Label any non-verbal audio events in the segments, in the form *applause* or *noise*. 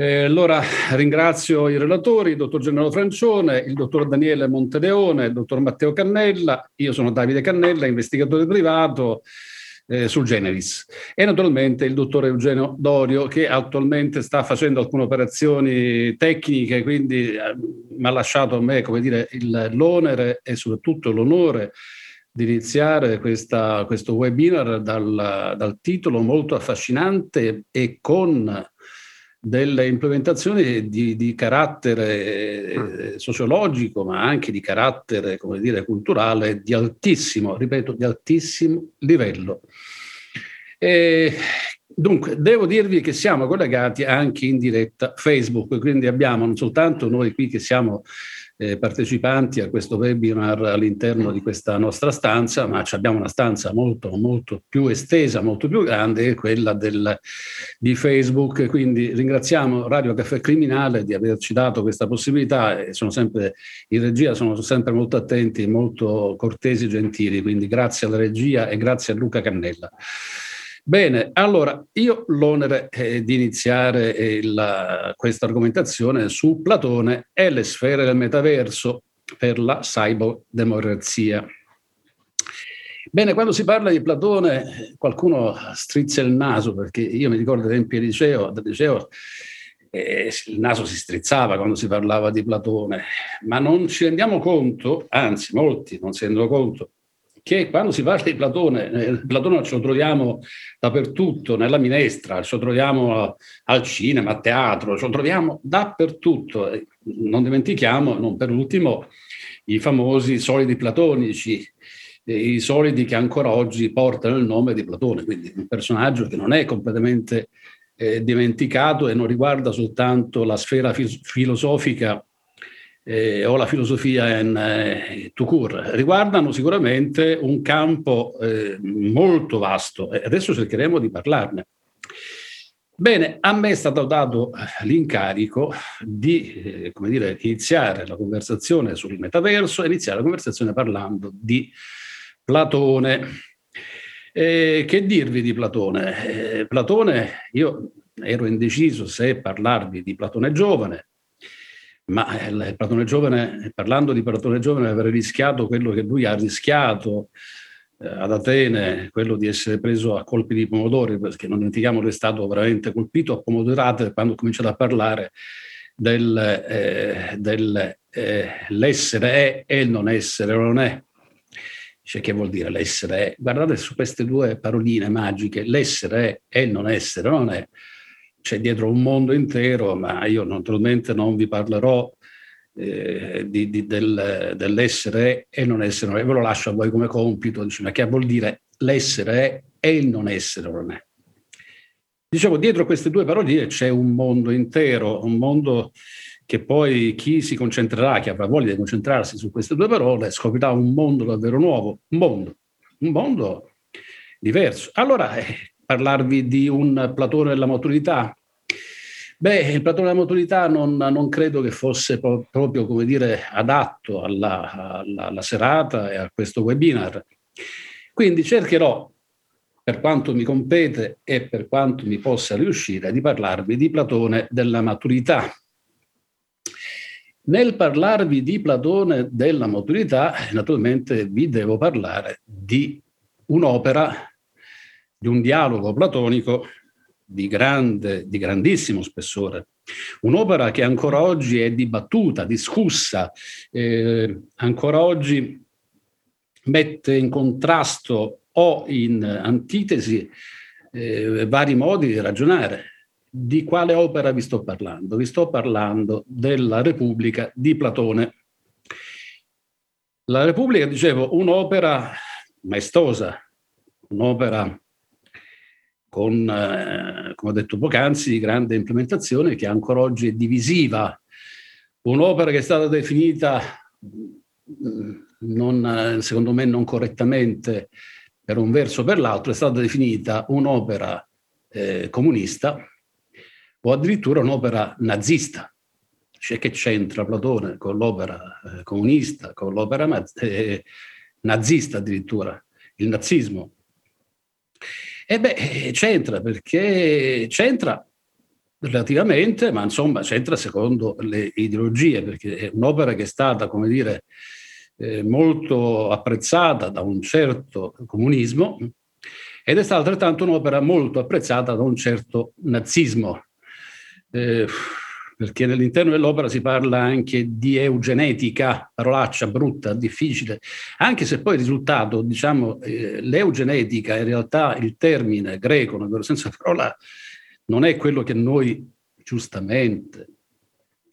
Eh, allora ringrazio i relatori, il dottor Gennaro Francione, il dottor Daniele Montedeone, il dottor Matteo Cannella, io sono Davide Cannella, investigatore privato eh, sul Generis. E naturalmente il dottor Eugenio Dorio che attualmente sta facendo alcune operazioni tecniche, quindi eh, mi ha lasciato a me come dire, il, l'onere e soprattutto l'onore di iniziare questa, questo webinar dal, dal titolo molto affascinante e con delle implementazioni di, di carattere eh, sociologico, ma anche di carattere, come dire, culturale di altissimo, ripeto, di altissimo livello. E, dunque, devo dirvi che siamo collegati anche in diretta Facebook, quindi abbiamo non soltanto noi qui che siamo eh, partecipanti a questo webinar all'interno di questa nostra stanza, ma abbiamo una stanza molto, molto più estesa, molto più grande, che quella del, di Facebook. Quindi ringraziamo Radio Caffè Criminale di averci dato questa possibilità sono sempre, in regia sono sempre molto attenti, molto cortesi e gentili, quindi grazie alla regia e grazie a Luca Cannella. Bene, allora io l'onere eh, di iniziare eh, questa argomentazione su Platone e le sfere del metaverso per la cyberdemocrazia. Bene, quando si parla di Platone qualcuno strizza il naso perché io mi ricordo ad esempio liceo, al liceo eh, il naso si strizzava quando si parlava di Platone, ma non ci rendiamo conto, anzi molti non si rendono conto, che quando si parla di Platone, eh, Platone ce lo troviamo dappertutto, nella minestra, ce lo troviamo al cinema, a teatro, ce lo troviamo dappertutto. Non dimentichiamo, non per ultimo, i famosi solidi platonici, i solidi che ancora oggi portano il nome di Platone, quindi un personaggio che non è completamente eh, dimenticato e non riguarda soltanto la sfera fi- filosofica eh, o la filosofia in eh, tout riguardano sicuramente un campo eh, molto vasto e adesso cercheremo di parlarne. Bene, a me è stato dato l'incarico di eh, come dire, iniziare la conversazione sul metaverso, iniziare la conversazione parlando di Platone. Eh, che dirvi di Platone? Eh, Platone, io ero indeciso se parlarvi di Platone giovane, ma il eh, Platone Giovane, parlando di Platone Giovane, avrei rischiato quello che lui ha rischiato eh, ad Atene, quello di essere preso a colpi di pomodori, perché non dimentichiamo che è stato veramente colpito a pomodorate quando ha cominciato a parlare del, eh, del eh, è e il non essere non è. Cioè, che vuol dire l'essere è? Guardate su queste due paroline magiche, l'essere è e il non essere non è c'è dietro un mondo intero, ma io naturalmente non vi parlerò eh, di, di, del, dell'essere e non essere, ve lo lascio a voi come compito, dice, ma che vuol dire l'essere e il non essere non è. Dicevo, dietro queste due parole c'è un mondo intero, un mondo che poi chi si concentrerà, chi avrà voglia di concentrarsi su queste due parole, scoprirà un mondo davvero nuovo, un mondo, un mondo diverso. Allora, eh, parlarvi di un Platone della maturità, Beh, il platone della maturità non, non credo che fosse pro- proprio, come dire, adatto alla, alla, alla serata e a questo webinar. Quindi cercherò, per quanto mi compete e per quanto mi possa riuscire, di parlarvi di Platone della maturità. Nel parlarvi di Platone della maturità, naturalmente vi devo parlare di un'opera di un dialogo platonico di, grande, di grandissimo spessore. Un'opera che ancora oggi è dibattuta, discussa, eh, ancora oggi mette in contrasto o in antitesi eh, vari modi di ragionare. Di quale opera vi sto parlando? Vi sto parlando della Repubblica di Platone. La Repubblica, dicevo, un'opera maestosa, un'opera con, eh, come ho detto poc'anzi, di grande implementazione che ancora oggi è divisiva. Un'opera che è stata definita, non, secondo me non correttamente, per un verso o per l'altro, è stata definita un'opera eh, comunista o addirittura un'opera nazista. Cioè che c'entra Platone con l'opera eh, comunista, con l'opera eh, nazista addirittura, il nazismo. E beh, c'entra perché c'entra relativamente, ma insomma c'entra secondo le ideologie, perché è un'opera che è stata, come dire, eh, molto apprezzata da un certo comunismo ed è stata altrettanto un'opera molto apprezzata da un certo nazismo. Eh, perché nell'interno dell'opera si parla anche di eugenetica, parolaccia brutta, difficile, anche se poi il risultato, diciamo, eh, l'eugenetica in realtà il termine greco, nel vero senso della parola, non è quello che noi giustamente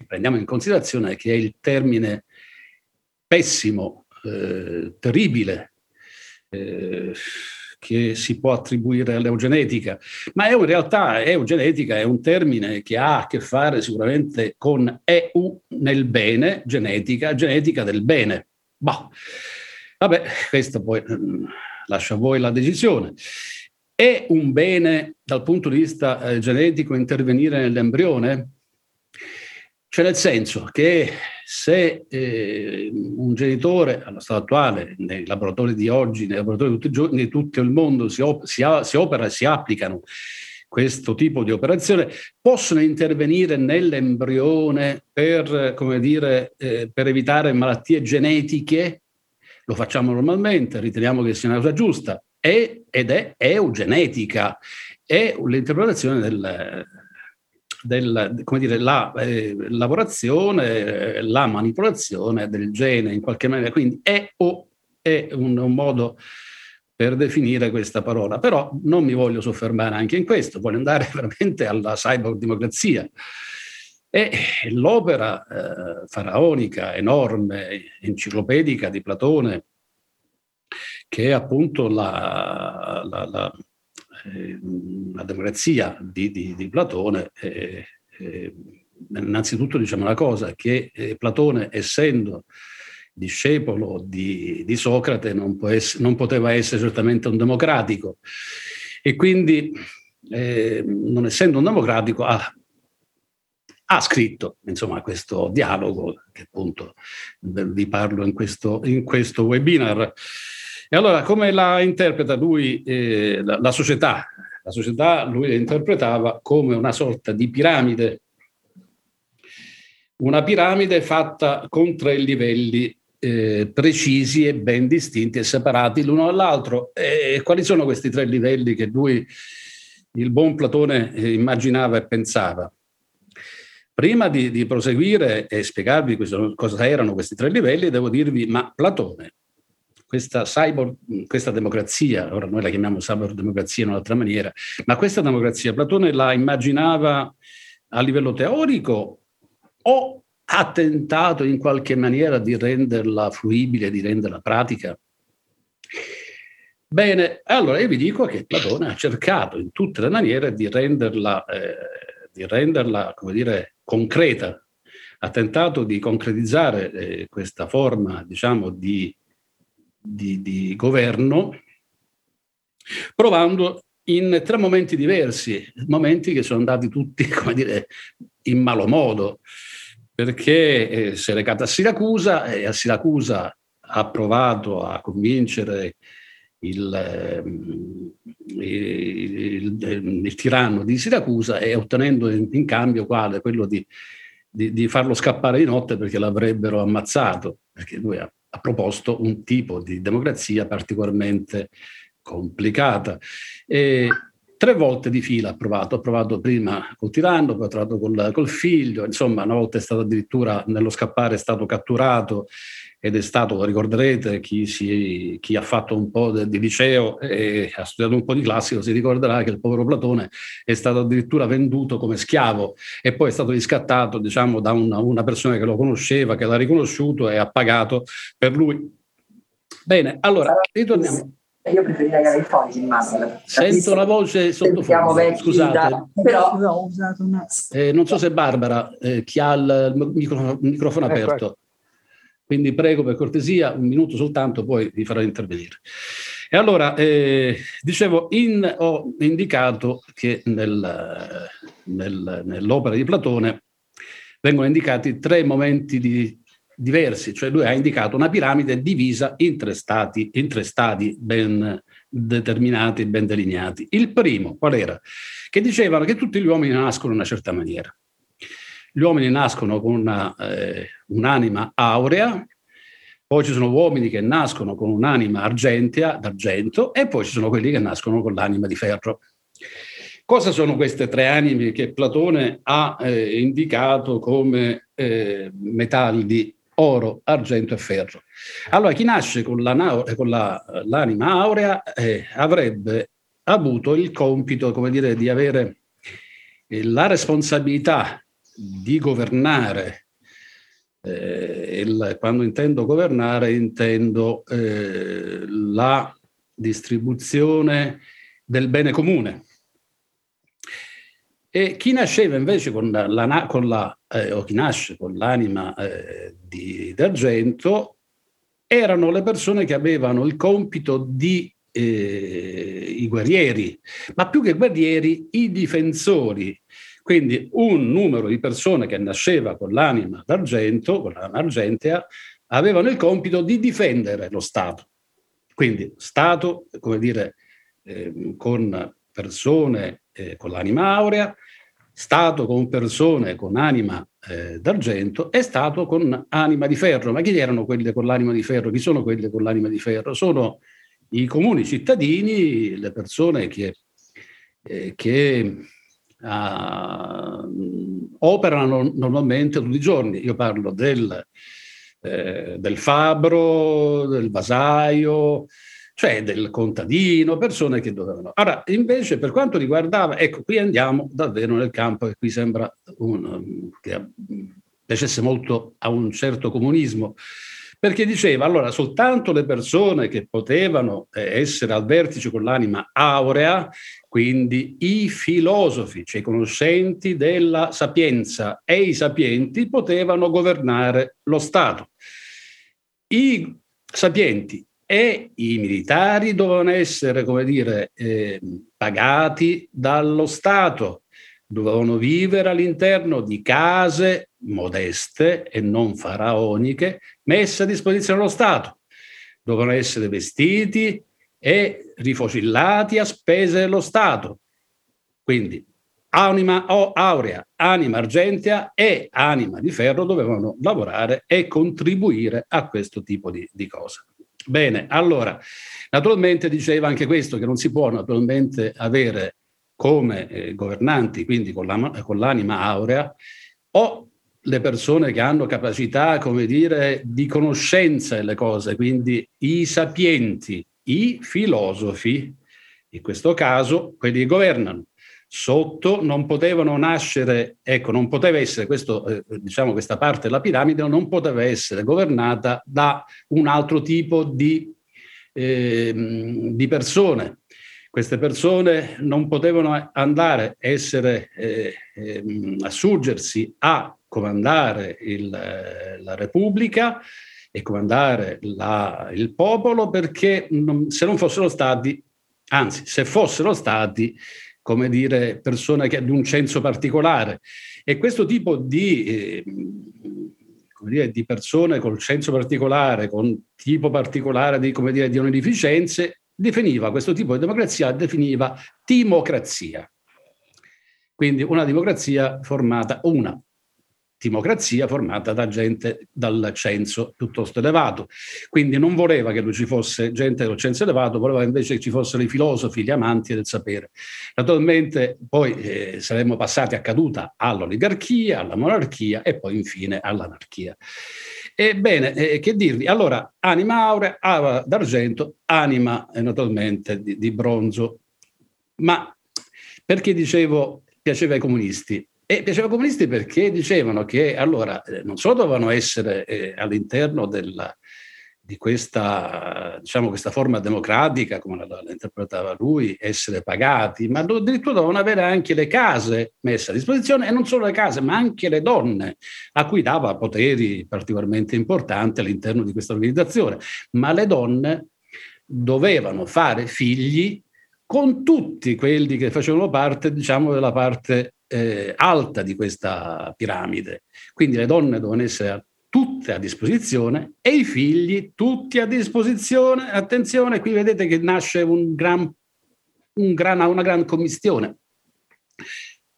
prendiamo in considerazione, che è il termine pessimo, eh, terribile, eh, che si può attribuire all'eugenetica, ma in realtà eugenetica è un termine che ha a che fare sicuramente con EU nel bene, genetica, genetica del bene. Bah. Vabbè, questo poi mm, lascia a voi la decisione. È un bene dal punto di vista eh, genetico intervenire nell'embrione? Cioè nel senso che se eh, un genitore allo stato attuale, nei laboratori di oggi, nei laboratori di tutti giorni, di tutto il mondo si, op- si, a- si opera e si applicano questo tipo di operazione, possono intervenire nell'embrione per, come dire, eh, per evitare malattie genetiche? Lo facciamo normalmente, riteniamo che sia una cosa giusta, è, ed è eugenetica, è l'interpretazione del, del, come dire, la eh, lavorazione, la manipolazione del gene in qualche maniera. Quindi è o è un, un modo per definire questa parola. Però non mi voglio soffermare anche in questo, voglio andare *laughs* veramente alla cyborg-democrazia. E l'opera eh, faraonica, enorme, enciclopedica di Platone, che è appunto la, la, la, eh, la democrazia di, di, di Platone, eh, eh, innanzitutto diciamo una cosa, che eh, Platone essendo discepolo di, di Socrate non, essere, non, poteva essere certamente un democratico. E quindi eh, non essendo un democratico ha, ha, scritto insomma questo dialogo che appunto vi parlo in questo, in questo webinar e allora come la interpreta lui eh, la, la, società? La società lui la interpretava come una sorta di piramide, una piramide fatta con tre livelli eh, precisi e ben distinti e separati l'uno dall'altro. E quali sono questi tre livelli che lui, il buon Platone, eh, immaginava e pensava? Prima di, di proseguire e spiegarvi questo, cosa erano questi tre livelli, devo dirvi, ma Platone questa cyborg, questa democrazia, ora noi la chiamiamo cyborg democrazia in un'altra maniera, ma questa democrazia Platone la immaginava a livello teorico o ha tentato in qualche maniera di renderla fruibile, di renderla pratica? Bene, allora io vi dico che Platone ha cercato in tutte le maniere di renderla, eh, di renderla come dire, concreta, ha tentato di concretizzare eh, questa forma, diciamo, di di, di governo, provando in tre momenti diversi, momenti che sono andati tutti, *laughs* come dire, in malo modo, perché eh, si è recata a Siracusa e a Siracusa ha provato a convincere il, ehm, il, il, il tiranno di Siracusa e ottenendo in, in cambio quale? Quello di, di, di, farlo scappare di notte perché l'avrebbero ammazzato, perché lui ha ha proposto un tipo di democrazia particolarmente complicata. E tre volte di fila ha provato, ha provato prima col tiranno, poi ha provato col, col figlio, insomma una volta è stato addirittura nello scappare è stato catturato ed è stato, ricorderete, chi, si, chi ha fatto un po' di liceo e ha studiato un po' di classico si ricorderà che il povero Platone è stato addirittura venduto come schiavo e poi è stato riscattato diciamo, da una, una persona che lo conosceva, che l'ha riconosciuto e ha pagato per lui. Bene, allora ritorniamo. Io preferirei avere i fogli in mano. Sento la voce sottofondo, scusate. Da, però eh, non so se Barbara, eh, chi ha il microfono, microfono ecco, aperto. Ecco. Quindi prego per cortesia, un minuto soltanto, poi vi farò intervenire. E allora, eh, dicevo, in, ho indicato che nel, nel, nell'opera di Platone vengono indicati tre momenti di, diversi, cioè lui ha indicato una piramide divisa in tre stati, in tre stadi ben determinati, ben delineati. Il primo, qual era? Che dicevano che tutti gli uomini nascono in una certa maniera gli uomini nascono con una, eh, un'anima aurea, poi ci sono uomini che nascono con un'anima argentea, d'argento, e poi ci sono quelli che nascono con l'anima di ferro. Cosa sono queste tre anime che Platone ha eh, indicato come eh, metalli oro, argento e ferro? Allora, chi nasce con, la, con la, l'anima aurea eh, avrebbe avuto il compito, come dire, di avere eh, la responsabilità di governare. Eh, il, quando intendo governare intendo eh, la distribuzione del bene comune. E chi nasceva invece con la, con la eh, o chi nasce con l'anima eh, di, d'argento erano le persone che avevano il compito di eh, i guerrieri, ma più che guerrieri, i difensori quindi un numero di persone che nasceva con l'anima d'argento, con l'anima argentea, avevano il compito di difendere lo Stato. Quindi Stato, come dire, eh, con persone eh, con l'anima aurea, Stato con persone con anima eh, d'argento e Stato con anima di ferro. Ma chi erano quelle con l'anima di ferro? Chi sono quelle con l'anima di ferro? Sono i comuni cittadini, le persone che, eh, che uh, operano normalmente tutti i giorni. Io parlo del, eh, del fabbro, del vasaio, cioè del contadino, persone che dovevano. Ora, invece, per quanto riguardava, ecco, qui andiamo davvero nel campo che qui sembra un, che piacesse molto a un certo comunismo, perché diceva allora soltanto le persone che potevano eh, essere al vertice con l'anima aurea, quindi i filosofi, cioè i conoscenti della sapienza e i sapienti potevano governare lo Stato. I sapienti e i militari dovevano essere, come dire, eh, pagati dallo Stato, dovevano vivere all'interno di case modeste e non faraoniche messe a disposizione dello Stato. Dovevano essere vestiti e rifocillati a spese dello Stato. Quindi anima aurea, anima argentea e anima di ferro dovevano lavorare e contribuire a questo tipo di, di cose. Bene, allora, naturalmente diceva anche questo, che non si può naturalmente avere come eh, governanti, quindi con, la, con l'anima aurea, o le persone che hanno capacità, come dire, di conoscenza delle cose, quindi i sapienti, i filosofi, in questo caso quelli che governano. Sotto non potevano nascere, ecco, non poteva essere, questo, eh, diciamo, questa parte della piramide non poteva essere governata da un altro tipo di, eh, di persone. Queste persone non potevano andare, essere, eh, ehm, assurgersi a comandare il, la Repubblica e comandare la, il popolo perché non, se non fossero stati, anzi se fossero stati, come dire, persone che, di un censo particolare. E questo tipo di, eh, dire, di persone col censo particolare, con tipo particolare di, dire, di onorificenze, definiva questo tipo di democrazia, definiva timocrazia. Quindi una democrazia formata, una timocrazia formata da gente dal censo piuttosto elevato. Quindi non voleva che ci fosse gente del censo elevato, voleva invece che ci fossero i filosofi, gli amanti del sapere. Naturalmente poi eh, saremmo passati a caduta all'oligarchia, alla monarchia e poi infine all'anarchia. Ebbene, eh, che dirvi? Allora, anima aurea, ava d'argento, anima eh, naturalmente di, di bronzo. Ma perché dicevo piaceva ai comunisti? E piaceva ai comunisti perché dicevano che allora eh, non solo dovevano essere eh, all'interno della, di questa, diciamo, questa forma democratica, come la, la, interpretava lui, essere pagati, ma addirittura dovevano avere anche le case messe a disposizione e non solo le case, ma anche le donne, a cui dava poteri particolarmente importanti all'interno di questa organizzazione. Ma le donne dovevano fare figli con tutti quelli che facevano parte, diciamo, della parte eh, alta di questa piramide. Quindi le donne devono essere tutte a disposizione e i figli tutti a disposizione. Attenzione, qui vedete che nasce un gran, un gran, una gran commistione,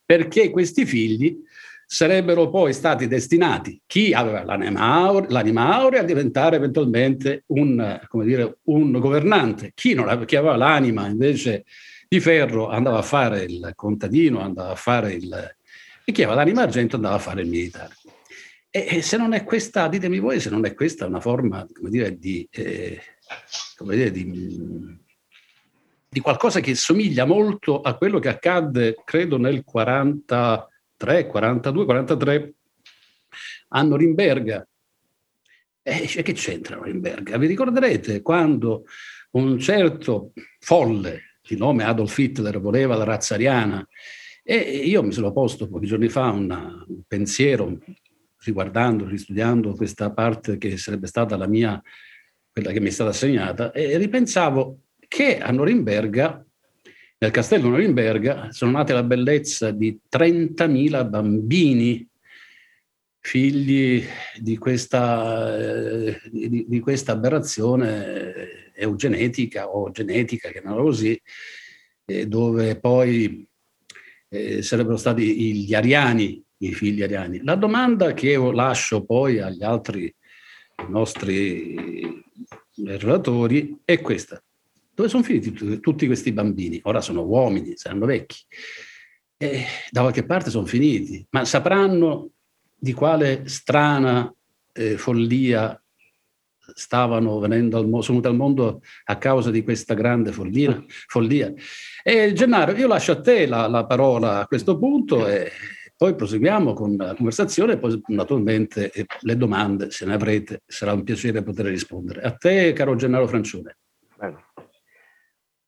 perché questi figli sarebbero poi stati destinati, chi aveva l'anima aurea, l'anima aurea a diventare eventualmente un, dire, un governante, chi, non, chi aveva l'anima invece di ferro andava a fare il contadino, andava a fare il... e chi aveva l'anima argento andava a fare il militare. E, se non è questa, ditemi voi, se non è questa una forma, come dire, di, eh, come dire, di, di qualcosa che somiglia molto a quello che accadde, credo, nel 43, 42, 43 a Norimberga. E che c'entra Norimberga? Vi ricorderete quando un certo folle di nome Adolf Hitler voleva la razza ariana. E io mi sono posto pochi giorni fa una, un pensiero, riguardando, ristudiando questa parte che sarebbe stata la mia, quella che mi è stata assegnata, e ripensavo che a Norimberga, nel castello Norimberga, sono nate la bellezza di 30.000 bambini figli di questa, eh, di, di questa aberrazione eugenetica o genetica, chiamiamola così, eh, dove poi eh, sarebbero stati gli ariani, i figli ariani. La domanda che io lascio poi agli altri nostri relatori è questa. Dove sono finiti tutti, questi bambini? Ora sono uomini, saranno vecchi. E da qualche parte sono finiti, ma sapranno di quale strana eh, follia stavano venendo al mondo, sono venuti al mondo a causa di questa grande follia. follia. E Gennaro, io lascio a te la, la, parola a questo punto e poi proseguiamo con la conversazione e poi naturalmente eh, le domande, se ne avrete, sarà un piacere poter rispondere. A te, caro Gennaro Francione. Bene.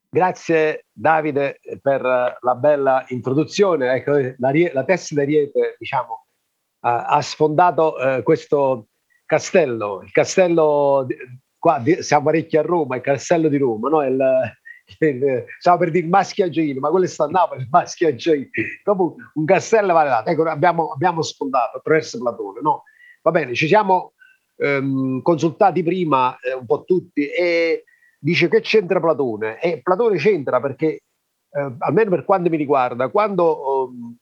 Grazie Davide per la bella introduzione. Ecco, la, la testa d'ariete, diciamo, ha, ha sfondato eh, questo castello, il castello, qua siamo parecchi a Roma, il castello di Roma, no? il, *laughs* stavo per dire Maschiagino, ma quello sta a Napoli, *laughs* Maschiagino. Dopo un castello vale dato. Ecco, abbiamo, abbiamo sfondato attraverso Platone, no? Va bene, ci siamo ehm, consultati prima eh, un po' tutti e dice che c'entra Platone? E Platone c'entra perché, eh, almeno per quanto mi riguarda, quando eh,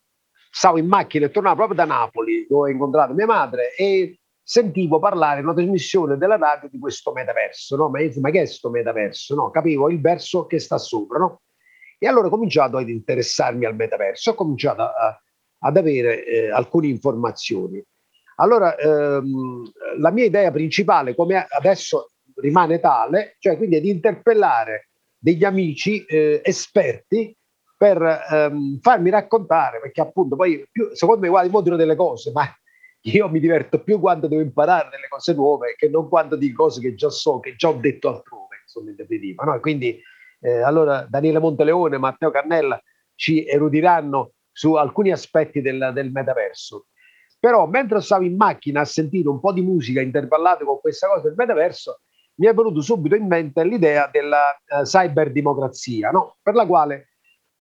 stavo in macchina e tornavo proprio da Napoli, dove ho incontrato mia madre, e sentivo parlare una trasmissione della radio di questo metaverso, no? Ma, ma che è questo metaverso? No? Capivo il verso che sta sopra, no? E allora ho cominciato ad interessarmi al metaverso, ho cominciato a, ad avere eh, alcune informazioni. Allora, ehm, la mia idea principale, come adesso rimane tale, cioè quindi è di interpellare degli amici eh, esperti per ehm, farmi raccontare, perché appunto poi, più, secondo me, guarda, il modulo delle cose, ma io mi diverto più quando devo imparare delle cose nuove che non quando di cose che già so, che già ho detto altrove, insomma, in definitiva. No? Quindi, eh, allora, Daniele Monteleone, Matteo Cannella ci erudiranno su alcuni aspetti del, del metaverso. Però, mentre stavo in macchina a sentire un po' di musica intervallata con questa cosa del metaverso, mi è venuto subito in mente l'idea della uh, cyberdemocrazia, no? per la quale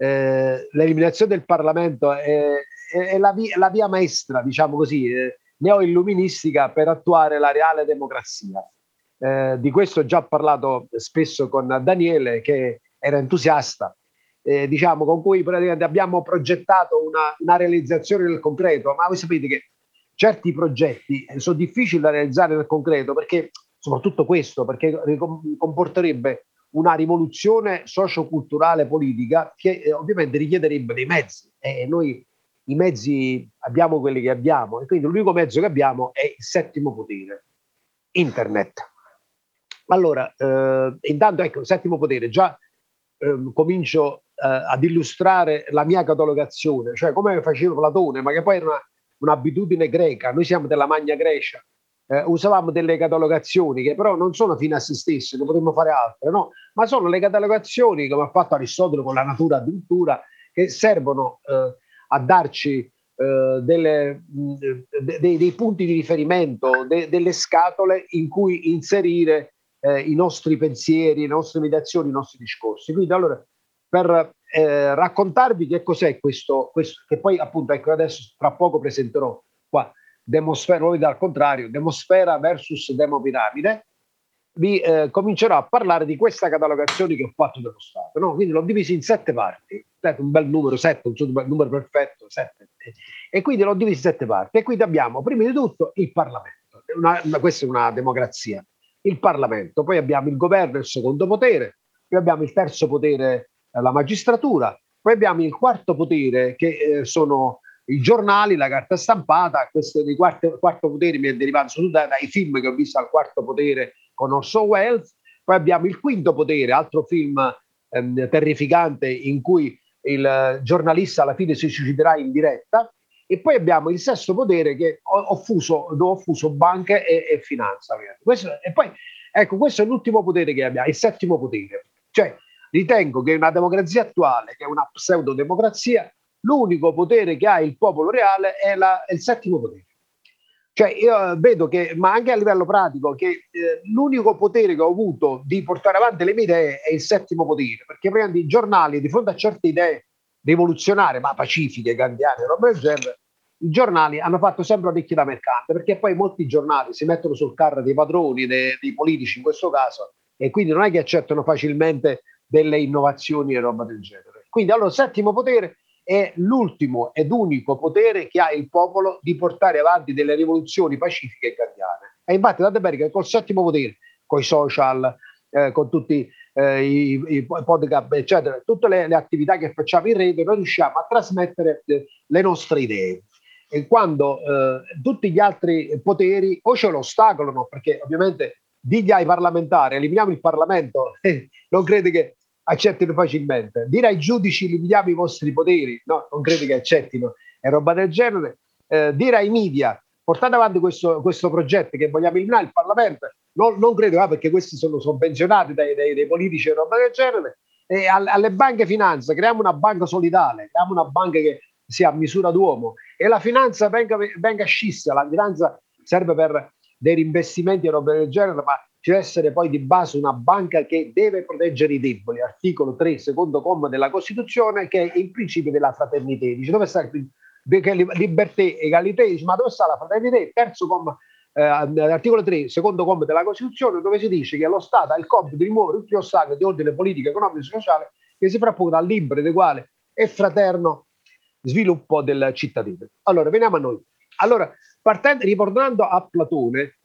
eh, l'eliminazione del Parlamento è, è, è la, via, la, via, maestra, diciamo così, eh, neoilluministica per attuare la reale democrazia. Eh, di questo ho già parlato spesso con Daniele, che era entusiasta, eh, diciamo, con cui praticamente abbiamo progettato una, una, realizzazione nel concreto, ma voi sapete che certi progetti sono difficili da realizzare nel concreto perché, soprattutto questo, perché comporterebbe una rivoluzione socioculturale politica che eh, ovviamente richiederebbe dei mezzi. E noi i mezzi abbiamo quelli che abbiamo e quindi l'unico mezzo che abbiamo è il settimo potere, internet. Allora, eh, intanto ecco, il settimo potere, già eh, comincio ad illustrare la mia catalogazione, cioè come faceva Platone, ma che poi era una, un'abitudine greca, noi siamo della Magna Grecia, eh, usavamo delle catalogazioni che però non sono fine a se stesse, ne potremmo fare altre, no? ma sono le catalogazioni, come ha fatto Aristotele con la natura addirittura, che servono eh, a darci eh, delle, mh, de, dei punti di riferimento, de, delle scatole in cui inserire eh, i nostri pensieri, le nostre meditazioni, i nostri discorsi. Quindi allora, per eh, raccontarvi che cos'è questo, questo, che poi appunto ecco adesso tra poco presenterò qua, demosfera, voi al contrario, demosfera versus demopiramide, vi eh, comincerò a parlare di questa catalogazione che ho fatto dello Stato. No? Quindi l'ho diviso in sette parti, un bel numero, sette, un numero perfetto, sette. E quindi l'ho diviso in sette parti. E quindi abbiamo, prima di tutto, il Parlamento. Una, una, questa è una democrazia. Il Parlamento, poi abbiamo il governo, il secondo potere, poi abbiamo il terzo potere, eh, la magistratura, poi abbiamo il quarto potere che eh, sono i giornali, la carta stampata, questo di quarto, quarto potere mi è derivato soprattutto dai film che ho visto al quarto potere con Orson Welles, poi abbiamo il quinto potere, altro film ehm, terrificante in cui il giornalista alla fine si suiciderà in diretta, e poi abbiamo il sesto potere che ho, ho fuso, dove ho fuso banche e, e finanza. Questo, e poi, ecco, questo è l'ultimo potere che abbiamo, il settimo potere. Cioè, ritengo che una democrazia attuale, che è una pseudodemocrazia, l'unico potere che ha il popolo reale è, la, è il settimo potere. Cioè io vedo che, ma anche a livello pratico, che eh, l'unico potere che ho avuto di portare avanti le mie idee è il settimo potere, perché prima i giornali, di fronte a certe idee rivoluzionarie, ma pacifiche, gandiane, roba del genere, i giornali hanno fatto sempre orecchie da mercante, perché poi molti giornali si mettono sul carro dei padroni, dei, dei politici in questo caso, e quindi non è che accettano facilmente delle innovazioni e roba del genere. Quindi allora il settimo potere è l'ultimo ed unico potere che ha il popolo di portare avanti delle rivoluzioni pacifiche e guardiane. E infatti bene che col settimo potere, con i social, eh, con tutti eh, i, i, podcast, eccetera, tutte le, le, attività che facciamo in rete, noi riusciamo a trasmettere eh, le nostre idee. E quando eh, tutti gli altri poteri o ce lo ostacolano, perché ovviamente digli ai parlamentari, eliminiamo il Parlamento, *laughs* non credi che accettino facilmente. Dire ai giudici limitiamo i vostri poteri, no, non credo che accettino, è roba del genere. Eh, dire ai media portate avanti questo, questo, progetto che vogliamo eliminare il Parlamento, non, non credo, ah, perché questi sono sovvenzionati dai, dai, dai politici e roba del genere. E alle, banche finanza, creiamo una banca solidale, creiamo una banca che sia a misura d'uomo e la finanza venga, venga scissa, la finanza serve per dei rinvestimenti e roba del genere, ma ci deve essere poi di base una banca che deve proteggere i deboli, articolo 3, secondo comma della Costituzione, che è il principio della fraternità. Dice dove sta libertà, egalità, dice ma dove sta la fraternità? Terzo comma, eh, articolo 3, secondo comma della Costituzione, dove si dice che lo Stato ha il compito di rimuovere tutti gli ostacoli di ordine politico, economico e sociale che si frappongono al libero, uguale e fraterno sviluppo del cittadino. Allora, veniamo a noi. Allora, partendo, ritornando a Platone,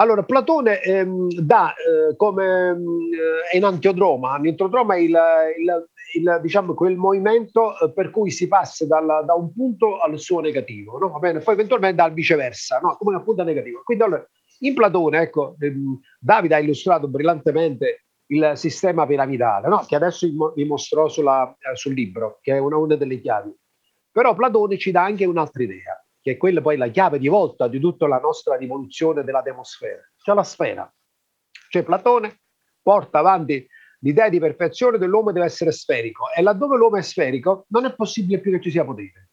Allora, Platone ehm, dà eh, come eh, in Antiodroma, Antiodroma è il, il, il, diciamo, quel movimento eh, per cui si passa dal, da un punto al suo negativo, no? Poi eventualmente al viceversa, no? come un punto negativo. Quindi allora, in Platone, ecco, ehm, Davide ha illustrato brillantemente il sistema piramidale, no? che adesso vi mostrò sulla, eh, sul libro, che è una, una delle chiavi. Però Platone ci dà anche un'altra idea che è quella poi la chiave di volta di tutta la nostra rivoluzione della demosfera, cioè la sfera. Cioè Platone porta avanti l'idea di perfezione dell'uomo deve essere sferico e laddove l'uomo è sferico non è possibile più che ci sia potere.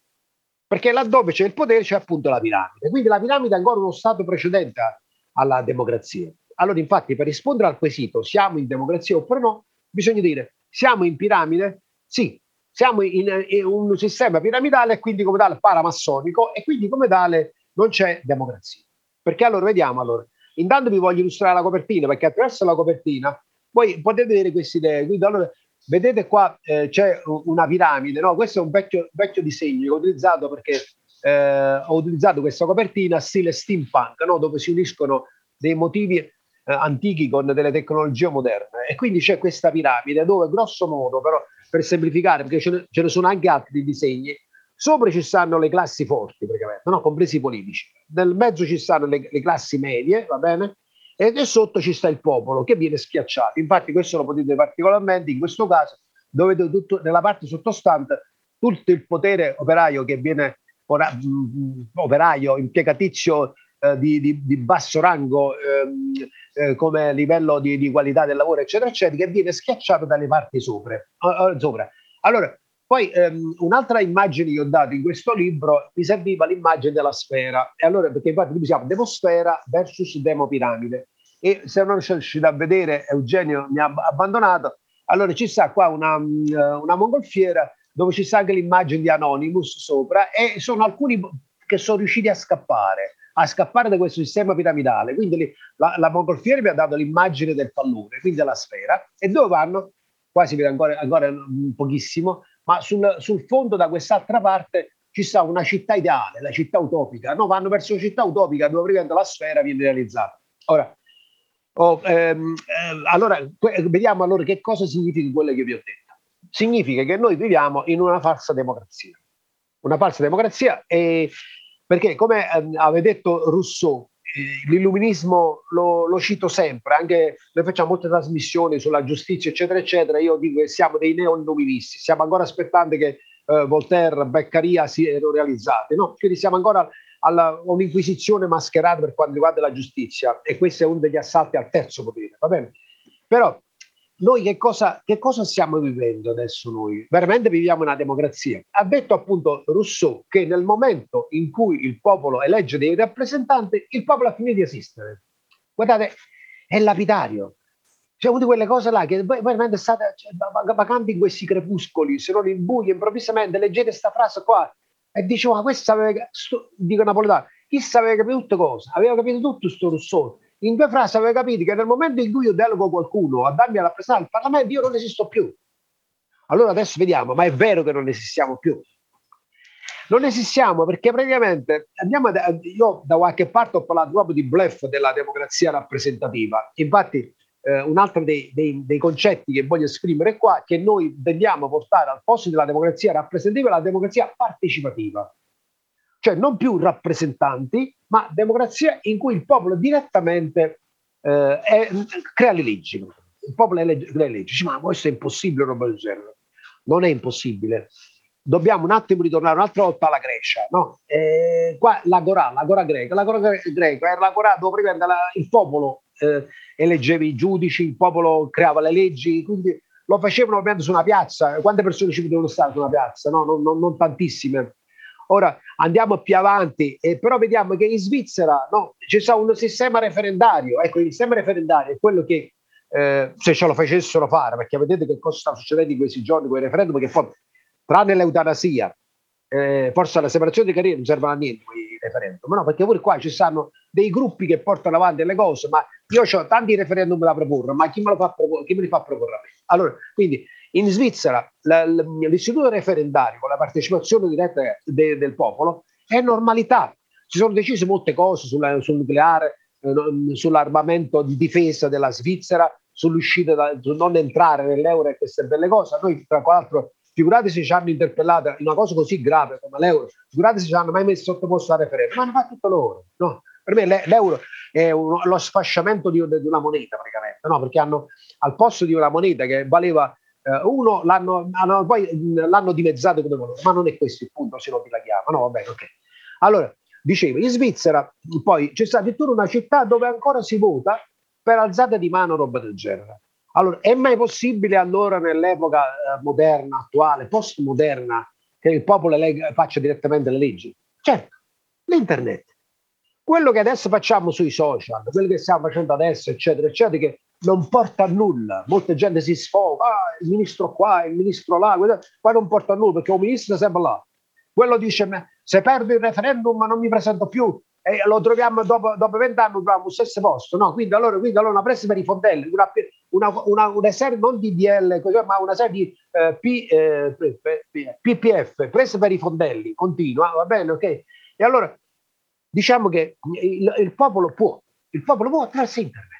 Perché laddove c'è il potere c'è appunto la piramide. Quindi la piramide è ancora uno stato precedente alla democrazia. Allora infatti per rispondere al quesito siamo in democrazia oppure no, bisogna dire siamo in piramide? Sì, siamo in, in, un sistema piramidale e quindi come tale paramassonico e quindi come tale non c'è democrazia. Perché allora vediamo, allora, intanto vi voglio illustrare la copertina perché attraverso la copertina voi potete vedere queste idee. Quindi allora vedete qua eh, c'è una piramide, no? questo è un vecchio, vecchio disegno che ho utilizzato perché eh, ho utilizzato questa copertina stile steampunk, no? dove si uniscono dei motivi eh, antichi con delle tecnologie moderne. E quindi c'è questa piramide dove grosso modo però per semplificare, perché ce ne, ce ne sono anche altri disegni, sopra ci stanno le classi forti, praticamente, no? compresi i politici. Nel mezzo ci stanno le, le classi medie, va bene? E, e sotto ci sta il popolo che viene schiacciato. Infatti, questo lo potete particolarmente in questo caso, dove tutto, nella parte sottostante tutto il potere operaio che viene ora, mh, operaio, impiegatizio eh, di, di, di, basso rango ehm, eh, come livello di, di, qualità del lavoro, eccetera, eccetera, che viene schiacciato dalle parti sopra. Uh, sopra. Allora, poi ehm, un'altra immagine che ho dato in questo libro mi serviva l'immagine della sfera. E allora, perché infatti noi siamo demosfera versus demopiramide. E se non riuscite a vedere, Eugenio mi ha abbandonato, allora ci sta qua una, una mongolfiera dove ci sta anche l'immagine di Anonymous sopra e sono alcuni che sono riusciti a scappare a scappare da questo sistema piramidale. Quindi la, la mongolfiera mi ha dato l'immagine del pallone, quindi della sfera, e dove vanno? Qua si vede ancora, ancora pochissimo, ma sul, sul, fondo da quest'altra parte ci sta una città ideale, la città utopica. No, vanno verso una città utopica dove praticamente la sfera viene realizzata. Ora, oh, ehm, eh, allora vediamo allora che cosa significa quello che vi ho detto. Significa che noi viviamo in una falsa democrazia. Una falsa democrazia e perché come eh, aveva detto Rousseau, eh, l'illuminismo lo, lo, cito sempre, anche noi facciamo molte trasmissioni sulla giustizia, eccetera, eccetera. Io dico che siamo dei neoilluministi, stiamo ancora aspettando che eh, Voltaire, Beccaria siano realizzati, no? Quindi siamo ancora a un'inquisizione mascherata per quanto riguarda la giustizia e questo è uno degli assalti al terzo potere, va bene? Però noi che cosa, che cosa, stiamo vivendo adesso noi? Veramente viviamo una democrazia. Ha detto appunto Rousseau che nel momento in cui il popolo elegge dei rappresentanti, il popolo ha finito di esistere. Guardate, è lapidario. C'è una di quelle cose là che veramente state cioè, vacante in questi crepuscoli, se non in buio, improvvisamente leggete questa frase qua e dice, ma questa aveva, dico napoletano, chissà aveva capito tutte cose, aveva capito tutto sto Rousseau in due frasi aveva capito che nel momento in cui io delego qualcuno a darmi a rappresentare il Parlamento, io non esisto più. Allora adesso vediamo, ma è vero che non esistiamo più? Non esistiamo perché praticamente andiamo da, io da qualche parte ho parlato proprio di bluff della democrazia rappresentativa. Infatti, eh, un altro dei, dei, dei, concetti che voglio esprimere qua è che noi dobbiamo portare al posto della democrazia rappresentativa la democrazia partecipativa cioè non più rappresentanti, ma democrazia in cui il popolo direttamente eh, è, crea le leggi. Il popolo elegge, crea le leggi. Dice, ma questo è impossibile, roba del genere. Non è impossibile. Dobbiamo un attimo ritornare un'altra volta alla Grecia. No? Eh, qua l'agora, l'agora greca, l'agora greca era l'agora dove prima il popolo eh, eleggeva i giudici, il popolo creava le leggi, quindi lo facevano ovviamente su una piazza. Quante persone ci potevano stare su una piazza? No? Non, non, non tantissime Ora andiamo più avanti, eh, però vediamo che in Svizzera no, c'è un sistema referendario. Ecco, il sistema referendario è quello che eh, se ce lo facessero fare, perché vedete che cosa sta succedendo in questi giorni con i referendum, che poi, tranne l'eutanasia, eh, forse la separazione di carriere non servono a niente i referendum, no? perché pure qua ci stanno dei gruppi che portano avanti le cose, ma io ho tanti referendum da proporre, ma chi me, lo fa chi me li fa proporre? Allora, quindi in Svizzera la, l'istituto referendario con la partecipazione diretta de, del popolo è normalità. Si sono decise molte cose sulla, sul nucleare, eh, sull'armamento di difesa della Svizzera, sull'uscita, da, su non entrare nell'euro e queste belle cose. Noi, tra l'altro, figurate se ci hanno interpellato in una cosa così grave come l'euro, figurate se ci hanno mai messo sottoposto a referendum, ma hanno fatto tutto loro. No? Per me l'euro è uno, lo sfasciamento di, di, una moneta praticamente, no? perché hanno al posto di una moneta che valeva eh, uno, l'hanno, hanno, poi l'hanno dimezzato come valore, ma non è questo il punto, se lo dilaghiamo. No, va ok. Allora, dicevo, in Svizzera poi c'è stata addirittura una città dove ancora si vota per alzata di mano roba del genere. Allora, è mai possibile allora nell'epoca eh, moderna, attuale, postmoderna, che il popolo leg- faccia direttamente le leggi? Certo, l'internet. Quello che adesso facciamo sui social, quello che stiamo facendo adesso, eccetera, eccetera, che non porta a nulla. Molta gente si sfoga, ah, il ministro qua, il ministro là, poi non porta a nulla perché un ministro è sempre là. Quello dice, se perdo il referendum non mi presento più e lo troviamo dopo, dopo 20 anni, troviamo allo stesso posto. No? Quindi, allora, quindi allora una presa per i fondelli, una, una, una, una serie non di DL, ma una serie di eh, P, eh, PPF, presa per i fondelli, continua, va bene, ok? E allora diciamo che il, il popolo può, il popolo può attraverso internet.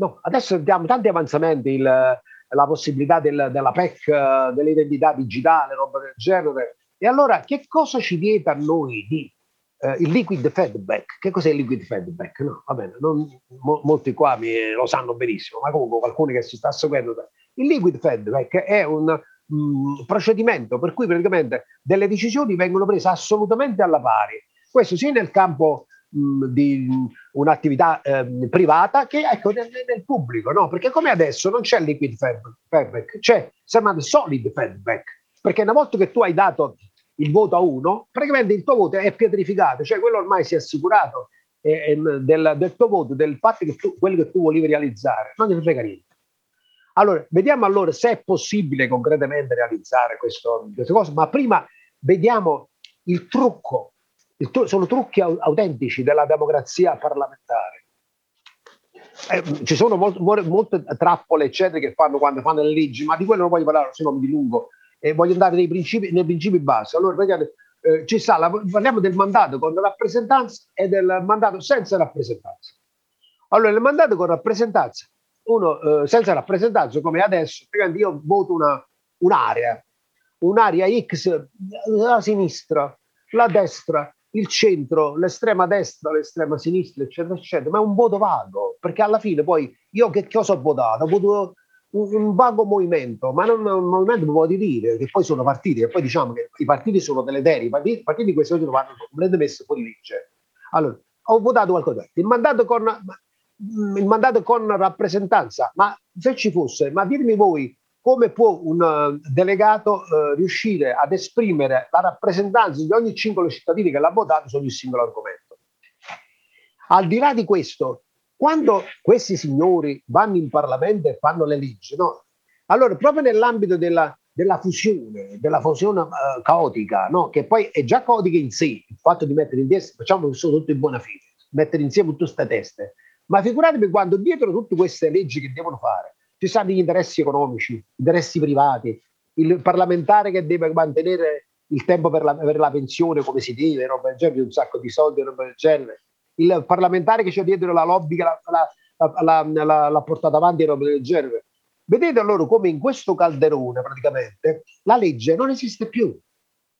No, adesso abbiamo tanti avanzamenti, il, la possibilità del, della PEC, dell'identità digitale, roba del genere. E allora che cosa ci vieta a noi di eh, il liquid feedback? Che cos'è il liquid feedback? No, va bene, non, mo, molti qua mi, lo sanno benissimo, ma comunque qualcuno che si sta seguendo. Il liquid feedback è un mh, mm, procedimento per cui praticamente delle decisioni vengono prese assolutamente alla pari. Questo sia nel campo mh, di un'attività eh, privata che ecco, nel, nel pubblico, no? Perché come adesso non c'è liquid feedback, c'è chiamato solid feedback. Perché una volta che tu hai dato il voto a uno, praticamente il tuo voto è pietrificato, cioè quello ormai si è assicurato eh, del, del, tuo voto, del fatto che tu, quello che tu volevi realizzare, non ti frega niente. Allora, vediamo allora se è possibile concretamente realizzare questo, queste cose, ma prima vediamo il trucco sono trucchi autentici della democrazia parlamentare. Eh, ci sono molt, molte trappole, eccetera, che fanno quando fanno le leggi, ma di quello non voglio parlare, se no mi dilungo. E voglio andare nei principi, nei principi base. Allora, vedete, eh, ci sta, la, parliamo del mandato con rappresentanza e del mandato senza rappresentanza. Allora, il mandato con rappresentanza, uno eh, senza rappresentanza, come adesso, io voto una, un'area, un'area X, la sinistra, la destra, il centro, l'estrema destra, l'estrema sinistra, eccetera, eccetera, ma è un voto vago, perché alla fine poi io che cosa ho votato? Ho votato un, un vago movimento, ma non un movimento può dire, che poi sono partiti, e poi diciamo che i partiti sono deleteri, i partiti, partiti di questo giro vanno completamente messi fuori legge. Allora, ho votato qualcosa, il mandato con, il mandato con rappresentanza, ma se ci fosse, ma dirmi voi come può un uh, delegato uh, riuscire ad esprimere la rappresentanza di ogni singolo cittadino che l'ha votato su ogni singolo argomento. Al di là di questo, quando questi signori vanno in Parlamento e fanno le leggi, no? allora proprio nell'ambito della, della fusione, della fusione uh, caotica, no? che poi è già caotica in sé, il fatto di mettere in testa, facciamo che sono tutto in buona fede, mettere insieme tutte queste teste, ma figuratevi quando dietro tutte queste leggi che devono fare, ci sono gli interessi economici, interessi privati, il parlamentare che deve mantenere il tempo per la, per la pensione come si deve, roba del genere, un sacco di soldi, roba del genere, il parlamentare che c'è dietro la lobby che l'ha portata avanti, roba del genere. Vedete allora come in questo calderone praticamente la legge non esiste più,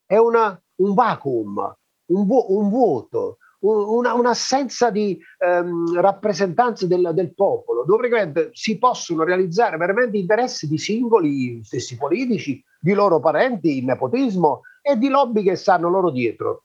è una, un vacuum, un, vu- un vuoto, una, un'assenza di ehm, rappresentanza del, del, popolo, dove praticamente si possono realizzare veramente interessi di singoli stessi politici, di loro parenti, il nepotismo e di lobby che stanno loro dietro.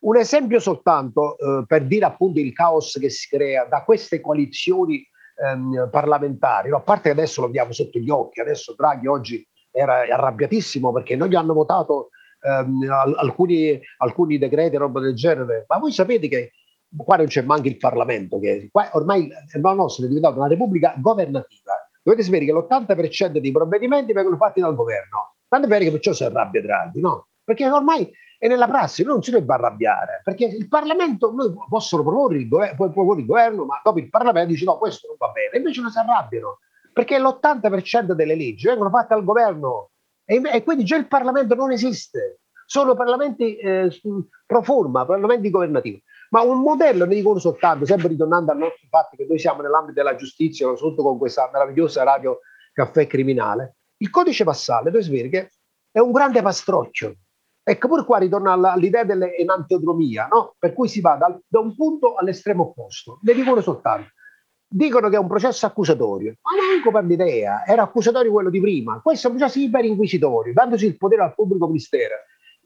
Un esempio soltanto eh, per dire appunto il caos che si crea da queste coalizioni ehm, parlamentari, a parte che adesso lo abbiamo sotto gli occhi, adesso Draghi oggi era arrabbiatissimo perché non gli hanno votato ehm, alcuni, alcuni decreti roba del genere, ma voi sapete che qua non c'è manco il Parlamento, che qua ormai la nostra è diventata una repubblica governativa. Dovete sapere che l'80% dei provvedimenti vengono fatti dal governo. Tanto vero che perciò si arrabbia Draghi, no? Perché ormai è nella prassi, non si deve arrabbiare, perché il Parlamento, noi possono proporre il, governo, proporre il governo, ma dopo il Parlamento dice no, questo non va bene, invece non si arrabbiano, perché l'80% delle leggi vengono fatte al governo, e, e quindi già il Parlamento non esiste, sono parlamenti eh, pro forma, parlamenti governativi. ma un modello, ne dico uno soltanto, sempre ritornando al nostro fatto che noi siamo nell'ambito della giustizia, soprattutto con questa meravigliosa radio caffè criminale, il codice passale, vede che è un grande pastrocchio. Ecco, pure qua ritorna all'idea dell'enantiodromia, no? per cui si va dal, da un punto all'estremo opposto. Ne dico uno soltanto. Dicono che è un processo accusatorio, ma neanche per l'idea, era accusatorio quello di prima. Questo è un processo iperinquisitorio, dandosi il potere al pubblico ministero.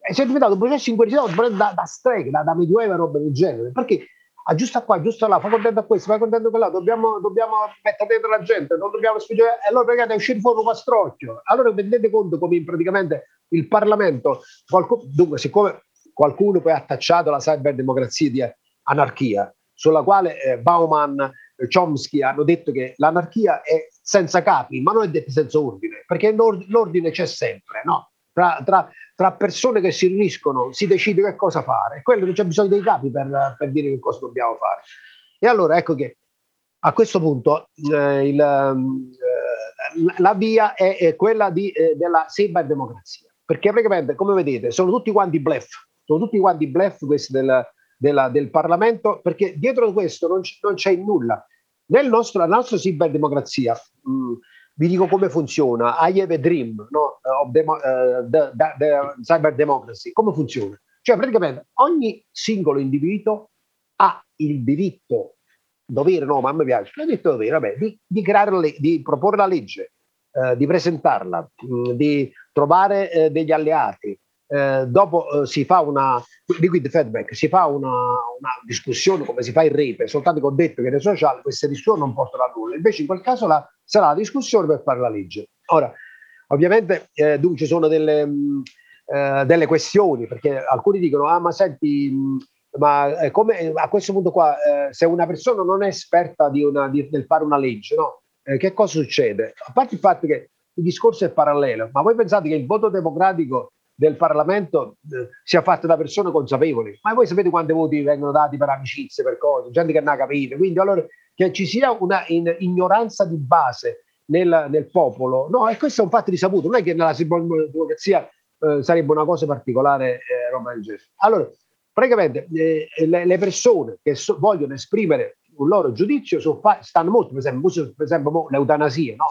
E si è diventato un processo inquisitorio da, da streghe, da, da medioevo e roba del genere. Perché aggiusta qua, aggiusta là, fa contento a questo, fa contento a quella, dobbiamo, dobbiamo mettere dentro la gente, non dobbiamo spingere, e allora perché è uscito fuori un pastrocchio. Allora rendete conto come praticamente il Parlamento, qualcuno, dunque siccome qualcuno poi ha attacciato la cyberdemocrazia di anarchia, sulla quale eh, Bauman, eh, Chomsky hanno detto che l'anarchia è senza capi, ma non è detto senza ordine, perché l'ordine c'è sempre, no? Tra, tra, tra, persone che si riuniscono si decide che cosa fare, quello non c'è bisogno dei capi per, per, dire che cosa dobbiamo fare. E allora ecco che a questo punto eh, il, eh, la via è, è quella di, eh, della cyberdemocrazia, perché praticamente, come vedete, sono tutti quanti bluff, sono tutti quanti bluff questi del, della, del Parlamento, perché dietro questo non, c- non c'è nulla. Nel nostro, la nostra cyberdemocrazia, mh, vi dico come funziona. I have a dream no? of demo, uh, the, the, the cyber democracy. Come funziona? Cioè, praticamente ogni singolo individuo ha il diritto, dovere, no, ma me piace, il diritto dovere, vabbè, di, di, creare di proporre la legge, eh, di presentarla, mh, di trovare eh, degli alleati, eh, dopo eh, si fa una liquid feedback, si fa una, una, discussione come si fa in rete, soltanto che ho detto che nei social queste discussioni non portano a nulla, invece in quel caso la, sarà la discussione per fare la legge. Ora, ovviamente eh, dunque, ci sono delle, mh, mm, eh, delle, questioni, perché alcuni dicono, ah ma senti, mh, mm, ma come, a questo punto qua, eh, se una persona non è esperta di una, di, nel fare una legge, no? Eh, che cosa succede? A parte il fatto che il discorso è parallelo, ma voi pensate che il voto democratico del Parlamento eh, sia fatta da persone consapevoli. Ma voi sapete quanti voti vengono dati per amicizie, per cose, gente che non ha capito. Quindi allora che ci sia una in, ignoranza di base nel, nel, popolo, no, e questo è un fatto risaputo, non è che nella democrazia eh, sarebbe una cosa particolare eh, roba del genere. Allora, praticamente eh, le, le, persone che so, vogliono esprimere un loro giudizio su, stanno molto, per esempio, per esempio l'eutanasia, no?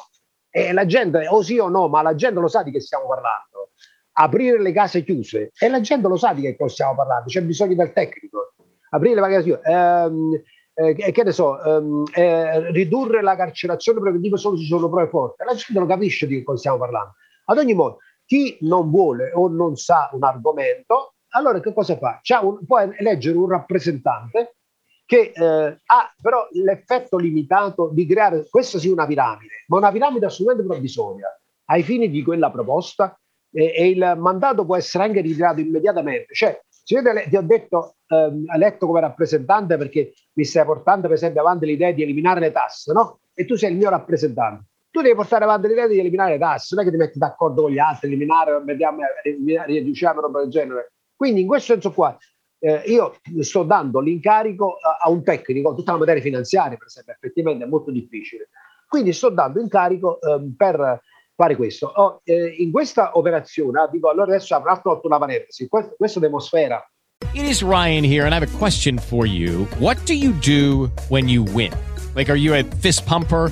E la gente, o sì o no, ma la gente lo sa di che stiamo parlando aprire le case chiuse e la gente lo sa di che cosa stiamo parlando, c'è bisogno del tecnico. Aprire le case chiuse, ehm, eh, che ne so, ehm, eh, ridurre la carcerazione preventiva solo se ci sono prove forti. La gente non capisce di che cosa stiamo parlando. Ad ogni modo, chi non vuole o non sa un argomento, allora che cosa fa? Un, può eleggere un rappresentante che eh, ha però l'effetto limitato di creare, questa sì, una piramide, ma una piramide assolutamente provvisoria, ai fini di quella proposta e, e, il mandato può essere anche ritirato immediatamente. Cioè, io ti ho detto, ehm, eletto come rappresentante perché mi stai portando per esempio avanti l'idea di eliminare le tasse, no? E tu sei il mio rappresentante. Tu devi portare avanti l'idea di eliminare le tasse, non è che ti metti d'accordo con gli altri, eliminare, vediamo, riduciamo roba del genere. Quindi in questo senso qua eh, io sto dando l'incarico a, a, un tecnico, tutta la materia finanziaria per esempio, effettivamente è molto difficile. Quindi sto dando incarico eh, per fare questo. Oh, eh, in questa operazione, ah, dico, allora adesso avrà fatto una parentesi, questo, questo demosfera. It is Ryan here and I have a question for you. What do you do when you win? Like, are you a fist pumper?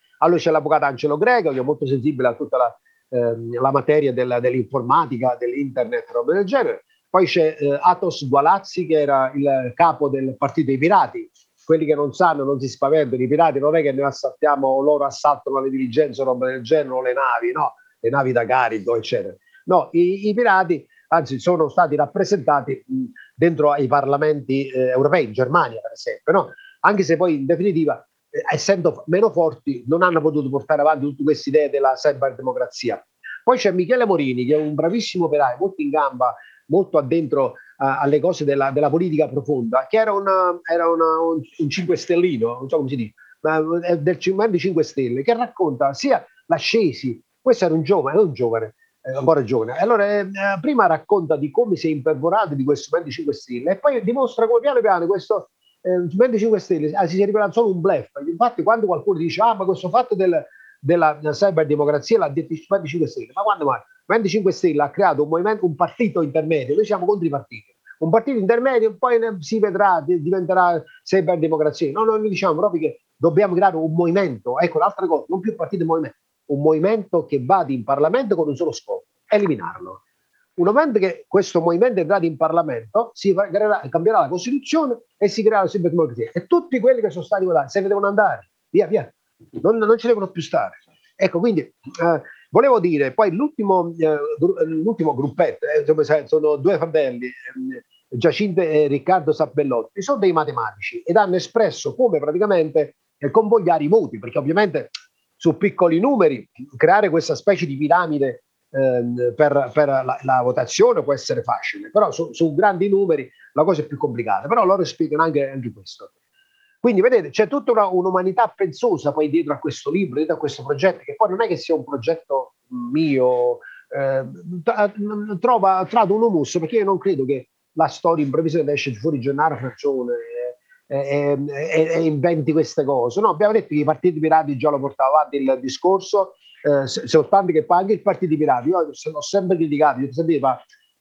Allora c'è l'avvocato Angelo Greco, che è molto sensibile a tutta la, ehm, la materia della, dell'informatica, dell'internet, roba del genere. poi c'è eh, Atos Gualazzi che era il capo del partito dei pirati. Quelli che non sanno non si spaventano, i pirati non è che noi assaltiamo, loro assaltano le diligenze roba del genere, o le navi, no, le navi da carico, eccetera. No, i, i pirati anzi sono stati rappresentati mh, dentro ai parlamenti eh, europei, in Germania per esempio, no? anche se poi in definitiva, eh, essendo meno forti, non hanno potuto portare avanti tutte queste idee della cyberdemocrazia. Poi c'è Michele Morini, che è un bravissimo operaio, molto in gamba, molto addentro uh, alle cose della, della, politica profonda, che era, una, era una, un, un 5 stellino, non so come si dice, ma è del Movimento 5 Stelle, che racconta sia l'ascesi, questo era un giovane, non un giovane, eh, ancora giovane. Allora, eh, prima racconta di come si è impervorato di questo Movimento 5 Stelle e poi dimostra come piano piano questo eh, 5 Stelle ah, si è rivelato solo un bluff. Infatti, quando qualcuno dice, ah, ma questo fatto del, della cyberdemocrazia l'ha detto il Movimento 5 Stelle, ma quando mai? Il Movimento 5 Stelle ha creato un, movimento, un partito intermedio, noi siamo contro i partiti. Un partito intermedio poi si vedrà, diventerà cyberdemocrazia. No, noi diciamo proprio che dobbiamo creare un movimento, ecco l'altra cosa, non più partito movimento, un movimento che vada in Parlamento con un solo scopo, eliminarlo. Una volta che questo movimento è entrato in Parlamento, si creerà, cambierà la Costituzione e si creerà la cyberdemocrazia. E tutti quelli che sono stati votati se ne devono andare, via, via, non, non ci devono più stare. Ecco, quindi eh, volevo dire, poi l'ultimo, eh, l'ultimo gruppetto, eh, sono due fratelli, eh, Giacinto e Riccardo Sabellotti, sono dei matematici ed hanno espresso come praticamente eh, convogliare i voti, perché ovviamente su piccoli numeri creare questa specie di piramide ehm, per, per la, la, votazione può essere facile, però su, su, grandi numeri la cosa è più complicata. Però loro spiegano anche, anche questo. Quindi vedete, c'è tutta una, un'umanità pensosa poi dietro a questo libro, dietro a questo progetto, che poi non è che sia un progetto mio, eh, trova, trado un humus, perché io non credo che la storia improvvisamente esce fuori Gennaro Fraccione e, e, e, inventi queste cose. No, abbiamo detto che i partiti pirati già lo portavano avanti il discorso, eh, soltanto che poi anche il partito pirati, io l'ho sempre criticato, io sempre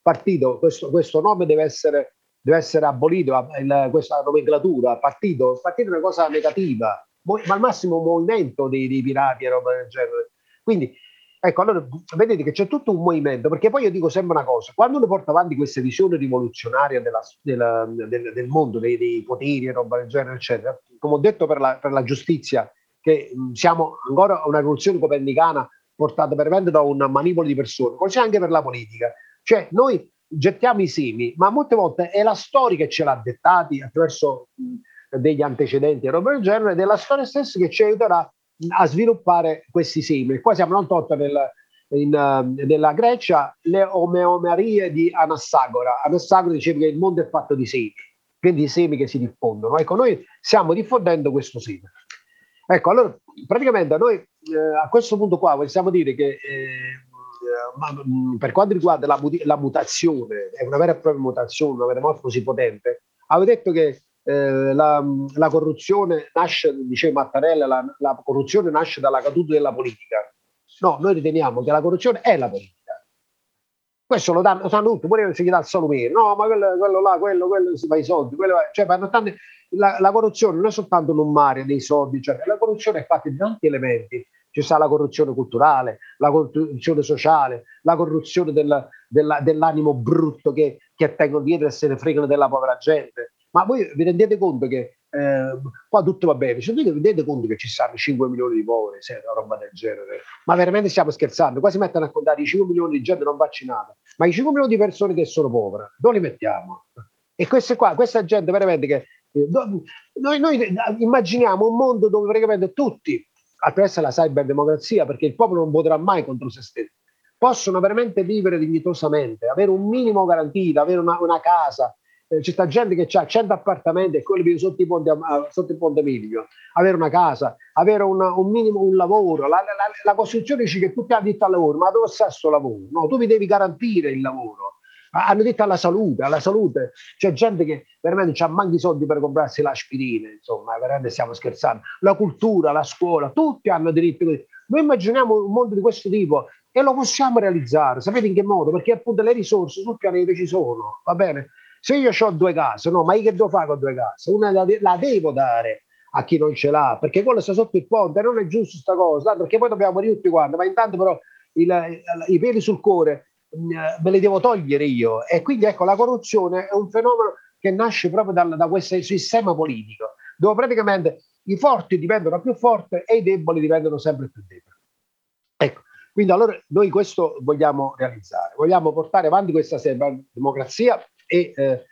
partito, questo, questo nome deve essere, deve essere abolito, il, questa nomenclatura, partito, partito è una cosa negativa, ma al massimo movimento dei, dei pirati e roba del genere. Quindi Ecco, allora vedete che c'è tutto un movimento, perché poi io dico sempre una cosa, quando uno porta avanti queste visioni rivoluzionarie della, della, del, del, mondo, dei, dei, poteri e roba del genere, eccetera, come ho detto per la, per la giustizia, che mh, siamo ancora una rivoluzione copernicana portata veramente da un manipolo di persone, così anche per la politica. Cioè, noi gettiamo i semi, ma molte volte è la storia che ce l'ha dettati attraverso mh, degli antecedenti e roba del genere, ed è la storia stessa che ci aiuterà a sviluppare questi semi. Qua siamo non tolto nel, in, uh, nella Grecia le omeomerie di Anassagora. Anassagora diceva che il mondo è fatto di semi, quindi i semi che si diffondono. Ecco, noi stiamo diffondendo questo seme. Ecco, allora praticamente noi eh, a questo punto qua possiamo dire che eh, ma, mh, per quanto riguarda la, la, mutazione, è una vera e propria mutazione, una metamorfosi potente, avete detto che eh, la, la, corruzione nasce, diceva Mattarella, la, la, corruzione nasce dalla caduta della politica. No, noi riteniamo che la corruzione è la politica. Questo lo, danno, lo sanno tutti, pure se gli dà il salomere. No, ma quello, quello, là, quello, quello si fa i soldi. Quello, cioè, tanti, la, la, corruzione non è soltanto un mare dei soldi, cioè, la corruzione è fatta di tanti elementi. Ci sta la corruzione culturale, la corruzione sociale, la corruzione del, della, dell'animo brutto che, che tengono dietro e se ne fregano della povera gente ma voi vi rendete conto che eh, qua tutto va bene, cioè, vi rendete conto che ci stanno 5 milioni di poveri, se una roba del genere? Ma veramente stiamo scherzando? Qua si mettono a contare i 5 milioni di gente non vaccinata, ma i 5 milioni di persone che sono povere, dove li mettiamo? E queste qua, questa gente veramente che... Eh, noi, noi immaginiamo un mondo dove praticamente tutti, attraverso la cyberdemocrazia, perché il popolo non voterà mai contro se stesso, possono veramente vivere dignitosamente, avere un minimo garantito, avere una, una casa, eh, c'è gente che ha 100 appartamenti e quelli sotto i ponte, sotto il ponte Miglio, avere una casa, avere una, un minimo un lavoro. La, la, la, Costituzione dice che tutti hanno diritto al lavoro, ma dove sta questo lavoro? No, tu mi devi garantire il lavoro. Hanno detto alla salute, alla salute. C'è gente che veramente ha manchi soldi per comprarsi l'aspirina, insomma, veramente stiamo scherzando. La cultura, la scuola, tutti hanno diritto. Noi immaginiamo un mondo di questo tipo e lo possiamo realizzare. Sapete in che modo? Perché appunto le risorse sul pianeta ci sono, va bene? Se io ho due case, no, ma io che devo fare con due case? Una la, la devo dare a chi non ce l'ha, perché quello sta sotto il ponte, non è giusto sta cosa, perché poi dobbiamo morire tutti quanti, ma intanto però il, i peli sul cuore mh, me le devo togliere io. E quindi ecco, la corruzione è un fenomeno che nasce proprio dal, da questo sistema politico, dove praticamente i forti diventano più forti e i deboli diventano sempre più deboli. Ecco, quindi allora noi questo vogliamo realizzare, vogliamo portare avanti questa democrazia e eh,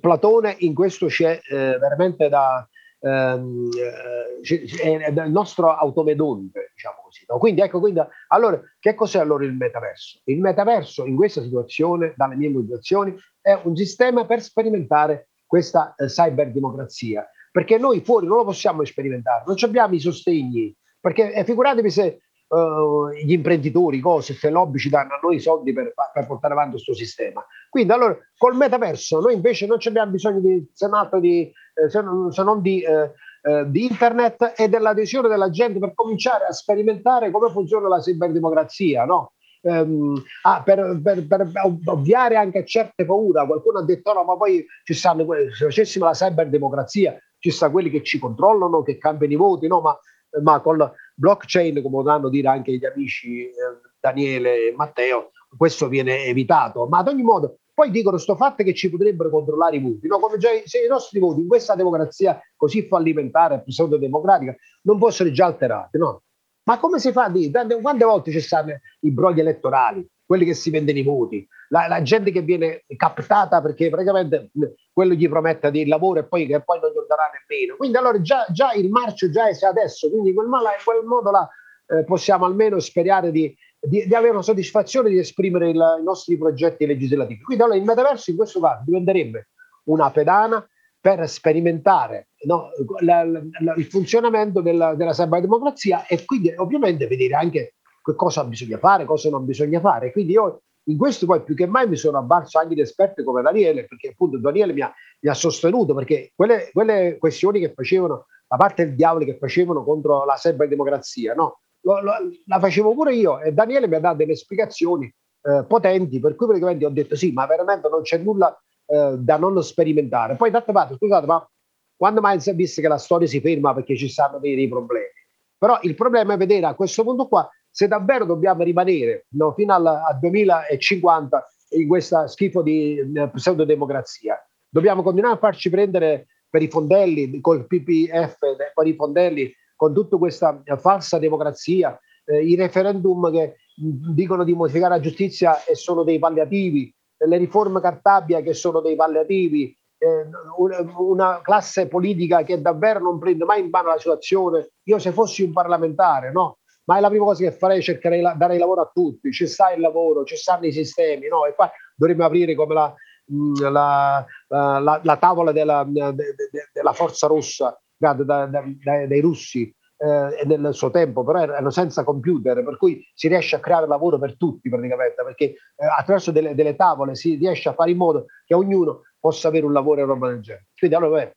Platone in questo c'è eh, veramente da, ehm, eh, è il nostro automedonte, diciamo così. No? Quindi ecco, quindi, allora, che cos'è allora il metaverso? Il metaverso in questa situazione, dalle mie motivazioni, è un sistema per sperimentare questa eh, cyberdemocrazia, perché noi fuori non lo possiamo sperimentare, non abbiamo i sostegni, perché eh, figuratevi se uh, gli imprenditori, cose, se lobby ci danno a noi i soldi per, per portare avanti questo sistema. Quindi allora col metaverso noi invece non abbiamo bisogno di, se non, di, eh, se non, se non di, eh, eh, di, internet e dell'adesione della gente per cominciare a sperimentare come funziona la ciberdemocrazia, no? Um, ah, per, per, per, ovviare anche a certe paure. Qualcuno ha detto: no, ma poi ci stanno, se facessimo la cyberdemocrazia, ci sta quelli che ci controllano, che cambiano i voti, no? Ma, ma con blockchain, come potranno dire anche gli amici eh, Daniele e Matteo, questo viene evitato. Ma ad ogni modo, poi dicono sto fatto che ci potrebbero controllare i voti, no? come già se i nostri voti in questa democrazia così fallimentare, pseudo-democratica, non fossero già alterati, no? Ma come si fa a dire? Quante volte ci stanno i brogli elettorali? Quelli che si vendono i voti, la, la, gente che viene captata perché praticamente quello gli promette del lavoro e poi, che poi non gli darà nemmeno. Quindi allora già, già il marcio già è adesso, quindi in quel, quel modo là, eh, possiamo almeno sperare di, di, di, avere una soddisfazione di esprimere il, i nostri progetti legislativi. Quindi allora il metaverso in questo caso diventerebbe una pedana per sperimentare no, la, la, il funzionamento della, della cyberdemocrazia e quindi ovviamente vedere anche cosa bisogna fare, cosa non bisogna fare. Quindi io in questo poi più che mai mi sono avvalso anche di esperti come Daniele, perché appunto Daniele mi ha, mi ha sostenuto, perché quelle, quelle, questioni che facevano, la parte del diavolo che facevano contro la cyberdemocrazia, no? Lo, lo, la facevo pure io e Daniele mi ha dato delle spiegazioni eh, potenti, per cui praticamente ho detto sì, ma veramente non c'è nulla eh, da non sperimentare. Poi d'altra parte, scusate, ma quando mai si è visto che la storia si ferma perché ci stanno dei, dei problemi? Però il problema è vedere a questo punto qua se davvero dobbiamo rimanere no, fino al, al 2050 in questa schifo di eh, pseudodemocrazia, dobbiamo continuare a farci prendere per i fondelli, col PPF, per i fondelli, con tutta questa falsa democrazia, eh, i referendum che dicono di modificare la giustizia e sono dei palliativi, le riforme Cartabia che sono dei palliativi, eh, una, classe politica che davvero non prende mai in mano la situazione. Io se fossi un parlamentare, no? Ma è la prima cosa che farei, cercherei di dare lavoro a tutti, ci sta il lavoro, ci stanno i sistemi, no? E qua dovremmo aprire come la, mm, la, la, la tavola della, de, de, della forza rossa da, da, da, dai russi eh, nel suo tempo, però erano senza computer, per cui si riesce a creare lavoro per tutti praticamente, perché eh, attraverso delle, delle, tavole si riesce a fare in modo che ognuno possa avere un lavoro e roba del genere. Quindi allora, beh,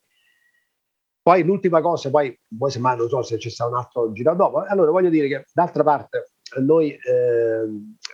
poi l'ultima cosa, poi, poi semmai non so se c'è stato un altro giro dopo, allora voglio dire che d'altra parte noi eh,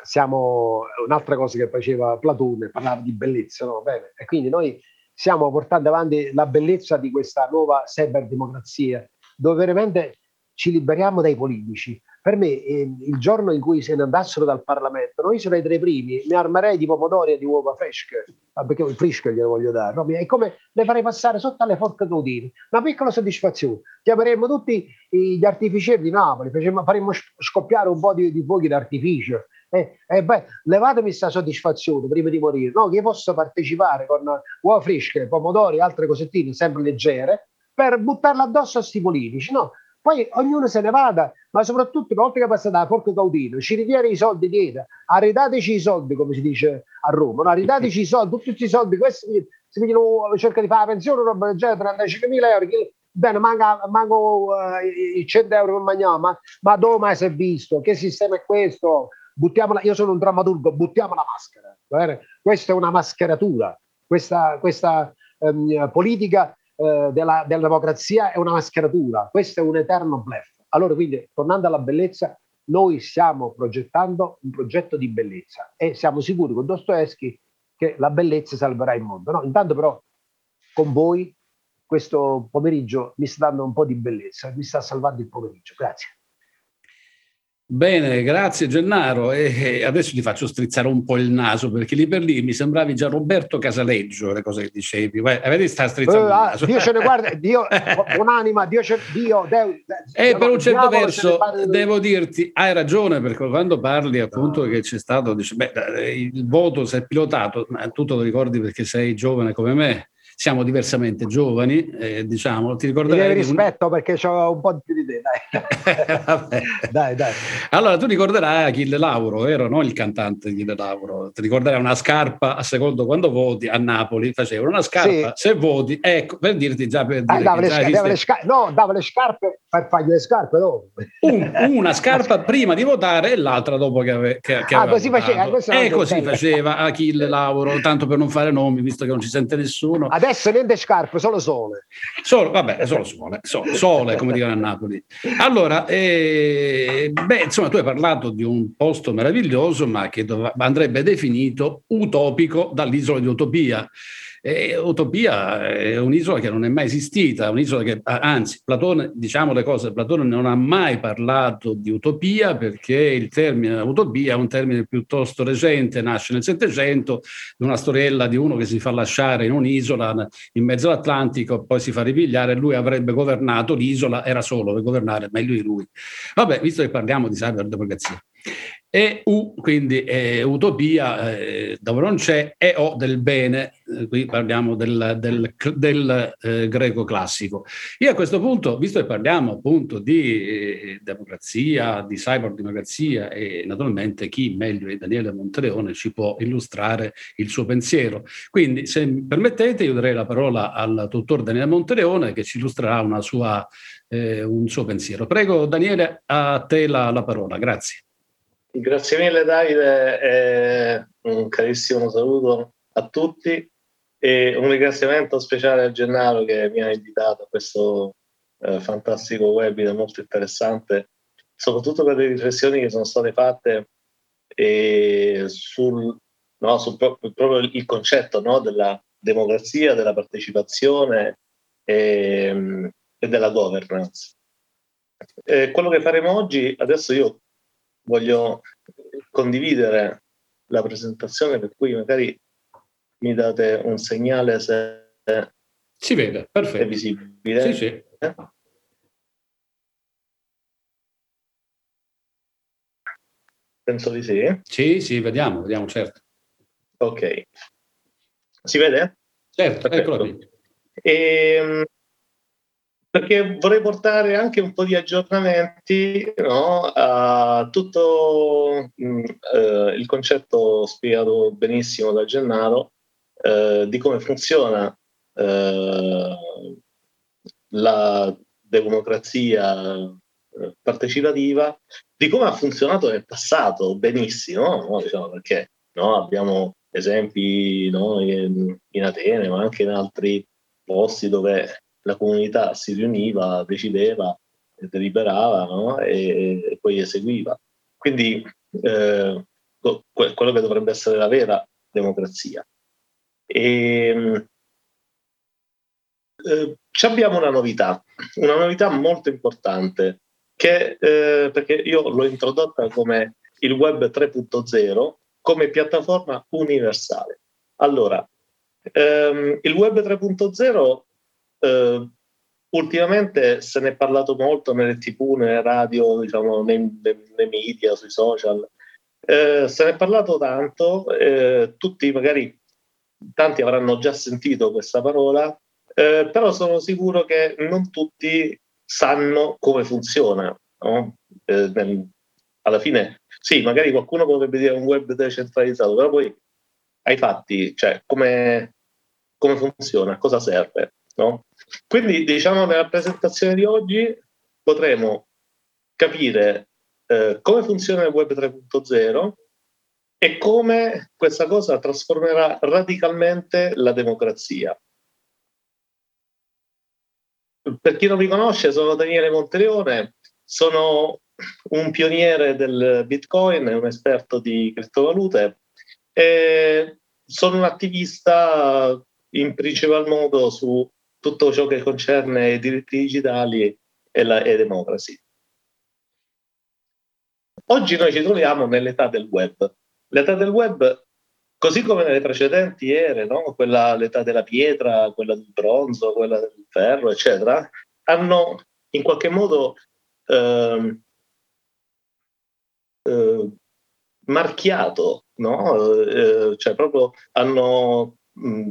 siamo, un'altra cosa che faceva Platone, parlava di bellezza, no? Bene. E quindi noi stiamo portando avanti la bellezza di questa nuova cyberdemocrazia, dove veramente ci liberiamo dai politici, per me eh, il giorno in cui se ne andassero dal Parlamento, noi sarei tra i primi, mi armerei di pomodori e di uova fresche, ah, perché il fresco glielo voglio dare, no? è come le farei passare sotto alle forche caudine, una piccola soddisfazione. Chiameremmo tutti gli artificieri di Napoli, faremmo scoppiare un po' di, di fuochi d'artificio. E eh, eh, beh, levatemi questa soddisfazione prima di morire, no? che io possa partecipare con uova fresche, pomodori, altre cosettine sempre leggere, per buttarla addosso a sti politici. No? Poi ognuno se ne vada, ma soprattutto una volta che passa da Porco Caudino, ci richiede i soldi dietro, aridateci i soldi, come si dice a Roma, no? aridateci i soldi, tutti questi soldi, questi si vogliono, cerca di fare la pensione, roba del genere, 35 mila euro, che, bene, manca, manco uh, i 100 euro per mangiare, ma, ma dove mai si è visto? Che sistema è questo? Buttiamola, io sono un drammaturgo, buttiamo la maschera. Bene? Questa è una mascheratura, questa, questa um, politica eh, della, della, democrazia è una mascheratura, questo è un eterno bluff. Allora, quindi, tornando alla bellezza, noi stiamo progettando un progetto di bellezza e siamo sicuri con Dostoevsky che la bellezza salverà il mondo. No, intanto però con voi questo pomeriggio mi sta dando un po' di bellezza, mi sta salvando il pomeriggio. Grazie. Bene, grazie Gennaro. E adesso ti faccio strizzare un po' il naso perché lì per lì mi sembravi già Roberto Casaleggio, le cose che dicevi. Vai, vedi, sta strizzando Eh, il ah. Dio ce ne guarda, Dio, *laughs* buonanima, Dio, ce, Dio, Deo, E per un certo verso devo dirti, hai ragione, perché quando parli appunto che c'è stato, dice, beh, il voto si è pilotato, ma tu te lo ricordi perché sei giovane come me, siamo diversamente giovani, eh, diciamo, ti Mi ricorderai... devi di un- rispetto perché ho un po' di più di te, dai. *laughs* *laughs* dai, dai. Allora, tu ricorderai Achille Lauro, vero? No? Il cantante Achille Lauro. Ti ricorderai una scarpa a secondo quando voti a Napoli, facevano una scarpa, se voti, ecco, per dirti già per dire Ah, dava le, sca- dava le sca- no, dava le scarpe per fargli le scarpe dopo. un- una scarpa prima di votare e l'altra dopo che, ave- che- che Ah, così faceva, non E così faceva Achille Lauro, tanto per non fare nomi, visto che non ci sente nessuno. Adesso niente scarpe, solo sole. Solo, vabbè, solo sole, sole, sole, come dicono a Napoli. Allora, eh, beh, insomma, tu hai parlato di un posto meraviglioso, ma che dov- andrebbe definito utopico dall'isola di Utopia. E Utopia è un'isola che non è mai esistita, un'isola che, anzi, Platone, diciamo le cose, Platone non ha mai parlato di utopia perché il termine utopia è un termine piuttosto recente, nasce nel Settecento, una storiella di uno che si fa lasciare in un'isola in mezzo all'Atlantico, poi si fa ripigliare, lui avrebbe governato l'isola, era solo per governare, meglio di lui. Vabbè, visto che parliamo di cyberdemocrazia. E U, quindi eh, utopia, eh, dove non c'è, e O del bene, eh, qui parliamo del, del- del, eh, greco classico. Io a questo punto, visto che parliamo appunto di eh, democrazia, di cyberdemocrazia e naturalmente chi meglio di Daniele Monteleone ci può illustrare il suo pensiero. Quindi, se permettete, io darei la parola al dottor Daniele Monteleone che ci illustrerà sua, un suo pensiero. Prego Daniele, a te la- la parola, grazie. Grazie mille Davide, e un carissimo saluto a tutti e un ringraziamento speciale a Gennaro che mi ha invitato a questo eh, fantastico webinar molto interessante, soprattutto per le riflessioni che sono state fatte eh, sul, no, sul pro- proprio il concetto no, della democrazia, della partecipazione e, e della governance. Eh, quello che faremo oggi, adesso io voglio condividere la presentazione per cui magari mi date un segnale se si vede, perfetto. è visibile. Sì, sì. Penso di sì. Sì, sì, vediamo, vediamo, certo. Ok. Si vede? Certo, Perfetto. eccola qui. Ehm, perché vorrei portare anche un po' di aggiornamenti no, a tutto mh, eh, il concetto spiegato benissimo da Gennaro eh, di come funziona eh, la democrazia eh, partecipativa, di come ha funzionato nel passato benissimo, no? Diciamo, perché no, abbiamo esempi in, in Atene, ma anche in altri posti dove la comunità si riuniva, decideva, deliberava no? e, e poi eseguiva. Quindi eh, que- quello che dovrebbe essere la vera democrazia. E, eh, ci abbiamo una novità, una novità molto importante, che, eh, perché io l'ho introdotta come il web 3.0 come piattaforma universale. Allora, ehm, il web 3.0 eh, ultimamente se ne è parlato molto nelle tv, nelle radio, diciamo, nei, nei- media, sui social. Eh, se ne è parlato tanto, eh, tutti magari tanti avranno già sentito questa parola, eh, però sono sicuro che non tutti sanno come funziona. no? Eh, nel- alla fine, sì, magari qualcuno potrebbe dire un web decentralizzato, però poi ai fatti, cioè come, come funziona, cosa serve. no? Quindi, diciamo, nella presentazione di oggi potremo capire eh, come funziona il web 3.0 e come questa cosa trasformerà radicalmente la democrazia. Per chi non mi conosce, sono Daniele Monteleone, sono un pioniere del Bitcoin un esperto di criptovalute e sono un attivista in principal modo su tutto ciò che concerne i diritti digitali e la e democracy. Oggi noi ci troviamo nell'età del web. L'età del web, così come nelle precedenti ere, no? quella, l'età della pietra, quella del bronzo, quella del ferro, eccetera, hanno in qualche modo ehm, eh, marchiato, no? eh, cioè proprio hanno mh,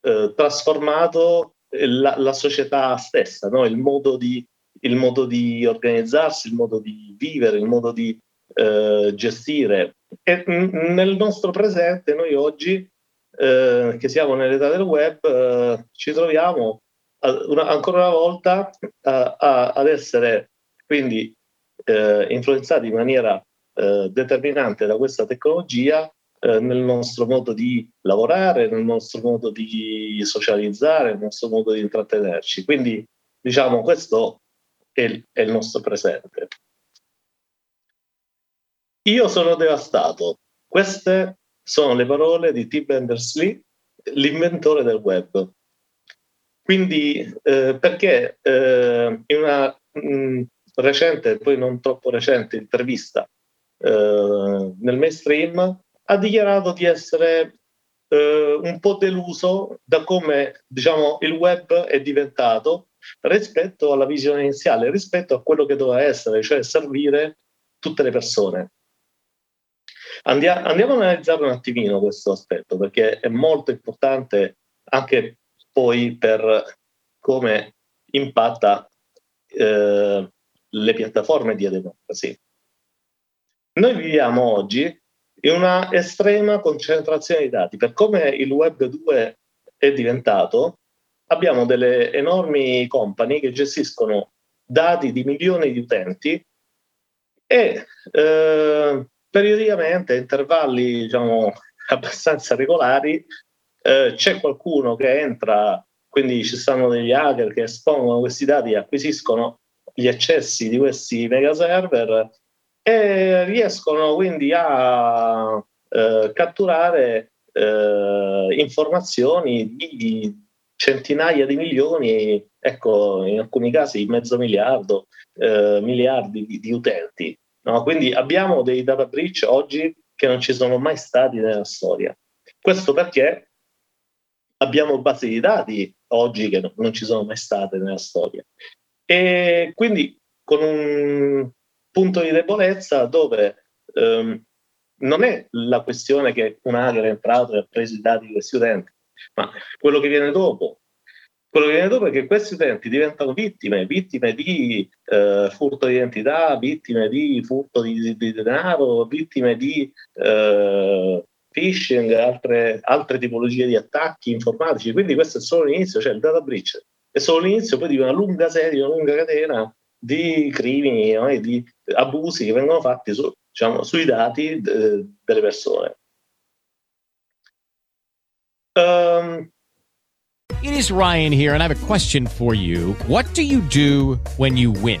eh, trasformato la, la, società stessa, no? il, modo di, il modo di organizzarsi, il modo di vivere, il modo di eh, gestire. E nel nostro presente, noi oggi, eh, che siamo nell'età del web, eh, ci troviamo una, ancora una volta a, a, ad essere quindi eh, influenzati in maniera eh, determinante da questa tecnologia eh, nel nostro modo di lavorare, nel nostro modo di socializzare, nel nostro modo di intrattenerci. Quindi, diciamo, questo è il, è il nostro presente. Io sono devastato. Queste sono le parole di Tim Berners-Lee, l'inventore del web. Quindi, eh, perché eh, in una mh, mm, recente, poi non troppo recente intervista eh, nel mainstream, ha dichiarato di essere eh, un po' deluso da come diciamo, il web è diventato rispetto alla visione iniziale, rispetto a quello che doveva essere, cioè servire tutte le persone. Andia, andiamo ad analizzare un attimino questo aspetto perché è molto importante anche poi per come impatta eh, le piattaforme di democracy. Noi viviamo oggi in una estrema concentrazione di dati. Per come il Web 2 è diventato, abbiamo delle enormi company che gestiscono dati di milioni di utenti e eh, periodicamente, a intervalli diciamo, *laughs* abbastanza regolari, eh, c'è qualcuno che entra, quindi ci stanno degli hacker che espongono questi dati e acquisiscono gli accessi di questi mega server e riescono quindi a eh, catturare eh, informazioni di centinaia di milioni, ecco, in alcuni casi mezzo miliardo, eh, miliardi di, di utenti. No? Quindi abbiamo dei data breach oggi che non ci sono mai stati nella storia. Questo perché abbiamo basi di dati oggi che no, non ci sono mai state nella storia. E quindi con un punto di debolezza dove ehm, non è la questione che un hacker è entrato e ha preso i dati di questi utenti, ma quello che viene dopo. Quello che viene dopo è che questi utenti diventano vittime, vittime di eh, furto di identità, vittime di furto di, di, di denaro, vittime di eh, phishing, altre, altre tipologie di attacchi informatici. Quindi questo è solo l'inizio, cioè il data breach è solo l'inizio poi di una lunga serie, una lunga catena di crimini no? e di abusi che vengono fatti su, diciamo, sui dati de- delle persone. Um, It is Ryan here, and I have a question for you. What do you do when you win?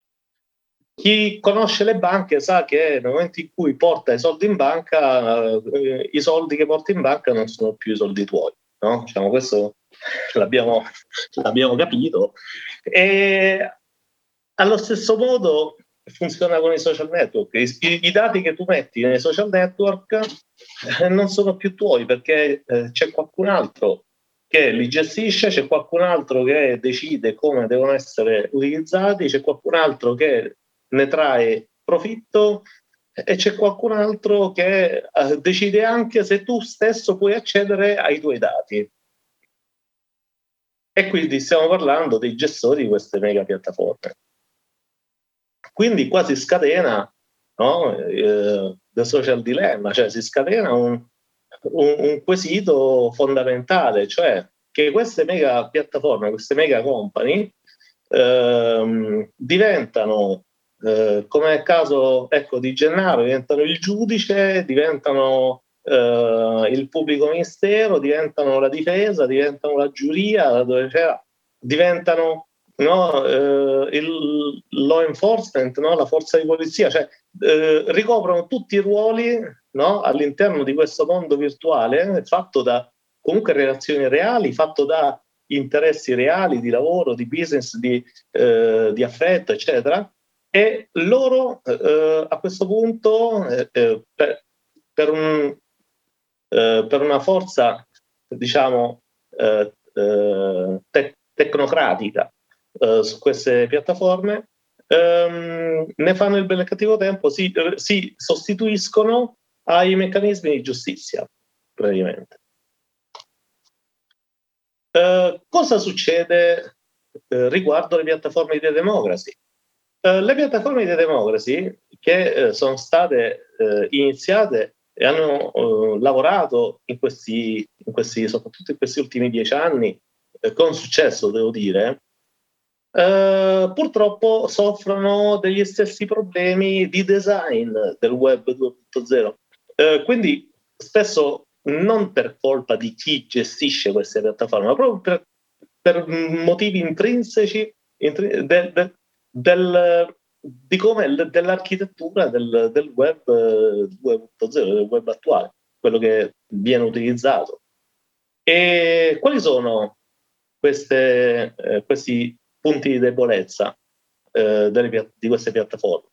Chi conosce le banche sa che nel momento in cui porta i soldi in banca, eh, i soldi che porti in banca non sono più i soldi tuoi. No? Diciamo, questo l'abbiamo, l'abbiamo capito. E allo stesso modo funziona con i social network. I, i dati che tu metti nei social network eh, non sono più tuoi perché eh, c'è qualcun altro che li gestisce, c'è qualcun altro che decide come devono essere utilizzati, c'è qualcun altro che ne trae profitto e c'è qualcun altro che eh, decide anche se tu stesso puoi accedere ai tuoi dati. E quindi stiamo parlando dei gestori di queste mega piattaforme. Quindi qua si scatena no? eh, the social dilemma, cioè si scatena un, un, un quesito fondamentale, cioè che queste mega piattaforme, queste mega company ehm, diventano, eh, come nel caso ecco, di Gennaro, diventano il giudice, diventano eh, il pubblico ministero, diventano la difesa, diventano la giuria, diventano no, eh, il law enforcement, no, la forza di polizia, cioè eh, ricoprono tutti i ruoli no, all'interno di questo mondo virtuale fatto da comunque relazioni reali, fatto da interessi reali di lavoro, di business, di, eh, di affetto, eccetera. E loro eh, a questo punto, eh, eh per, per, un, eh, per, una forza, diciamo, eh, te- tecnocratica su queste piattaforme, ehm, ne fanno il bel e cattivo tempo, si, si sostituiscono ai meccanismi di giustizia, praticamente. Eh, cosa succede uh, riguardo le piattaforme di democracy? Uh, le piattaforme di democracy che sono state iniziate e hanno lavorato in questi, in questi, soprattutto in questi ultimi dieci anni, con successo, devo dire, purtroppo soffrono degli stessi problemi di design del web 2.0. quindi spesso non per colpa di chi gestisce queste piattaforme, ma proprio per, per motivi intrinseci intri- de, de, del, come dell'architettura del, del web 2.0, del web attuale, quello che viene utilizzato. E quali sono queste, eh, questi punti di debolezza eh, delle, di queste piattaforme?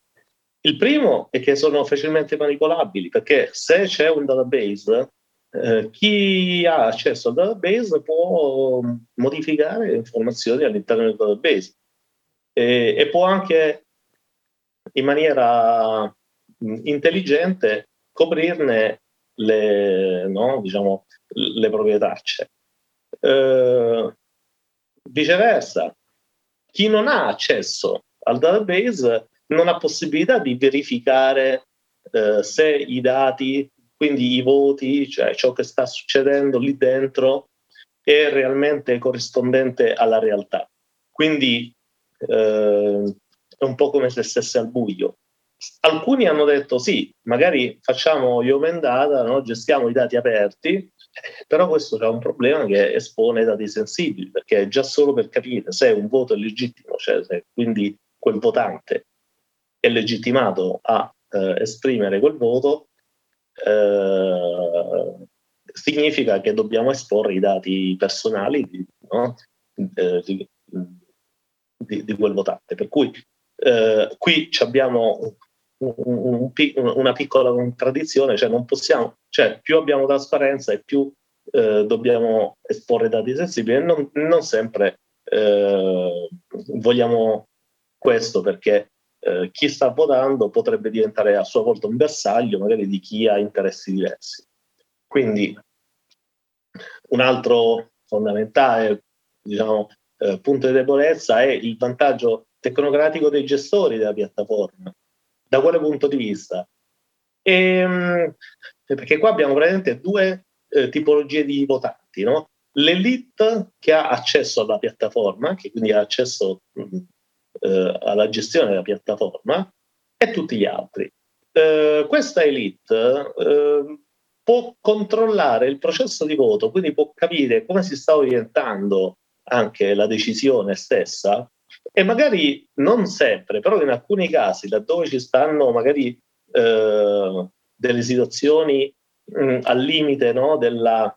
Il primo è che sono facilmente manipolabili, perché se c'è un database eh, chi ha accesso al database può modificare le informazioni all'interno del database e, e può anche in maniera mh, intelligente coprirne le, no, diciamo, le proprietacce. Eh, viceversa, chi non ha accesso al database non ha possibilità di verificare eh, se i dati quindi i voti, cioè ciò che sta succedendo lì dentro, è realmente corrispondente alla realtà. Quindi eh, è un po' come se stesse al buio. Alcuni hanno detto sì, magari facciamo gli open data, no? gestiamo i dati aperti, però questo è un problema che espone dati sensibili, perché già solo per capire se un voto è legittimo, cioè se quindi quel votante è legittimato a eh, esprimere quel voto, eh, significa che dobbiamo esporre i dati personali di, no? eh, di, di, quel votante. Per cui eh, qui abbiamo un, un, un, una piccola contraddizione, cioè non possiamo, cioè più abbiamo trasparenza e più eh, dobbiamo esporre dati sensibili e non, non sempre eh, vogliamo questo perché eh, chi sta votando potrebbe diventare a sua volta un bersaglio magari di chi ha interessi diversi. Quindi un altro fondamentale diciamo, eh, punto di debolezza è il vantaggio tecnocratico dei gestori della piattaforma. Da quale punto di vista? E, ehm, perché qua abbiamo praticamente due eh, tipologie di votanti, no? l'elite che ha accesso alla piattaforma, che quindi ha accesso mh, eh, alla gestione della piattaforma e tutti gli altri. Eh, questa elite eh, può controllare il processo di voto, quindi può capire come si sta orientando anche la decisione stessa e magari non sempre, però in alcuni casi, laddove ci stanno magari eh, delle situazioni mh, mm, al limite no, della,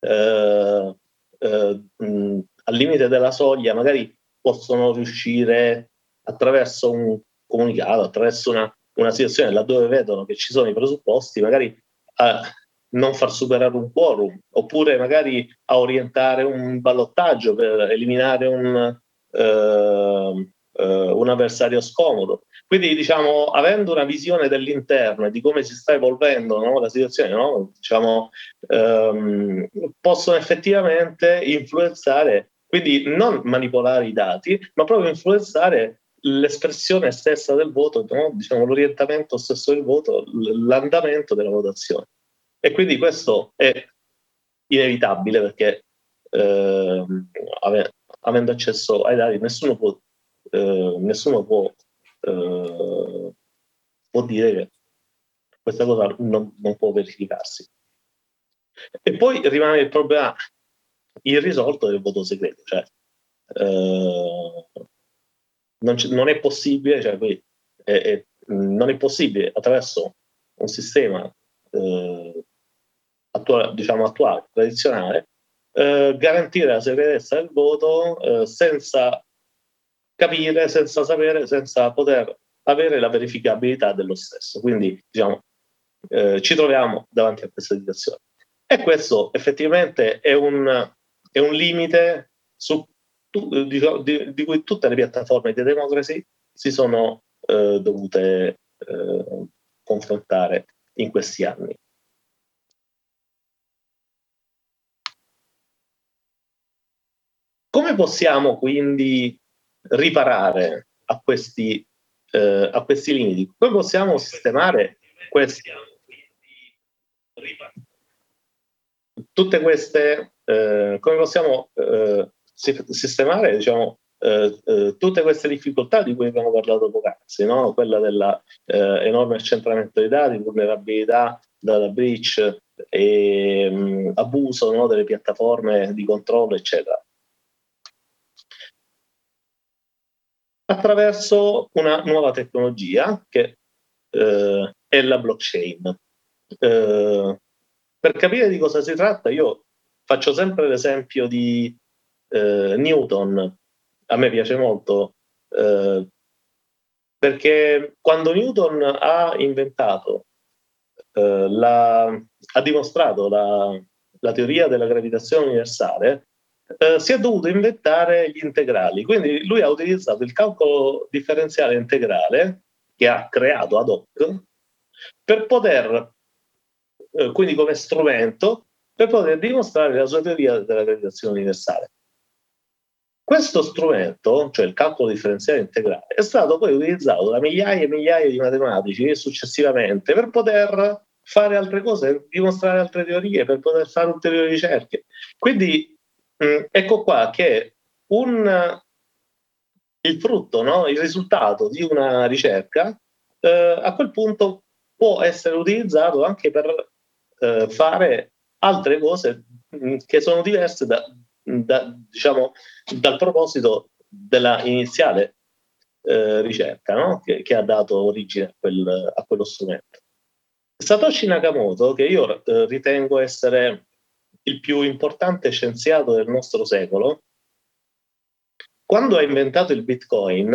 eh, eh, mh, al limite della soglia, magari possono riuscire attraverso un comunicato, attraverso una, una situazione laddove vedono che ci sono i presupposti, magari a non far superare un quorum, oppure magari a orientare un ballottaggio per eliminare un, eh, eh, un avversario scomodo. Quindi, diciamo, avendo una visione dell'interno e di come si sta evolvendo no, la situazione, no, diciamo, ehm, possono effettivamente influenzare, quindi non manipolare i dati, ma proprio influenzare l'espressione stessa del voto, no? diciamo, l'orientamento stesso del voto, l'andamento della votazione. E quindi questo è inevitabile perché eh, avendo accesso ai dati nessuno può, eh, nessuno può, eh, può, dire che questa cosa non, non, può verificarsi. E poi rimane il problema irrisolto del voto segreto, cioè eh, non, non, è possibile, cioè, è, è, non è possibile attraverso un sistema eh, attuale, diciamo attuale, tradizionale, eh, garantire la segretezza del voto eh, senza capire, senza sapere, senza poter avere la verificabilità dello stesso. Quindi, diciamo, eh, ci troviamo davanti a questa situazione. E questo effettivamente è un, è un limite su, di, di, di, cui tutte le piattaforme di democracy si sono eh, dovute eh, confrontare in questi anni. Come possiamo quindi riparare a questi, eh, a questi limiti? Come possiamo sistemare questi, tutte queste, eh, come possiamo eh, sistemare diciamo, eh, eh, tutte queste difficoltà di cui abbiamo parlato poc'anzi, no? quella dell'enorme eh, accentramento dei dati, vulnerabilità, data breach e mh, abuso no? delle piattaforme di controllo, eccetera. Attraverso una nuova tecnologia che eh, è la blockchain. Eh, per capire di cosa si tratta, io faccio sempre l'esempio di eh, Newton. A me piace molto eh, perché quando Newton ha inventato, eh, la, ha dimostrato la, la teoria della gravitazione universale, eh, si è dovuto inventare gli integrali. Quindi lui ha utilizzato il calcolo differenziale integrale che ha creato ad hoc per poter, eh, quindi come strumento, per poter dimostrare la sua teoria della gravitazione universale. Questo strumento, cioè il calcolo differenziale integrale, è stato poi utilizzato da migliaia e migliaia di matematici successivamente per poter fare altre cose, dimostrare altre teorie, per poter fare ulteriori ricerche. Quindi ecco qua che un, il frutto, no? il risultato di una ricerca, eh, a quel punto può essere utilizzato anche per eh, fare altre cose mm, che sono diverse da, da, diciamo, dal proposito della iniziale eh, ricerca no? che, che, ha dato origine a, quel, a, quello strumento. Satoshi Nakamoto, che io eh, ritengo essere il più importante scienziato del nostro secolo, quando ha inventato il Bitcoin,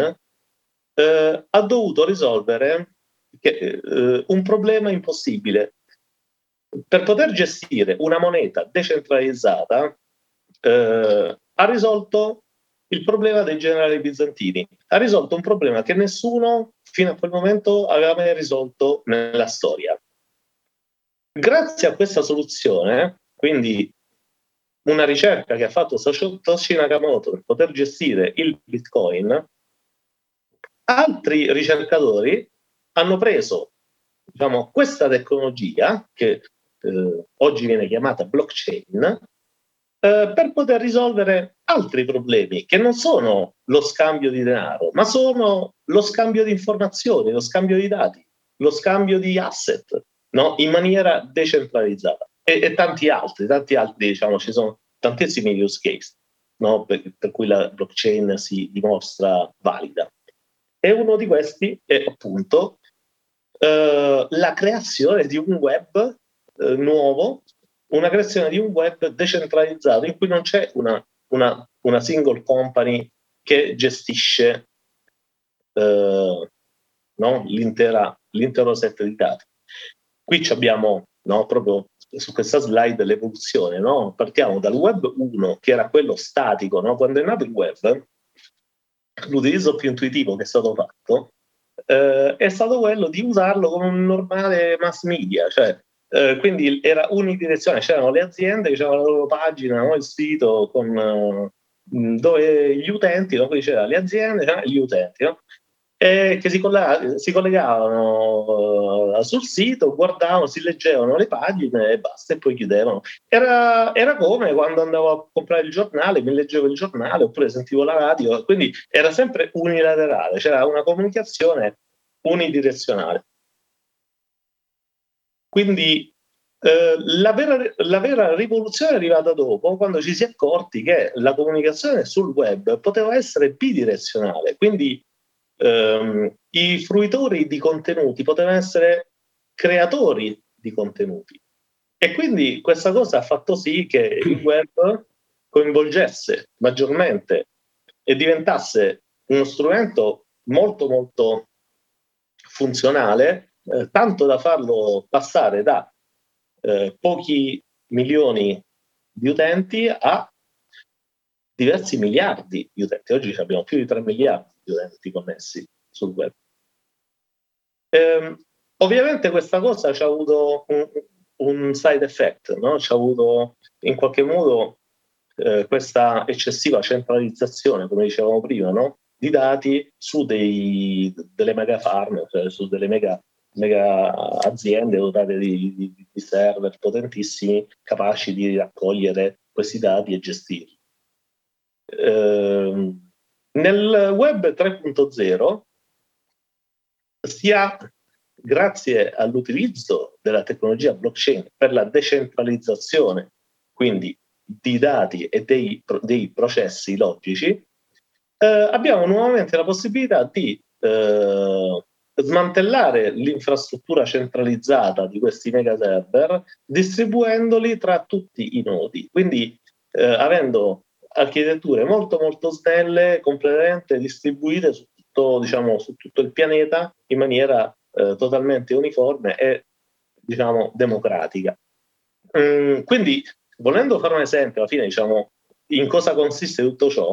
eh, ha dovuto risolvere che, eh, un problema impossibile. Per poter gestire una moneta decentralizzata, eh, ha risolto il problema dei generali bizantini. Ha risolto un problema che nessuno fino a quel momento aveva mai risolto nella storia. Grazie a questa soluzione, quindi una ricerca che ha fatto Satoshi Nakamoto per poter gestire il Bitcoin, altri ricercatori hanno preso diciamo, questa tecnologia, che eh, oggi viene chiamata blockchain, eh, per poter risolvere altri problemi che non sono lo scambio di denaro, ma sono lo scambio di informazioni, lo scambio di dati, lo scambio di asset, no? in maniera decentralizzata e, e tanti altri, tanti altri, diciamo, ci sono tantissimi use case no? per, per, cui la blockchain si dimostra valida. E uno di questi è appunto eh, la creazione di un web eh, nuovo, una creazione di un web decentralizzato in cui non c'è una, una, una single company che gestisce eh, no? l'intero set di dati. Qui abbiamo no, proprio su questa slide l'evoluzione, no? Partiamo dal web 1, che era quello statico, no? Quando è nato il web, l'utilizzo più intuitivo che è stato fatto eh, è stato quello di usarlo come un normale mass media, cioè eh, quindi era unidirezionale, c'erano le aziende che avevano la loro pagina, no? il sito con, uh, dove gli utenti, no? poi c'era le aziende e gli utenti, no? E che si, collega- si collegavano uh, sul sito, guardavano, si leggevano le pagine e basta, e poi chiudevano. Era, era, come quando andavo a comprare il giornale, mi leggevo il giornale oppure sentivo la radio, quindi era sempre unilaterale, c'era una comunicazione unidirezionale. Quindi eh, la, vera, la, vera, rivoluzione è arrivata dopo, quando ci si è accorti che la comunicazione sul web poteva essere bidirezionale, quindi ehm, i fruitori di contenuti potevano essere creatori di contenuti. E quindi questa cosa ha fatto sì che il web coinvolgesse maggiormente e diventasse uno strumento molto molto funzionale, eh, tanto da farlo passare da eh, pochi milioni di utenti a diversi miliardi di utenti. Oggi abbiamo più di 3 miliardi di utenti connessi sul web. Ehm, ovviamente questa cosa ci ha avuto un, un side effect, no? ci ha avuto in qualche modo eh, questa eccessiva centralizzazione, come dicevamo prima, no? di dati su dei, delle mega farm, cioè su delle mega, mega aziende dotate di, di, di server potentissimi capaci di raccogliere questi dati e gestirli. Eh, nel web 3.0 sia grazie all'utilizzo della tecnologia blockchain per la decentralizzazione, quindi di dati e dei, dei processi logici, eh, abbiamo nuovamente la possibilità di eh, smantellare l'infrastruttura centralizzata di questi mega server distribuendoli tra tutti i nodi. Quindi eh, avendo architetture molto molto snelle, completamente distribuite su tutto, diciamo, su tutto il pianeta in maniera eh, totalmente uniforme e diciamo democratica. Mm, quindi, volendo fare un esempio, alla fine, diciamo, in cosa consiste tutto ciò,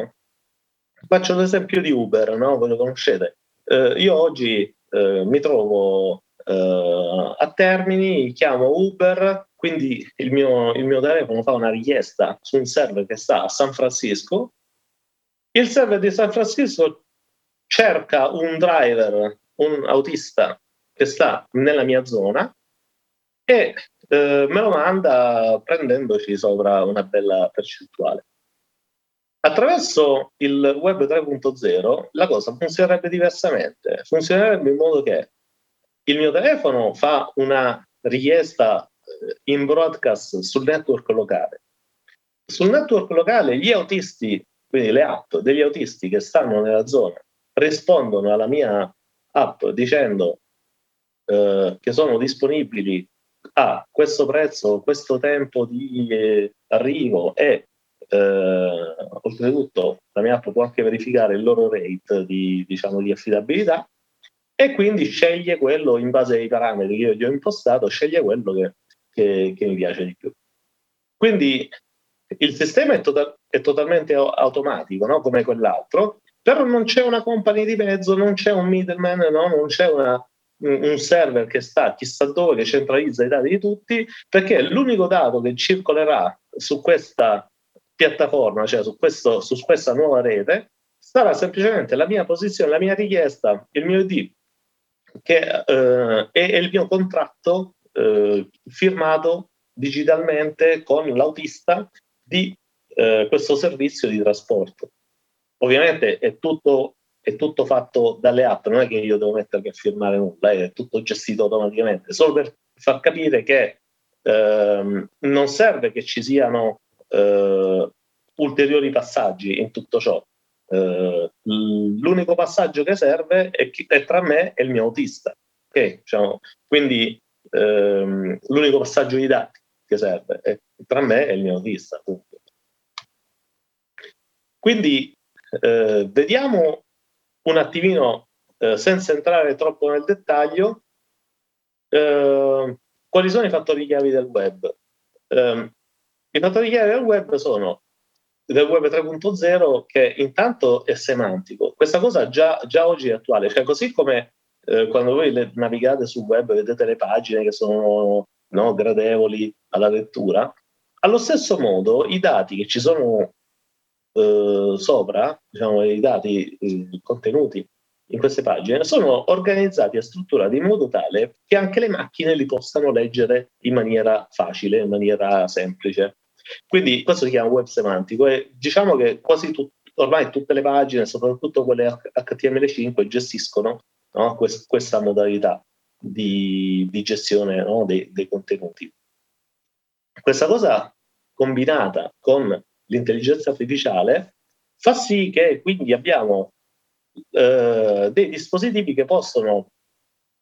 faccio l'esempio di Uber, no? Voi lo conoscete. Eh, io oggi eh, mi trovo eh, a Termini, chiamo Uber, quindi il mio, il mio telefono fa una richiesta su un server che sta a San Francisco. Il server di San Francisco cerca un driver, un autista che sta nella mia zona e eh, me lo manda prendendoci sopra una bella percentuale. Attraverso il web 3.0 la cosa funzionerebbe diversamente, funzionerebbe in modo che il mio telefono fa una richiesta in broadcast sul network locale. Sul network locale gli autisti, quindi le app degli autisti che stanno nella zona, rispondono alla mia app dicendo eh, che sono disponibili a questo prezzo, questo tempo di eh, arrivo e eh, oltretutto la mia app può anche verificare il loro rate di, diciamo, di affidabilità e quindi sceglie quello in base ai parametri che io gli ho impostato, sceglie quello che, che, che mi piace di più. Quindi il sistema è, to- è totalmente automatico, no? come quell'altro, però non c'è una company di mezzo, non c'è un middleman, no? non c'è una, un server che sta chissà dove, che centralizza i dati di tutti, perché l'unico dato che circolerà su questa piattaforma, cioè su, questo, su questa nuova rete, sarà semplicemente la mia posizione, la mia richiesta, il mio ID che eh, è, il mio contratto eh, firmato digitalmente con l'autista di eh, questo servizio di trasporto. Ovviamente è tutto, è tutto, fatto dalle app, non è che io devo mettermi a firmare nulla, è tutto gestito automaticamente, solo per far capire che ehm, non serve che ci siano eh, ulteriori passaggi in tutto ciò. Uh, l'unico passaggio che serve è, chi, è, tra me e il mio autista. Okay? Diciamo, quindi um, l'unico passaggio di dati che serve è tra me e il mio autista. Appunto. Quindi uh, vediamo un attimino, uh, senza entrare troppo nel dettaglio, quali sono i fattori chiavi del web. Um, I fattori chiavi del web sono del web 3.0 che intanto è semantico. Questa cosa già, già oggi è attuale, cioè così come eh, quando voi le, navigate sul web vedete le pagine che sono no, gradevoli alla lettura, allo stesso modo i dati che ci sono eh, sopra, diciamo, i dati i contenuti in queste pagine, sono organizzati e strutturati in modo tale che anche le macchine li possano leggere in maniera facile, in maniera semplice. Quindi questo si chiama web semantico e diciamo che quasi tut- ormai tutte le pagine, soprattutto quelle HTML5, gestiscono no, quest- questa modalità di, di gestione no, dei, dei contenuti. Questa cosa combinata con l'intelligenza artificiale fa sì che quindi abbiamo eh, dei dispositivi che possono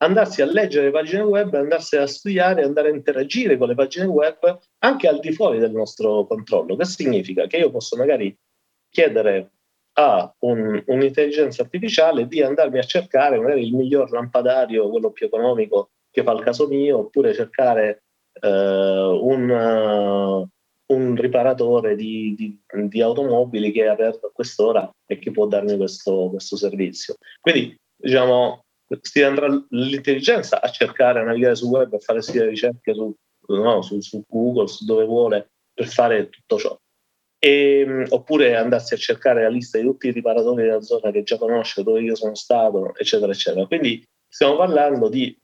andarsi a leggere le pagine web, andarsi a studiare, andare a interagire con le pagine web anche al di fuori del nostro controllo. Che significa? Che io posso magari chiedere a un, un'intelligenza artificiale di andarmi a cercare magari il miglior lampadario, quello più economico che fa il caso mio, oppure cercare uh, un, uh, un, riparatore di, di, di, automobili che è aperto a quest'ora e che può darmi questo, questo servizio. Quindi, diciamo, si andrà l'intelligenza a cercare, a navigare sul web, a fare sia ricerche su, no, su, su, Google, su dove vuole, per fare tutto ciò. E, ehm, oppure andarsi a cercare la lista di tutti i riparatori della zona che già conosce, dove io sono stato, eccetera, eccetera. Quindi stiamo parlando di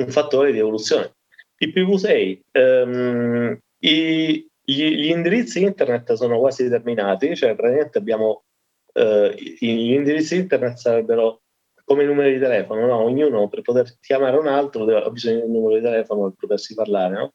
un fattore di evoluzione. IPv6, ehm, i, gli, gli, indirizzi internet sono quasi terminati, cioè praticamente abbiamo eh, gli indirizzi internet sarebbero come i numeri di telefono, no? ognuno per poter chiamare un altro ha bisogno di un numero di telefono per potersi parlare. No?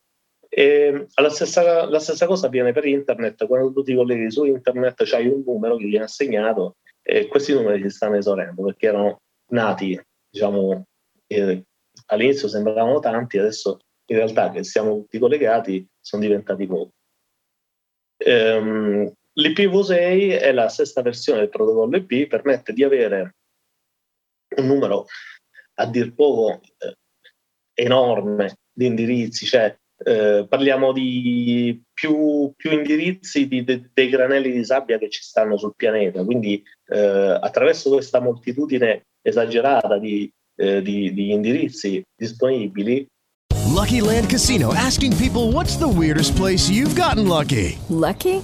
E la stessa, la stessa, cosa avviene per internet, quando tu ti colleghi su internet c'hai un numero che viene assegnato e questi numeri si stanno esaurendo perché erano nati, diciamo, eh, all'inizio sembravano tanti, adesso in realtà che siamo tutti collegati sono diventati pochi. Um, L'IPv6 è la sesta versione del protocollo IP, permette di avere un numero a dir poco eh, enorme di indirizzi, cioè eh, parliamo di più, più indirizzi di, de, dei granelli di sabbia che ci stanno sul pianeta, quindi eh, attraverso questa moltitudine esagerata di, eh, di, di indirizzi disponibili. Lucky Land Casino asking people what's the weirdest place you've gotten lucky? Lucky?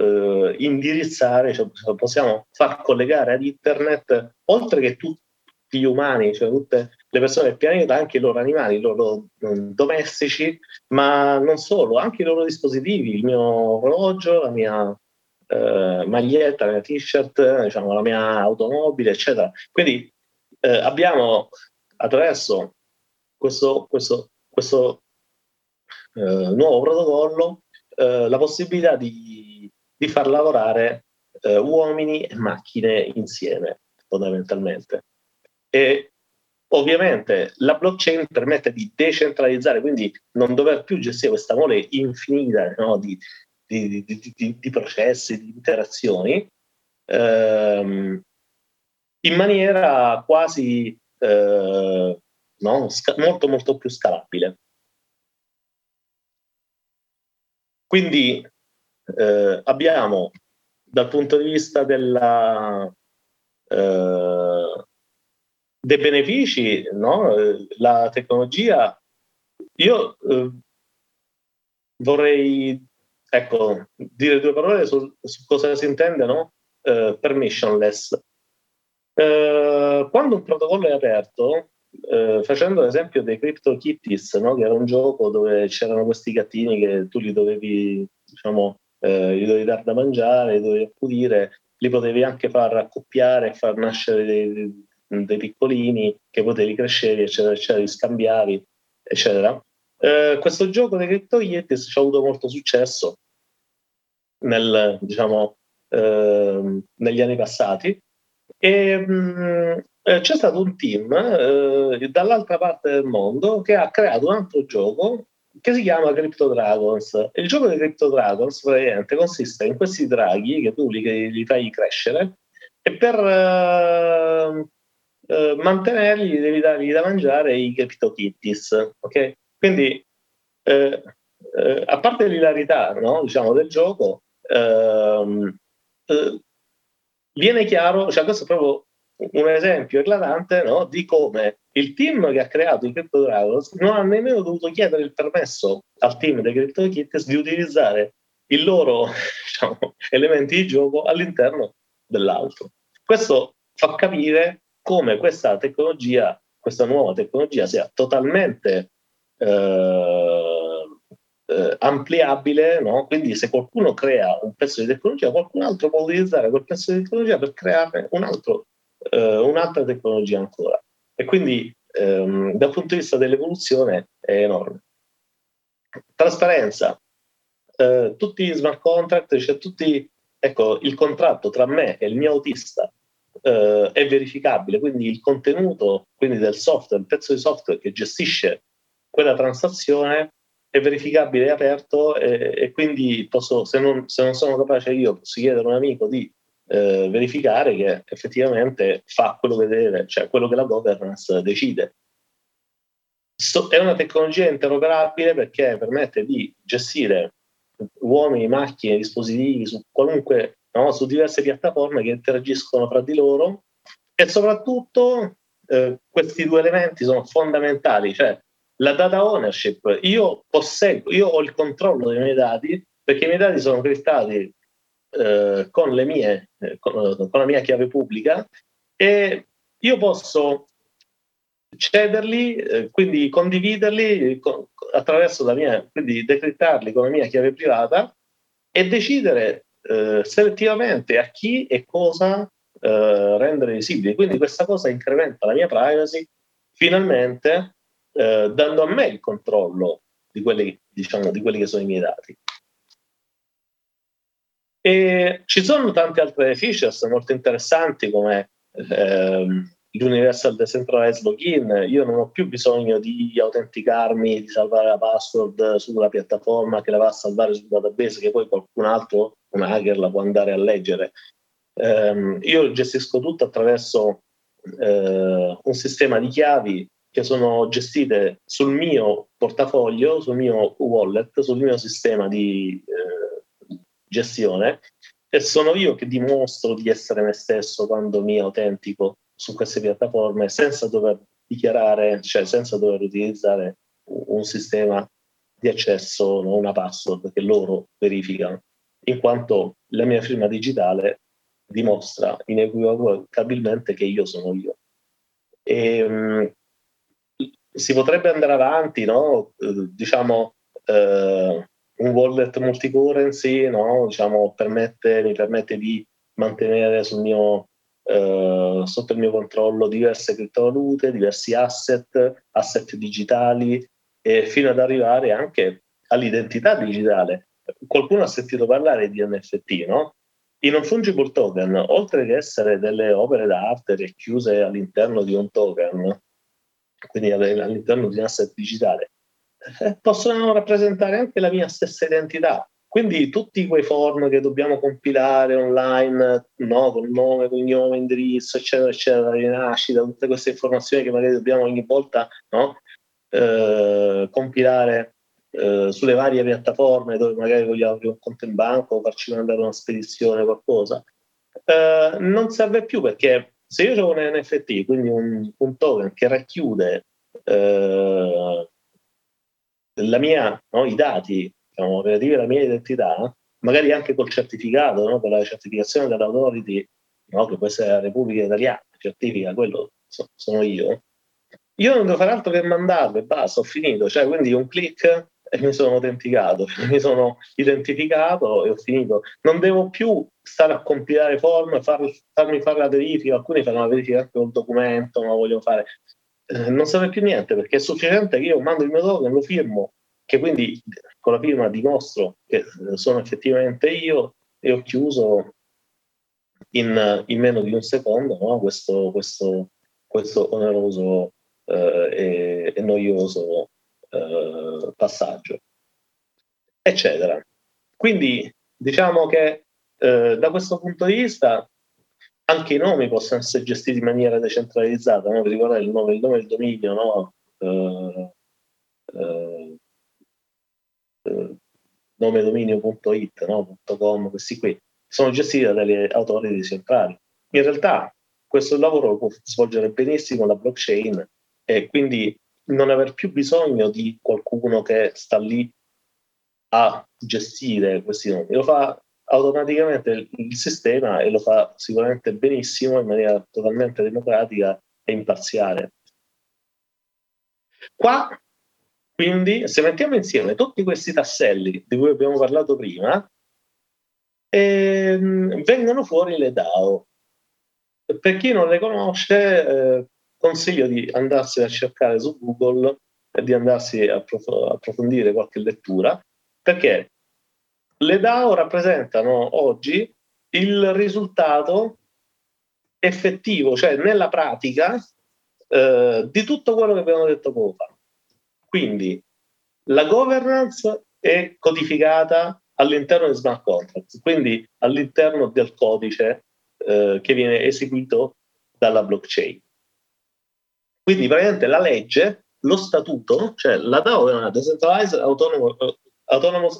eh, indirizzare, cioè possiamo far collegare ad internet, oltre che tutti gli umani, cioè tutte le persone del pianeta, anche i loro animali, i loro um, domestici, ma non solo, anche i loro dispositivi, il mio orologio, la mia eh, maglietta, la mia t-shirt, diciamo, la mia automobile, eccetera. Quindi eh, abbiamo attraverso questo, questo, questo eh, nuovo protocollo eh, la possibilità di, di far lavorare eh, uomini e macchine insieme, fondamentalmente. E ovviamente la blockchain permette di decentralizzare, quindi non dover più gestire questa mole infinita no, di, di, di, di, processi, di interazioni, ehm, in maniera quasi eh, no, sca- molto molto più scalabile. Quindi eh, abbiamo dal punto di vista della, eh, dei benefici, no? la tecnologia, io eh, vorrei ecco, dire due parole su, su cosa si intende no? eh, permissionless. Eh, quando un protocollo è aperto, eh, facendo l'esempio dei CryptoKitties, no? che era un gioco dove c'erano questi gattini che tu li dovevi, diciamo, eh, gli dovevi dare da mangiare, li dovevi accudire, li potevi anche far accoppiare far nascere dei, dei piccolini che potevi crescere, eccetera, eccetera, li scambiavi, eccetera. Eh, questo gioco dei Crypto Yetis ci ha avuto molto successo nel, diciamo, ehm, negli anni passati. E mh, eh, c'è stato un team eh, dall'altra parte del mondo che ha creato un altro gioco che si chiama Crypto Dragons. Il gioco di Crypto Dragons praticamente consiste in questi draghi che tu li, li fai crescere e per eh, eh, mantenerli devi dargli da mangiare i Crypto Kitties. Ok? Quindi, eh, a parte l'ilarità no? diciamo, del gioco, ehm, eh, viene chiaro, cioè questo è proprio un esempio eclatante no, di come il team che ha creato i Crypto Dragons non ha nemmeno dovuto chiedere il permesso al team dei Crypto Kittens di utilizzare i loro *laughs* diciamo, elementi di gioco all'interno dell'altro. Questo fa capire come questa tecnologia, questa nuova tecnologia sia totalmente eh, eh, ampliabile, no? quindi se qualcuno crea un pezzo di tecnologia, qualcun altro può utilizzare quel pezzo di tecnologia per creare un altro eh, un'altra tecnologia ancora. E quindi ehm, dal punto di vista dell'evoluzione è enorme. Trasparenza. Eh, tutti gli smart contract, cioè tutti, ecco, il contratto tra me e il mio autista eh, è verificabile, quindi il contenuto quindi del software, il pezzo di software che gestisce quella transazione è verificabile, è aperto e, e quindi posso, se non, se non sono capace io, posso chiedere a un amico di eh, verificare che effettivamente fa quello che deve, cioè quello che la governance decide. So, è una tecnologia interoperabile perché permette di gestire uomini, macchine, dispositivi su qualunque, no, su diverse piattaforme che interagiscono fra di loro e soprattutto eh, questi due elementi sono fondamentali, cioè la data ownership, io posseggo, io ho il controllo dei miei dati perché i miei dati sono criptati eh, con, mie, eh, con, con, la mia chiave pubblica e io posso cederli, eh, quindi condividerli con, attraverso la mia, quindi decrettarli con la mia chiave privata e decidere eh, selettivamente a chi e cosa eh, rendere visibili. Quindi questa cosa incrementa la mia privacy finalmente dando a me il controllo di quelli, diciamo, di quelli che sono i miei dati. E ci sono tante altre features molto interessanti come ehm, l'Universal Decentralized Login. Io non ho più bisogno di autenticarmi, di salvare la password sulla piattaforma che la va a salvare sul database, che poi qualcun altro, un hacker, la può andare a leggere. Um, io gestisco tutto attraverso uh, un sistema di chiavi che sono gestite sul mio portafoglio, sul mio wallet, sul mio sistema di uh, gestione e sono io che dimostro di essere me stesso quando mi autentico su queste piattaforme senza dover dichiarare, cioè senza dover utilizzare un sistema di accesso, no? una password che loro verificano, in quanto la mia firma digitale dimostra inequivocabilmente che io sono io. E, um, si potrebbe andare avanti, no? Eh, diciamo, eh, un wallet multicurrency no? diciamo, permette, mi permette di mantenere mio, eh, sotto il mio controllo diverse criptovalute, diversi asset, asset digitali, e fino ad arrivare anche all'identità digitale. Qualcuno ha sentito parlare di NFT, no? I non fungible token, oltre che essere delle opere d'arte racchiuse all'interno di un token, quindi all'interno di un asset digitale, possono rappresentare anche la mia stessa identità. Quindi tutti quei form che dobbiamo compilare online, no, con nome, cognome, indirizzo, eccetera, eccetera, rinascita, tutte queste informazioni che magari dobbiamo ogni volta no, eh, compilare eh, sulle varie piattaforme dove magari vogliamo aprire un conto in banco o farci mandare una spedizione o qualcosa, eh, non serve più perché se io ho un NFT, quindi un, un token che racchiude eh, mia, no, i dati diciamo, relativi alla mia identità, magari anche col certificato, no, con la certificazione dell'autority, no, che può essere la Repubblica Italiana, certifica quello so, sono io, io non devo fare altro che mandarlo e basta, ho finito. Cioè, quindi un click e mi sono autenticato, *laughs* mi sono identificato e ho finito. Non devo più stare a compilare form, far, farmi fare la verifica, alcuni fanno la verifica anche col documento, ma voglio fare. Eh, non serve più niente perché è sufficiente che io mando il mio token, lo firmo, che quindi con la firma dimostro che sono effettivamente io e ho chiuso in, in meno di un secondo no? questo, questo, questo oneroso eh, e, e, noioso eh, passaggio, eccetera. Quindi diciamo che eh, da questo punto di vista anche i nomi possono essere gestiti in maniera decentralizzata, no? ricordate il nome, il nome del dominio, no? Uh, uh, uh, nomedominio.it, no? .com, questi qui, sono gestiti dalle autority centrali. In realtà questo lavoro lo può svolgere benissimo la blockchain e quindi non aver più bisogno di qualcuno che sta lì a gestire questi nomi. Lo fa automaticamente il, sistema e lo fa sicuramente benissimo in maniera totalmente democratica e imparziale. Qua, quindi, se mettiamo insieme tutti questi tasselli di cui abbiamo parlato prima, ehm, vengono fuori le DAO. Per chi non le conosce, eh, consiglio di andarsi a cercare su Google e di andarsi a approf- approfondire qualche lettura, perché le DAO rappresentano oggi il risultato effettivo, cioè nella pratica, eh, di tutto quello che abbiamo detto poco fa. Quindi la governance è codificata all'interno di smart contracts, quindi all'interno del codice eh, che viene eseguito dalla blockchain. Quindi praticamente la legge, lo statuto, cioè la DAO è una decentralized autonomous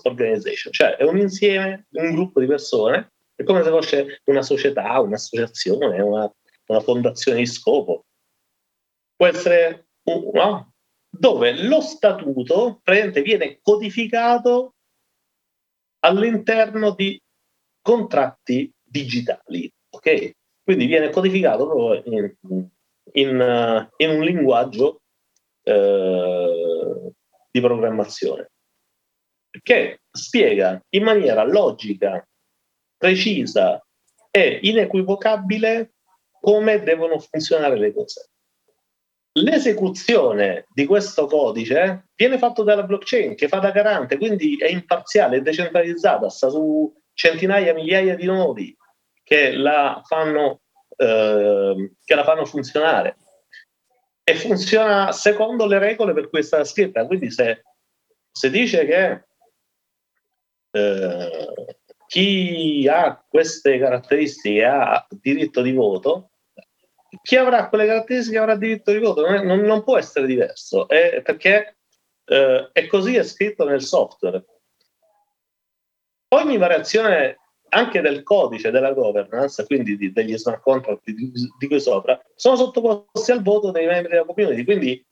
organization, cioè è un insieme, un gruppo di persone, è come se fosse una società, un'associazione, una, una fondazione di scopo. Può essere no? dove lo statuto viene codificato all'interno di contratti digitali, ok? Quindi viene codificato proprio in, in, in un linguaggio eh, di programmazione che spiega in maniera logica, precisa e inequivocabile come devono funzionare le cose. L'esecuzione di questo codice viene fatto dalla blockchain che fa da garante, quindi è imparziale, è decentralizzata, sta su centinaia, migliaia di nodi che la fanno, eh, che la fanno funzionare. E funziona secondo le regole per cui è stata scritta. Quindi se, se dice che eh, chi ha queste caratteristiche ha diritto di voto, chi avrà quelle caratteristiche avrà diritto di voto, non, è, non, non può essere diverso, è perché eh, è così è scritto nel software. Ogni variazione anche del codice della governance, quindi di, degli smart contract di, di qui sopra, sono sottoposti al voto dei membri della community, quindi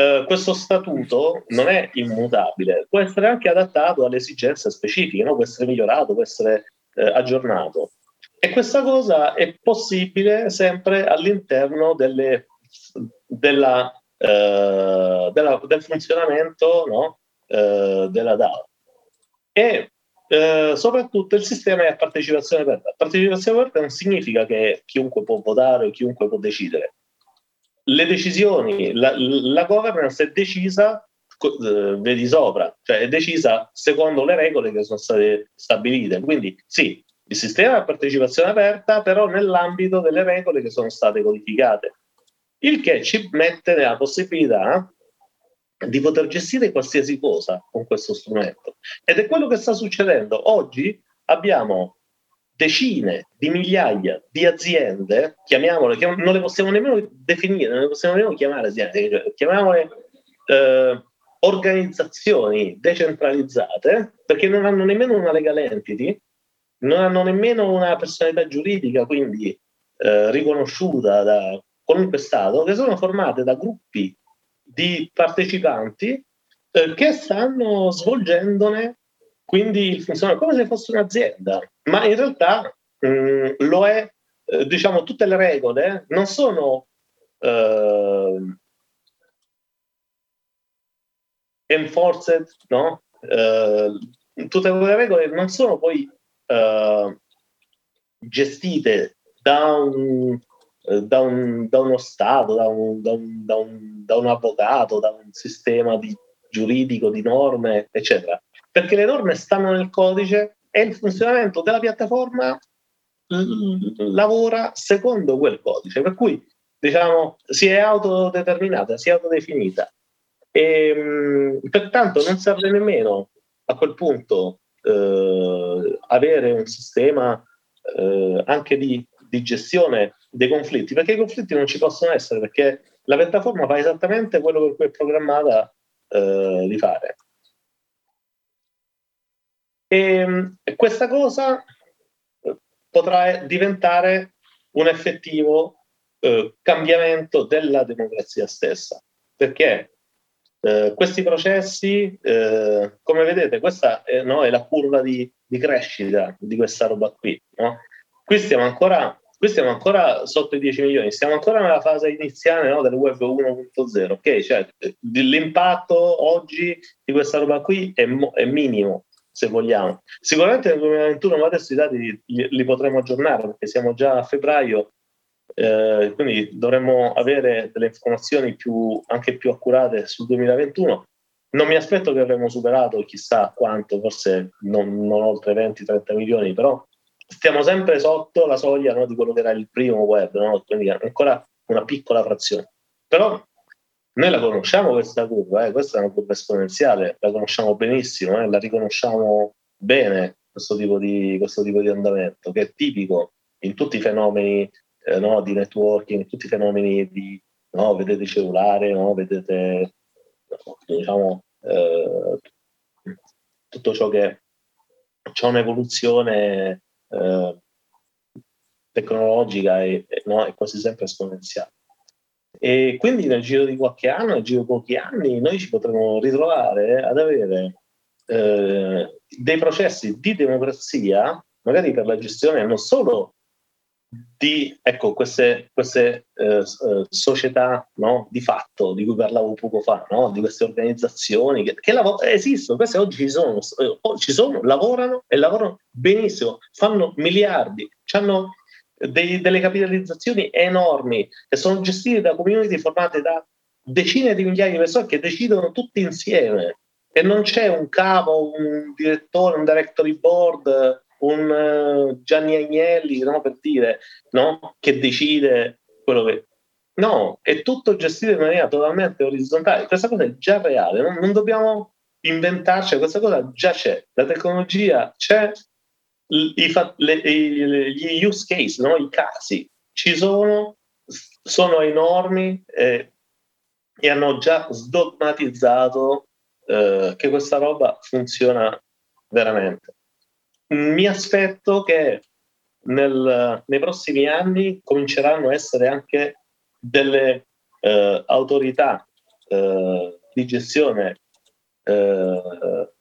eh, questo statuto non è immutabile, può essere anche adattato alle esigenze specifiche, no? può essere migliorato, può essere eh, aggiornato. E questa cosa è possibile sempre all'interno delle, della, eh, della, del funzionamento no? Eh, della DAO. E eh, soprattutto il sistema è a partecipazione aperta. Partecipazione aperta non significa che chiunque può votare o chiunque può decidere le decisioni, la, la governance è decisa, eh, vedi sopra, cioè è decisa secondo le regole che sono state stabilite. Quindi sì, il sistema è a partecipazione aperta, però nell'ambito delle regole che sono state codificate. Il che ci mette nella possibilità di poter gestire qualsiasi cosa con questo strumento. Ed è quello che sta succedendo. Oggi abbiamo decine di migliaia di aziende, chiamiamole, che non le possiamo nemmeno definire, non le possiamo nemmeno chiamare aziende, cioè, chiamiamole eh, organizzazioni decentralizzate, perché non hanno nemmeno una legal entity, non hanno nemmeno una personalità giuridica, quindi eh, riconosciuta da qualunque Stato, che sono formate da gruppi di partecipanti eh, che stanno svolgendone quindi il come se fosse un'azienda, ma in realtà mh, mm, lo è, eh, diciamo, tutte le regole non sono eh, enforced, no? Eh, tutte quelle regole non sono poi eh, gestite da un, da, un, da uno Stato, da un, da, un, da, un, da un avvocato, da un sistema di, giuridico, di norme, eccetera perché le norme stanno nel codice e il funzionamento della piattaforma lavora secondo quel codice, per cui diciamo si è autodeterminata, si è autodefinita. E, mh, pertanto non serve nemmeno a quel punto eh, avere un sistema eh, anche di, di gestione dei conflitti, perché i conflitti non ci possono essere, perché la piattaforma fa esattamente quello per cui è programmata eh, di fare. E, e questa cosa potrà diventare un effettivo eh, cambiamento della democrazia stessa, perché eh, questi processi, eh, come vedete, questa è, no, è la curva di, di, crescita di questa roba qui. No? Qui stiamo ancora qui stiamo ancora sotto i 10 milioni, siamo ancora nella fase iniziale no, del web 1.0, ok? Cioè, l'impatto oggi di questa roba qui è, è minimo, se vogliamo. Sicuramente nel 2021, ma adesso i dati li, li potremo aggiornare perché siamo già a febbraio, eh, quindi dovremmo avere delle informazioni più, anche più accurate sul 2021. Non mi aspetto che avremo superato chissà quanto, forse non, non oltre 20-30 milioni, però stiamo sempre sotto la soglia no, di quello che era il primo web, no? quindi ancora una piccola frazione. Però noi la conosciamo questa curva, eh? questa è una curva esponenziale, la conosciamo benissimo, eh? la riconosciamo bene questo tipo, di, questo tipo di andamento, che è tipico in tutti i fenomeni eh, no, di networking, in tutti i fenomeni di, no, vedete cellulare, no, vedete diciamo, eh, tutto ciò che c'è un'evoluzione eh, tecnologica e, no, è quasi sempre esponenziale. E quindi nel giro di qualche anno, nel giro di pochi anni, noi ci potremo ritrovare ad avere eh, dei processi di democrazia, magari per la gestione non solo di ecco, queste, queste eh, eh società no, di fatto di cui parlavo poco fa, no? di queste organizzazioni che, che lav- esistono, queste oggi ci sono, eh, ci sono, lavorano e lavorano benissimo, fanno miliardi, hanno dei, delle capitalizzazioni enormi e sono gestite da community formate da decine di migliaia di persone che decidono tutti insieme e non c'è un capo, un direttore, un directory board un uh, Gianni Agnelli, no, per dire, no, che decide quello che... No, è tutto gestito in maniera totalmente orizzontale. Questa cosa è già reale, non, non dobbiamo inventarci, questa cosa già c'è, la tecnologia c'è, i, le, gli use case, no? i casi ci sono, sono enormi eh, e hanno già sdogmatizzato eh, che questa roba funziona veramente mi aspetto che nel, nei prossimi anni cominceranno a essere anche delle eh, autorità eh, di gestione eh,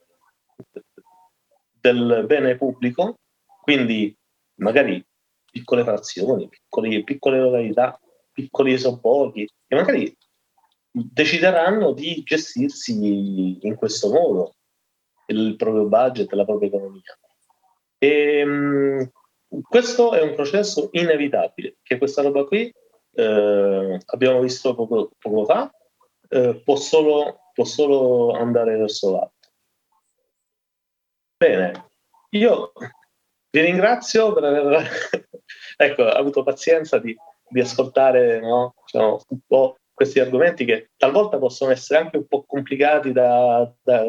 del bene pubblico, quindi magari piccole frazioni, piccoli, piccole località, piccoli sobborghi, che magari decideranno di gestirsi in questo modo il proprio budget, la propria economia. E, um, questo è un processo inevitabile, che questa roba qui, eh, abbiamo visto poco, poco fa, eh, può, solo, può solo andare verso l'alto. Bene, io vi ringrazio per aver *laughs* ecco, avuto pazienza di, di ascoltare no, diciamo, un po' questi argomenti che talvolta possono essere anche un po' complicati da, da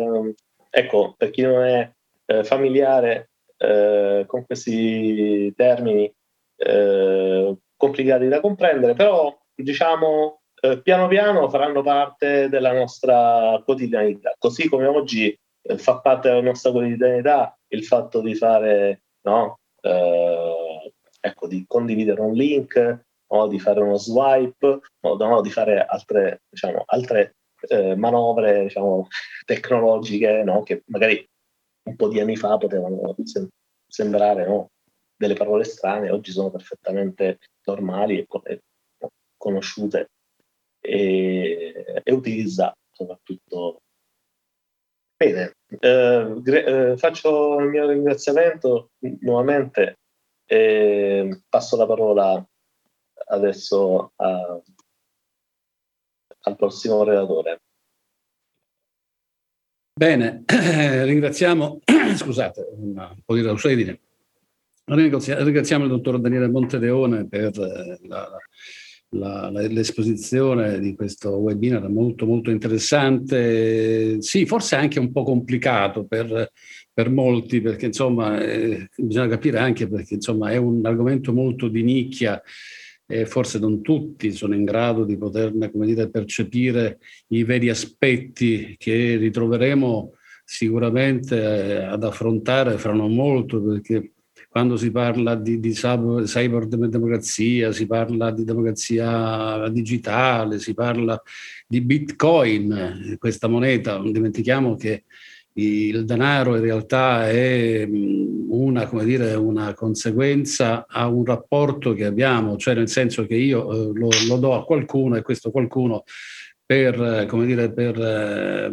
ecco, per chi non è eh, familiare eh, con questi termini eh, complicati da comprendere, però diciamo eh, piano piano faranno parte della nostra quotidianità, così come oggi fa parte della nostra quotidianità il fatto di fare, no, eh, ecco, di condividere un link, no, di fare uno swipe, no, no di fare altre, diciamo, altre eh, manovre diciamo, *laughs* tecnologiche no, che magari un po' di anni fa potevano sembrare no, delle parole strane, oggi sono perfettamente normali e, e conosciute. E, e utilizzate soprattutto. Bene, eh, eh, faccio il mio ringraziamento nuovamente e passo la parola adesso a, al prossimo relatore. Bene, *clears throat* ringraziamo, *clears throat* scusate, un po' di rausedine. Ringraziamo il dottor Daniele Montedeone per la, la, la, l'esposizione di questo webinar molto molto interessante, sì, forse anche un po' complicato per, per molti, perché insomma eh, bisogna capire anche perché insomma è un argomento molto di nicchia e forse non tutti sono in grado di poterne, come dire, percepire i veri aspetti che ritroveremo sicuramente eh, ad affrontare fra non molto, perché quando si parla di, di cyber democrazia, si parla di democrazia digitale, si parla di bitcoin, questa moneta, non dimentichiamo che il denaro in realtà è una, dire, una conseguenza a un rapporto che abbiamo, cioè nel senso che io eh, lo, lo, do a qualcuno e questo qualcuno per, come dire, per eh,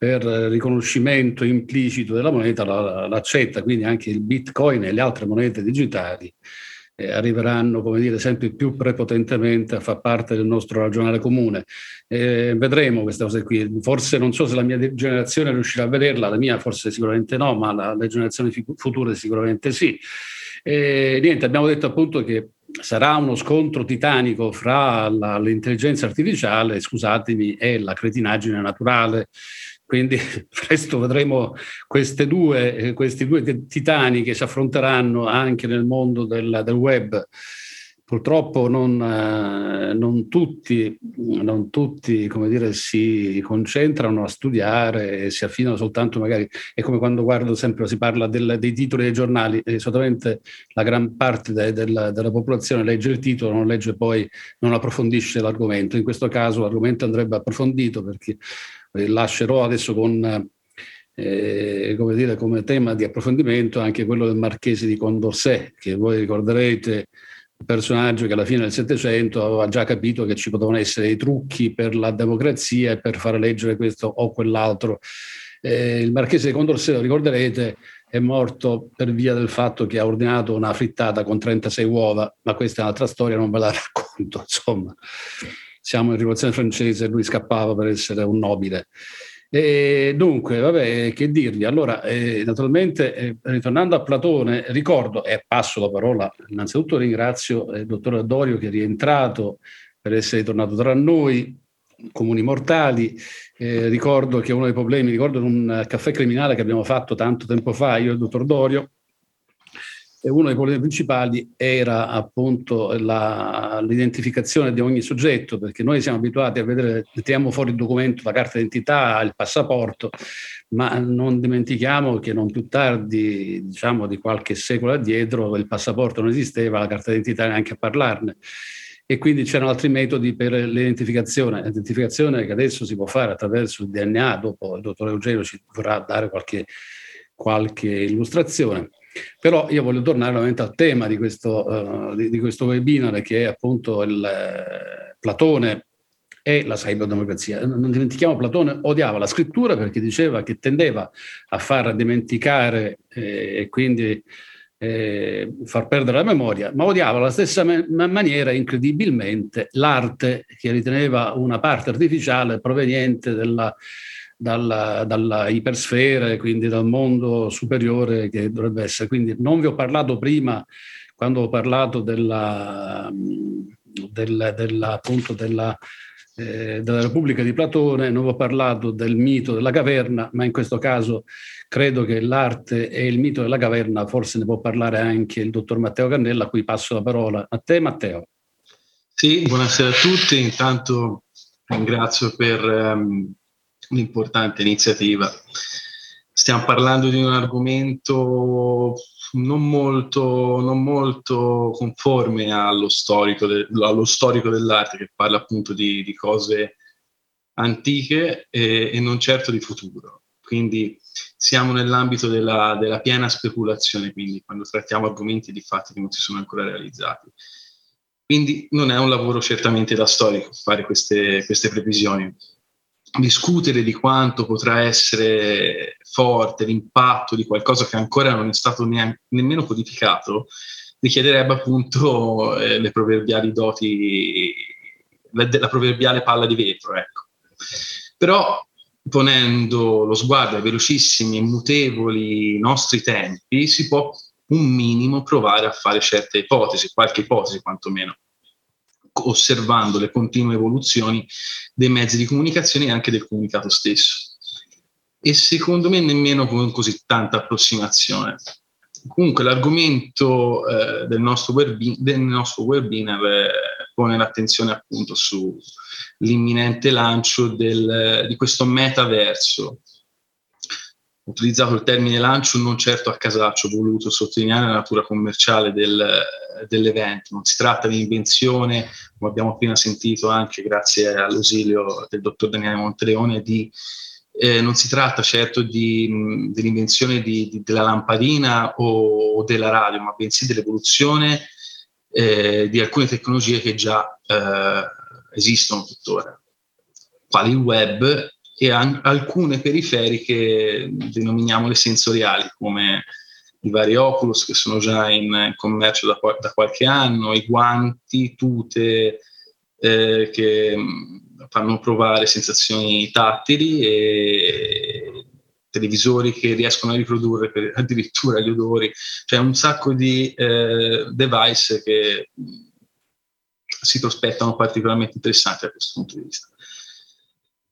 per riconoscimento implicito della moneta l'accetta, quindi anche il bitcoin e le altre monete digitali eh, arriveranno, come dire, sempre più prepotentemente a far parte del nostro ragionare comune. Eh, vedremo queste cose qui. Forse non so se la mia generazione riuscirà a vederla, la mia forse sicuramente no, ma la, le generazioni future sicuramente sì. E, niente, abbiamo detto appunto che sarà uno scontro titanico fra la, l'intelligenza artificiale, scusatemi, e la cretinaggine naturale. Quindi *laughs* presto vedremo due, eh, questi due titani che si affronteranno anche nel mondo del, del web. Purtroppo non, eh, non, tutti, non tutti dire, si concentrano a studiare e si affidano soltanto magari, è come quando guardo sempre, si parla del, dei titoli dei giornali, e solamente la gran parte de, della, della popolazione legge il titolo, non legge poi, non approfondisce l'argomento. In questo caso l'argomento andrebbe approfondito perché lascerò adesso con, eh, come, dire, come tema di approfondimento anche quello del Marchese di Condorcet, che voi ricorderete un personaggio che alla fine del Settecento aveva già capito che ci potevano essere dei trucchi per la democrazia e per fare leggere questo o quell'altro. Eh, il Marchese di Condorcet, lo ricorderete, è morto per via del fatto che ha ordinato una frittata con 36 uova, ma questa è un'altra storia, non ve la racconto, insomma siamo in rivoluzione francese lui scappava per essere un nobile. E dunque, vabbè, che dirvi? Allora, eh, naturalmente, eh, ritornando a Platone, ricordo e passo la parola, innanzitutto ringrazio il dottor Dorio che è rientrato per essere tornato tra noi, comuni mortali. Eh, ricordo che uno dei problemi, ricordo in un caffè criminale che abbiamo fatto tanto tempo fa, io e il dottor Dorio, e uno dei problemi principali era appunto la, l'identificazione di ogni soggetto, perché noi siamo abituati a vedere, mettiamo fuori il documento, la carta d'identità, il passaporto, ma non dimentichiamo che non più tardi, diciamo di qualche secolo addietro, il passaporto non esisteva, la carta d'identità neanche a parlarne. E quindi c'erano altri metodi per l'identificazione, l'identificazione che adesso si può fare attraverso il DNA, dopo il dottor Eugenio ci vorrà dare qualche, qualche illustrazione. Però io voglio tornare nuovamente al tema di questo, uh, di, di questo webinar che è appunto il eh, Platone e la cyberdemocrazia. Non dimentichiamo, Platone odiava la scrittura perché diceva che tendeva a far dimenticare eh, e quindi eh, far perdere la memoria, ma odiava alla stessa man- maniera incredibilmente l'arte che riteneva una parte artificiale proveniente dalla, dalla, dalla ipersfera, quindi dal mondo superiore che dovrebbe essere. Quindi non vi ho parlato prima, quando ho parlato della, della, della appunto della, eh, della Repubblica di Platone, non ho parlato del mito della caverna, ma in questo caso credo che l'arte e il mito della caverna forse ne può parlare anche il dottor Matteo Cannella, a cui passo la parola. A te Matteo. Sì, buonasera a tutti. Intanto ringrazio per um, un'importante iniziativa. Stiamo parlando di un argomento non molto, non molto conforme allo storico, de, allo storico, dell'arte, che parla appunto di, di cose antiche e, e, non certo di futuro. Quindi siamo nell'ambito della, della, piena speculazione, quindi quando trattiamo argomenti di fatti che non si sono ancora realizzati. Quindi non è un lavoro certamente da storico fare queste, queste previsioni discutere di quanto potrà essere forte l'impatto di qualcosa che ancora non è stato neanche, nemmeno codificato, richiederebbe appunto eh, le proverbiali doti, la, la, proverbiale palla di vetro. Ecco. Però ponendo lo sguardo ai velocissimi e mutevoli nostri tempi, si può un minimo provare a fare certe ipotesi, qualche ipotesi quantomeno, osservando le continue evoluzioni dei mezzi di comunicazione e anche del comunicato stesso. E secondo me nemmeno con così tanta approssimazione. Comunque l'argomento eh, del, nostro webinar eh, pone l'attenzione appunto sull'imminente lancio del, di questo metaverso, utilizzato il termine lancio non certo a casaccio, ho voluto sottolineare la natura commerciale del, dell'evento. Non si tratta di invenzione, come abbiamo appena sentito anche grazie all'ausilio del dottor Daniele Monteleone, di, eh, non si tratta certo di, mh, dell'invenzione di, della lampadina o, o, della radio, ma bensì dell'evoluzione eh, di alcune tecnologie che già eh, esistono tuttora, quali il web e an- alcune periferiche denominiamole sensoriali, come i vari Oculus che sono già in commercio da, da qualche anno, i guanti, tute eh, che mm, fanno provare sensazioni tattili e televisori che riescono a riprodurre per, *laughs* addirittura gli odori, cioè un sacco di eh, device che mm, si prospettano particolarmente interessanti da questo punto di vista.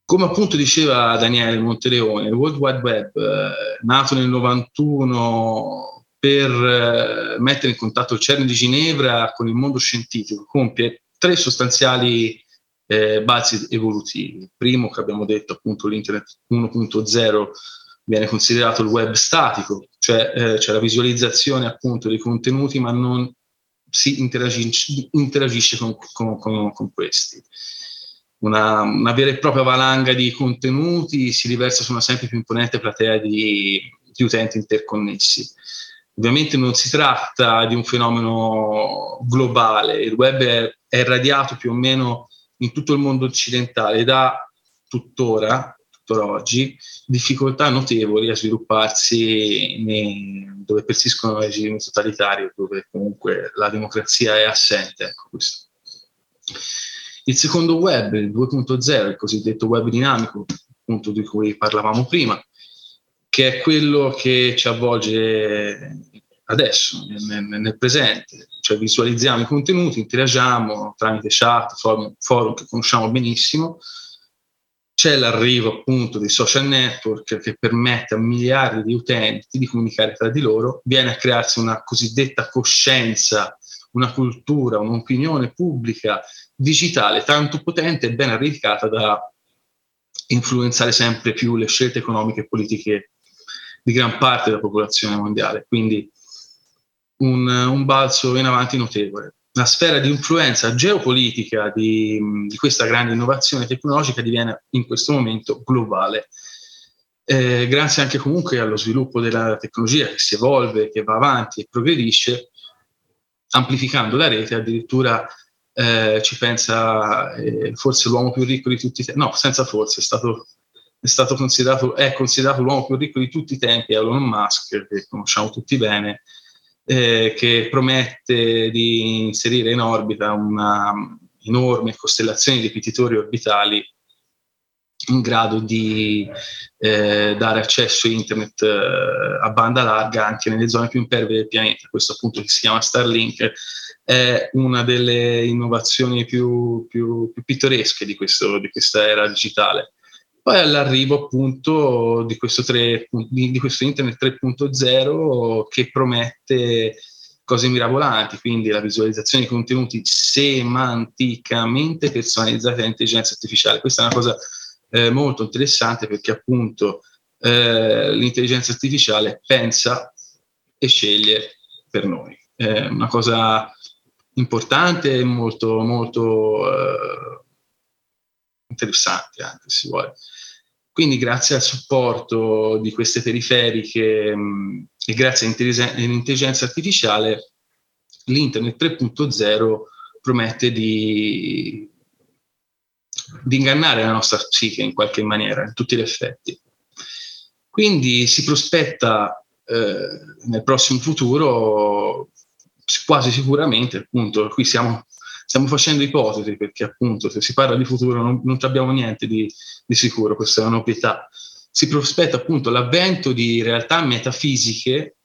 Come appunto diceva Daniele Monteleone, il World Wide Web, eh, nato nel 91 per eh, mettere in contatto il CERN di Ginevra con il mondo scientifico, compie tre sostanziali eh, balzi evolutivi. Il primo, che abbiamo detto, appunto l'Internet 1.0, viene considerato il web statico, cioè eh, c'è la visualizzazione appunto dei contenuti, ma non si interagisce, interagisce con, con, con, con questi una, una, vera e propria valanga di contenuti si riversa su una sempre più imponente platea di, di utenti interconnessi. Ovviamente non si tratta di un fenomeno globale, il web è, è radiato più o meno in tutto il mondo occidentale ed ha tuttora, tuttora oggi, difficoltà notevoli a svilupparsi nei, dove persistono regimi totalitari, dove comunque la democrazia è assente. Ecco questo. Il secondo web, il 2.0, il cosiddetto web dinamico, appunto di cui parlavamo prima, che è quello che ci avvolge adesso, nel, nel presente, cioè visualizziamo i contenuti, interagiamo tramite chat, forum, forum che conosciamo benissimo, c'è l'arrivo appunto dei social network che permette a miliardi di utenti di comunicare tra di loro, viene a crearsi una cosiddetta coscienza, una cultura, un'opinione pubblica digitale tanto potente e ben radicata da influenzare sempre più le scelte economiche e politiche di gran parte della popolazione mondiale. Quindi un, un balzo in avanti notevole. La sfera di influenza geopolitica di, di, questa grande innovazione tecnologica diviene in questo momento globale. Eh, grazie anche comunque allo sviluppo della tecnologia che si evolve, che va avanti e progredisce, amplificando la rete addirittura eh, ci pensa eh, forse l'uomo più ricco di tutti i tempi, no, senza forse, è stato, è stato considerato, è considerato l'uomo più ricco di tutti i tempi, Elon Musk, che conosciamo tutti bene, eh, che promette di inserire in orbita una enorme costellazione di ripetitori orbitali in grado di eh, dare accesso internet eh, a banda larga anche nelle zone più impervie del pianeta. Questo appunto che si chiama Starlink è una delle innovazioni più, più, più pittoresche di, questo, di, questa era digitale. Poi all'arrivo appunto di questo, 3, di, di questo Internet 3.0 che promette cose mirabolanti, quindi la visualizzazione di contenuti semanticamente personalizzati dall'intelligenza artificiale. Questa è una cosa eh, molto interessante perché appunto eh, l'intelligenza artificiale pensa e sceglie per noi. È una cosa importante e molto, molto eh, interessante anche se vuole. Quindi grazie al supporto di queste periferiche mh, mm, e grazie all'intelligenza artificiale, l'Internet 3.0 promette di, di ingannare la nostra psiche in qualche maniera, in tutti gli effetti. Quindi si prospetta eh, nel prossimo futuro quasi sicuramente, appunto, qui siamo, stiamo facendo ipotesi perché appunto se si parla di futuro non, non abbiamo niente di, di sicuro, questa è una novità. Si prospetta appunto l'avvento di realtà metafisiche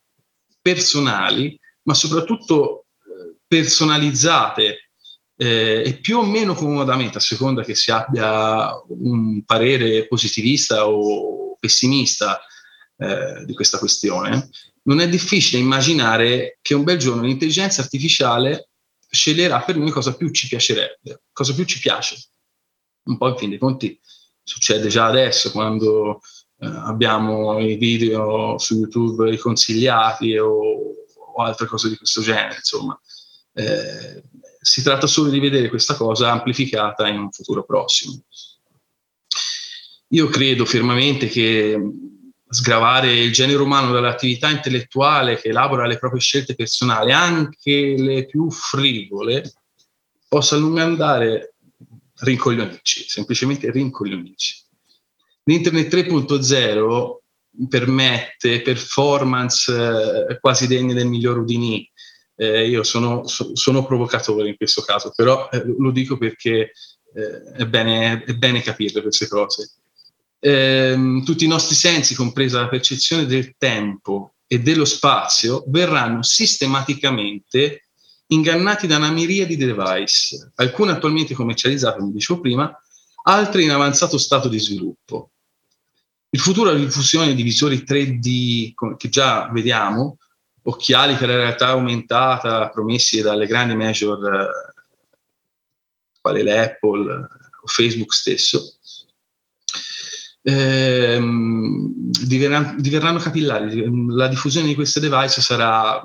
personali, ma soprattutto eh, personalizzate eh, e più o meno comodamente, a seconda che si abbia un parere positivista o pessimista eh, di questa questione, non è difficile immaginare che un bel giorno l'intelligenza artificiale sceglierà per noi cosa più ci piacerebbe, cosa più ci piace. Un po' in fin dei conti succede già adesso quando eh, abbiamo i video su YouTube riconsigliati o, o, altre cose di questo genere, insomma. Eh, si tratta solo di vedere questa cosa amplificata in un futuro prossimo. Io credo fermamente che sgravare il genere umano dall'attività intellettuale che elabora le proprie scelte personali, anche le più frivole, possa a lungo andare rincoglionirci, semplicemente rincoglionirci. L'Internet 3.0 permette performance eh, quasi degne del miglior Udini. Eh, io sono, so, sono, provocatore in questo caso, però eh, lo dico perché eh, è bene, è bene capire queste cose ehm, tutti i nostri sensi, compresa la percezione del tempo e dello spazio, verranno sistematicamente ingannati da una miriade di device, alcune attualmente commercializzate, come dicevo prima, altre in avanzato stato di sviluppo. Il futuro della diffusione di visori 3D che già vediamo, occhiali per la realtà aumentata promessi dalle grandi major eh, quali l'Apple o Facebook stesso, ehm, diverranno, diverranno capillari. La diffusione di queste device sarà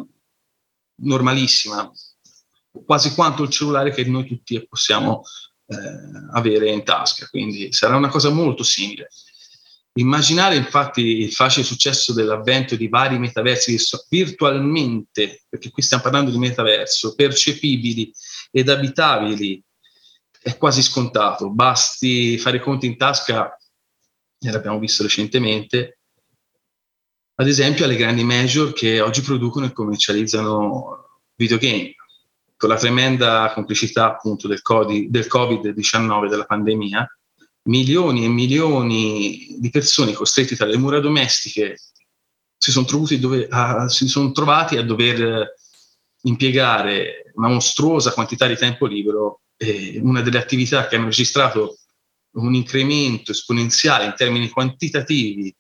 normalissima, quasi quanto il cellulare che noi tutti possiamo eh, avere in tasca, quindi sarà una cosa molto simile. Immaginare infatti il facile successo dell'avvento di vari metaversi virtualmente, perché qui stiamo parlando di metaverso, percepibili ed abitabili, è quasi scontato. Basti fare conti in tasca e l'abbiamo visto recentemente, ad esempio alle grandi major che oggi producono e commercializzano videogame. Con la tremenda complicità appunto del, del Covid-19, della pandemia, milioni e milioni di persone costrette tra le mura domestiche si sono, dove, a, si sono trovati a dover impiegare una mostruosa quantità di tempo libero e una delle attività che hanno registrato un incremento esponenziale in termini quantitativi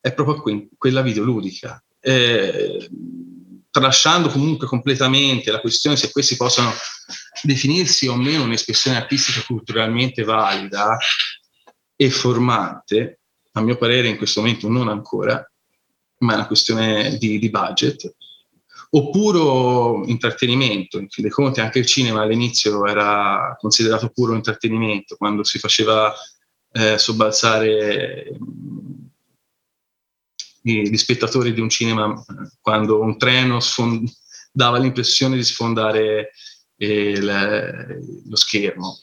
è proprio que- quella videoludica. Eh, tralasciando comunque completamente la questione se questi possono definirsi o meno un'espressione artistica culturalmente valida e formante, a mio parere in questo momento non ancora, ma è una questione di, di budget, o intrattenimento. In fin dei conti anche il cinema all'inizio era considerato puro intrattenimento, quando si faceva eh, sobbalzare gli, gli, spettatori di un cinema, quando un treno sfond- dava l'impressione di sfondare eh, le, lo schermo.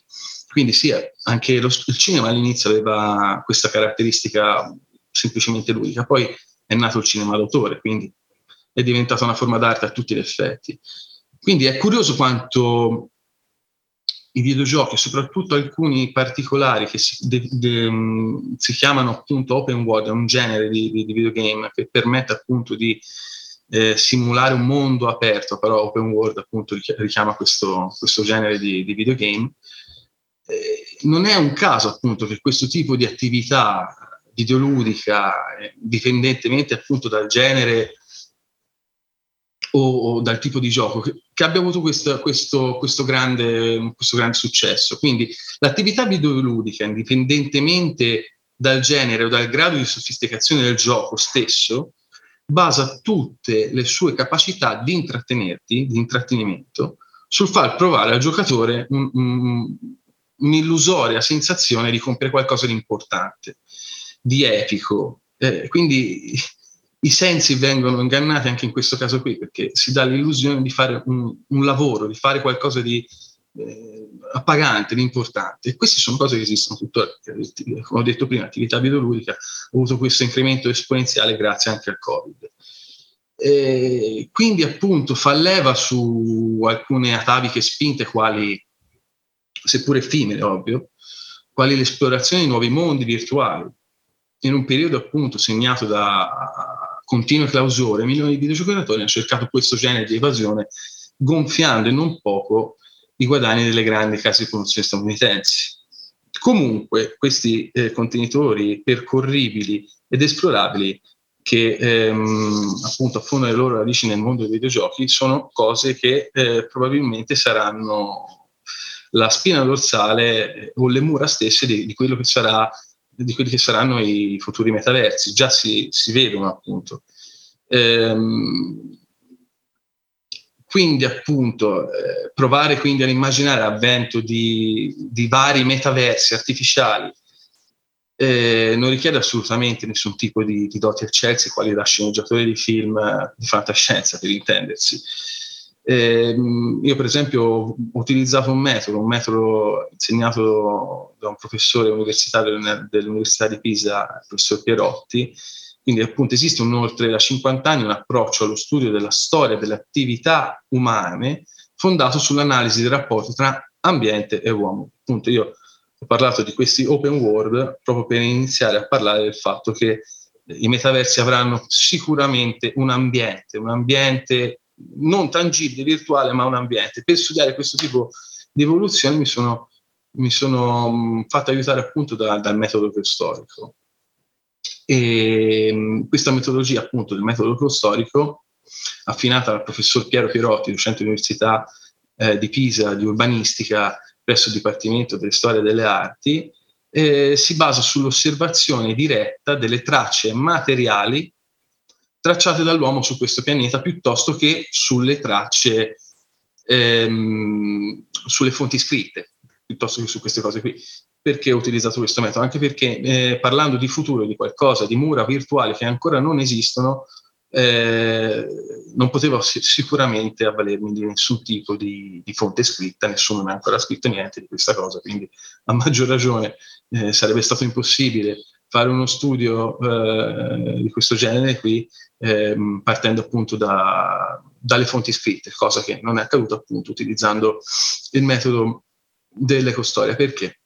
Quindi sì, anche lo, il cinema all'inizio aveva questa caratteristica semplicemente ludica, poi è nato il cinema d'autore, quindi è diventata una forma d'arte a tutti gli effetti. Quindi è curioso quanto i videogiochi, soprattutto alcuni particolari che si, de, de, si chiamano appunto open world, è un genere di, di, di, videogame che permette appunto di eh, simulare un mondo aperto, però open world appunto richiama questo, questo genere di, di videogame. Eh, non è un caso appunto che questo tipo di attività videoludica, eh, dipendentemente appunto dal genere o, o, dal tipo di gioco che, che abbia avuto questo, questo, questo, grande, questo grande successo. Quindi l'attività videoludica, indipendentemente dal genere o dal grado di sofisticazione del gioco stesso, basa tutte le sue capacità di intrattenerti, di intrattenimento, sul far provare al giocatore un, un, un'illusoria sensazione di compiere qualcosa di importante, di epico. Eh, quindi i sensi vengono ingannati anche in questo caso qui, perché si dà l'illusione di fare un, un lavoro, di fare qualcosa di eh, appagante, di importante. E queste sono cose che esistono tuttora. Come ho detto prima, l'attività videoludica ha avuto questo incremento esponenziale grazie anche al Covid. E quindi appunto fa leva su alcune ataviche spinte quali, seppur effimere, ovvio, quali l'esplorazione di nuovi mondi virtuali, in un periodo appunto segnato da continue clausure, milioni di videogiocatori hanno cercato questo genere di evasione, gonfiando in non poco i guadagni delle grandi case di produzione statunitensi. Comunque, questi eh, contenitori percorribili ed esplorabili che ehm, appunto affondano le loro radici nel mondo dei videogiochi sono cose che eh, probabilmente saranno la spina dorsale eh, o le mura stesse di, di, quello che sarà, di quelli che saranno i futuri metaversi. Già si, si vedono appunto. Ehm, quindi appunto eh, provare quindi ad immaginare l'avvento di, di vari metaversi artificiali eh, non richiede assolutamente nessun tipo di, di doti eccelsi quali da sceneggiatore di film eh, di fantascienza per intendersi. Eh, io per esempio ho utilizzato un metodo, un metodo insegnato da un professore universitario dell'Università di Pisa, il professor Pierotti, quindi appunto esiste un, oltre da 50 anni un approccio allo studio della storia delle attività umane fondato sull'analisi dei rapporti tra ambiente e uomo. Appunto io ho parlato di questi open world proprio per iniziare a parlare del fatto che i metaversi avranno sicuramente un ambiente, un ambiente non tangibile, virtuale, ma un ambiente. Per studiare questo tipo di evoluzione mi sono, mi sono fatto aiutare appunto da, dal metodo storico. E mm, questa metodologia appunto del metodo storico, affinata dal professor Piero Pierotti, docente dell'Università eh, di Pisa di urbanistica, presso il Dipartimento delle Storie delle Arti, eh, si basa sull'osservazione diretta delle tracce materiali tracciate dall'uomo su questo pianeta piuttosto che sulle tracce, ehm, sulle fonti scritte, piuttosto che su queste cose qui. Perché ho utilizzato questo metodo? Anche perché eh, parlando di futuro, di qualcosa, di mura virtuali che ancora non esistono, eh, non potevo sicuramente avvalermi di nessun tipo di, di, fonte scritta, nessuno mi ha ancora scritto niente di questa cosa, quindi a maggior ragione eh, sarebbe stato impossibile fare uno studio eh, di questo genere qui ehm, partendo appunto da, dalle fonti scritte, cosa che non è accaduto appunto utilizzando il metodo dell'ecostoria. Perché?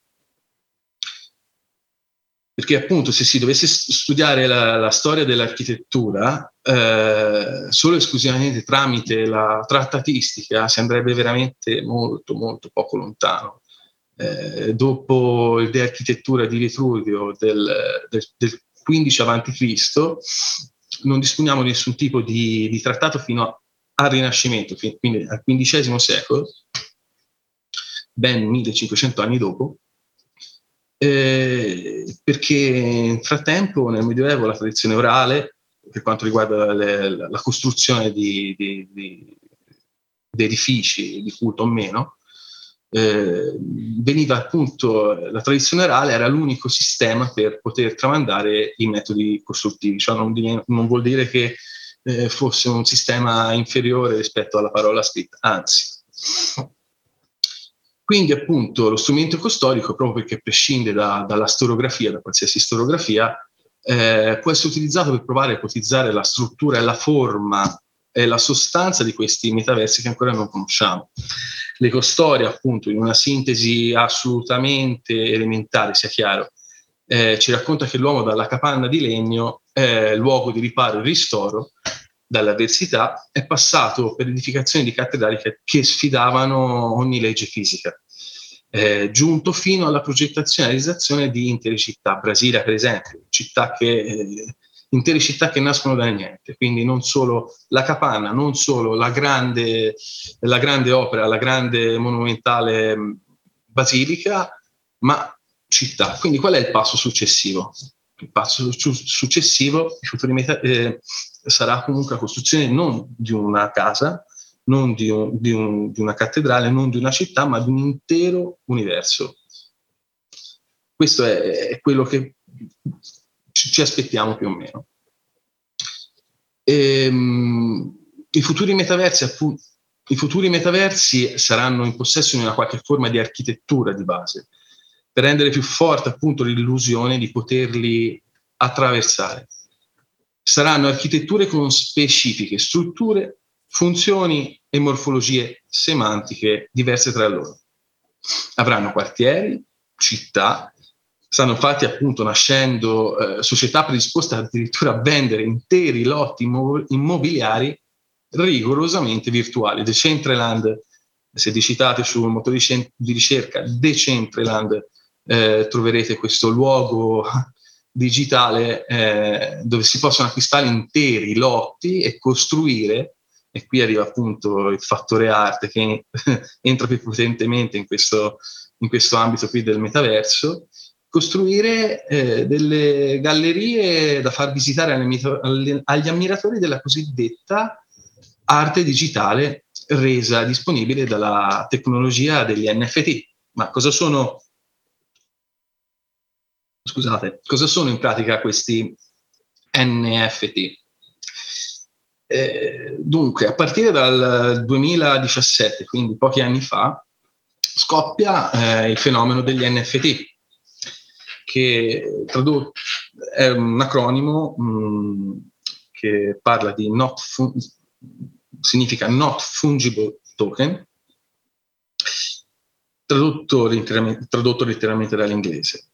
perché appunto se si dovesse studiare la, la storia dell'architettura eh, solo esclusivamente tramite la trattatistica si andrebbe veramente molto molto poco lontano. Eh, dopo le architetture di Vitruvio del, del, del 15 a.C. non disponiamo di nessun tipo di, di trattato fino al Rinascimento, quindi al XV secolo, ben 1500 anni dopo, eh, perché nel frattempo nel Medioevo la tradizione orale, per quanto riguarda le, la, costruzione di, di, di, edifici di culto o meno, eh, veniva appunto, la tradizione orale era l'unico sistema per poter tramandare i metodi costruttivi, cioè non, non vuol dire che eh, fosse un sistema inferiore rispetto alla parola scritta, anzi. Quindi appunto lo strumento ecostorico, proprio perché prescinde da, dalla storografia, da qualsiasi storografia, eh, può essere utilizzato per provare a ipotizzare la struttura e la forma e la sostanza di questi metaversi che ancora non conosciamo. L'ecostoria, appunto, in una sintesi assolutamente elementare, sia chiaro, eh, ci racconta che l'uomo dalla capanna di legno è luogo di riparo e ristoro dall'avversità, è passato per edificazioni di cattedrali che, che sfidavano ogni legge fisica. Eh, giunto fino alla progettazione e realizzazione di intere città, Brasilia per esempio, città che, eh, intere città che nascono da niente, quindi non solo la capanna, non solo la grande, la grande opera, la grande monumentale basilica, ma città. Quindi qual è il passo successivo? Il passo su- successivo, eh, sarà comunque la costruzione non di una casa, non di, un, di, un, di, una cattedrale, non di una città, ma di un intero universo. Questo è, è quello che ci, aspettiamo più o meno. E, um, i, futuri metaversi, appunto, I futuri metaversi saranno in possesso di una qualche forma di architettura di base, per rendere più forte appunto l'illusione di poterli attraversare saranno architetture con specifiche strutture, funzioni e morfologie semantiche diverse tra loro. Avranno quartieri, città, stanno infatti appunto nascendo eh, società predisposte addirittura a vendere interi lotti immo- immobiliari rigorosamente virtuali. Decentraland, se digitate sul motore di ricerca Decentraland, eh, troverete questo luogo digitale eh, dove si possono acquistare interi lotti e costruire, e qui arriva appunto il fattore arte che *laughs* entra più potentemente in questo, in questo ambito qui del metaverso, costruire eh, delle gallerie da far visitare agli, ammiratori della cosiddetta arte digitale resa disponibile dalla tecnologia degli NFT. Ma cosa sono Scusate, cosa sono in pratica questi NFT? Eh, dunque, a partire dal 2017, quindi pochi anni fa, scoppia eh, il fenomeno degli NFT, che tradotto è un acronimo mh, mm, che parla di not fun- significa not fungible token, tradotto, tradotto letteralmente dall'inglese.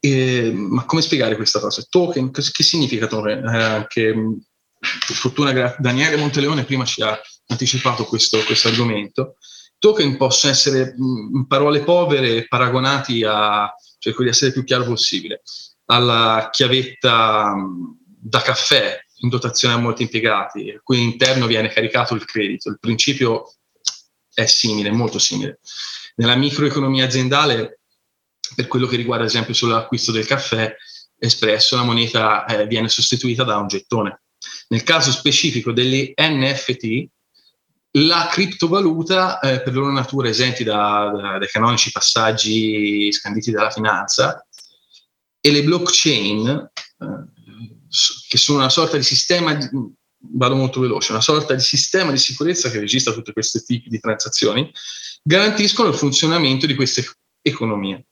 E, ma come spiegare questa cosa? Token, che, significa token? Eh, che, per fortuna Daniele Monteleone prima ci ha anticipato questo, questo argomento. Token possono essere in parole povere paragonati a, cerco di essere più chiaro possibile, alla chiavetta da caffè in dotazione a molti impiegati, a cui all'interno viene caricato il credito. Il principio è simile, molto simile. Nella microeconomia aziendale per quello che riguarda ad esempio sull'acquisto del caffè espresso, la moneta eh, viene sostituita da un gettone. Nel caso specifico degli NFT, la criptovaluta, eh, per loro natura esenti da, da, dai canonici passaggi scanditi dalla finanza, e le blockchain, eh, che sono una sorta di sistema, di, vado molto veloce, una sorta di sistema di sicurezza che registra tutti questi tipi di transazioni, garantiscono il funzionamento di queste economie.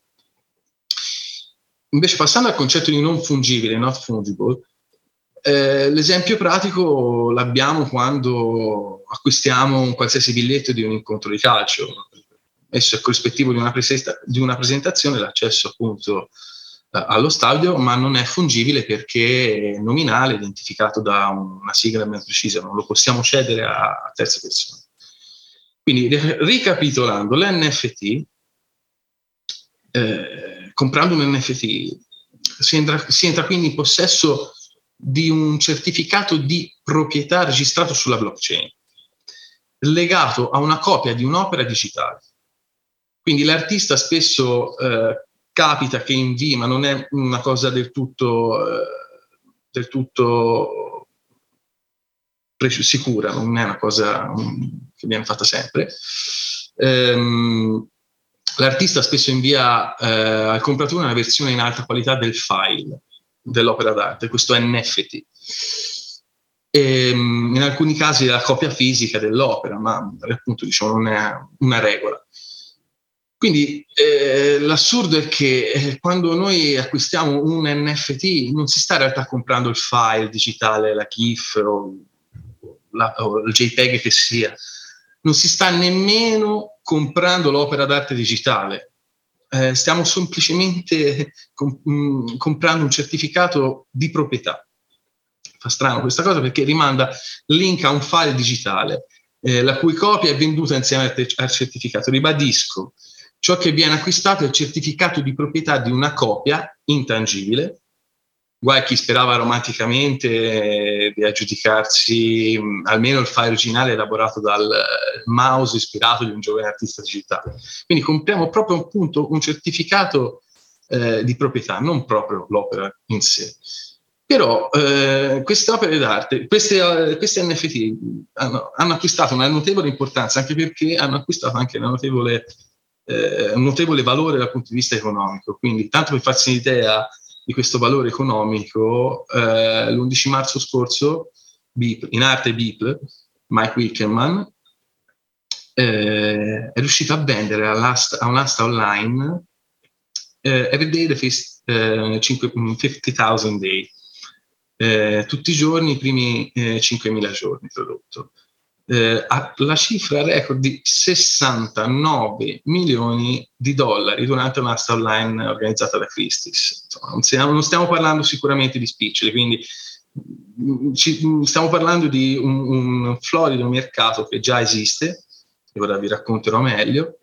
Invece passando al concetto di non fungibile, not fungible, eh, l'esempio pratico l'abbiamo quando acquistiamo un qualsiasi biglietto di un incontro di calcio. Esso è corrispettivo di una, presenta- di una presentazione, l'accesso appunto eh, allo stadio, ma non è fungibile perché è nominale, identificato da una sigla ben precisa, non lo possiamo cedere a, a terze persone. Quindi, ricapitolando, l'NFT eh, comprando un NFT si entra, si entra quindi in possesso di un certificato di proprietà registrato sulla blockchain, legato a una copia di un'opera digitale. Quindi l'artista spesso eh, capita che invii, ma non è una cosa del tutto, eh, del tutto sicura, non è una cosa um, che viene fatta sempre. Ehm, l'artista spesso invia eh, al compratore una versione in alta qualità del file dell'opera d'arte, questo NFT. E, ehm, in alcuni casi è la copia fisica dell'opera, ma appunto diciamo non è una regola. Quindi eh, l'assurdo è che eh, quando noi acquistiamo un NFT non si sta in realtà comprando il file digitale, la GIF o, la, o il JPEG che sia, non si sta nemmeno comprando l'opera d'arte digitale, eh, stiamo semplicemente com- mh, mm, comprando un certificato di proprietà. Fa strano questa cosa perché rimanda link a un file digitale, eh, la cui copia è venduta insieme al, te- al certificato. Ribadisco, ciò che viene acquistato è il certificato di proprietà di una copia intangibile guai chi sperava romanticamente di aggiudicarsi mh, almeno il file originale elaborato dal eh, mouse ispirato di un giovane artista digitale. Quindi compriamo proprio appunto un certificato eh, di proprietà, non proprio l'opera in sé. Però eh, queste opere d'arte, queste, uh, queste NFT hanno, hanno, acquistato una notevole importanza anche perché hanno acquistato anche notevole, eh, un notevole valore dal punto di vista economico. Quindi, tanto per farsi un'idea, di questo valore economico, eh, l'11 marzo scorso, Beep, in arte Beep, Mike Wickerman, eh, è riuscito a vendere a un'asta online eh, Every Day the Feast, eh, 50.000 Day, eh, tutti i giorni, i primi eh, 5.000 giorni prodotto. Eh, la cifra record di 69 milioni di dollari durante un'asta online organizzata da Christie's. Insomma, non, stiamo, non, stiamo, parlando sicuramente di spiccioli, quindi mm, ci, mm, stiamo parlando di un, un, florido mercato che già esiste, e ora vi racconterò meglio,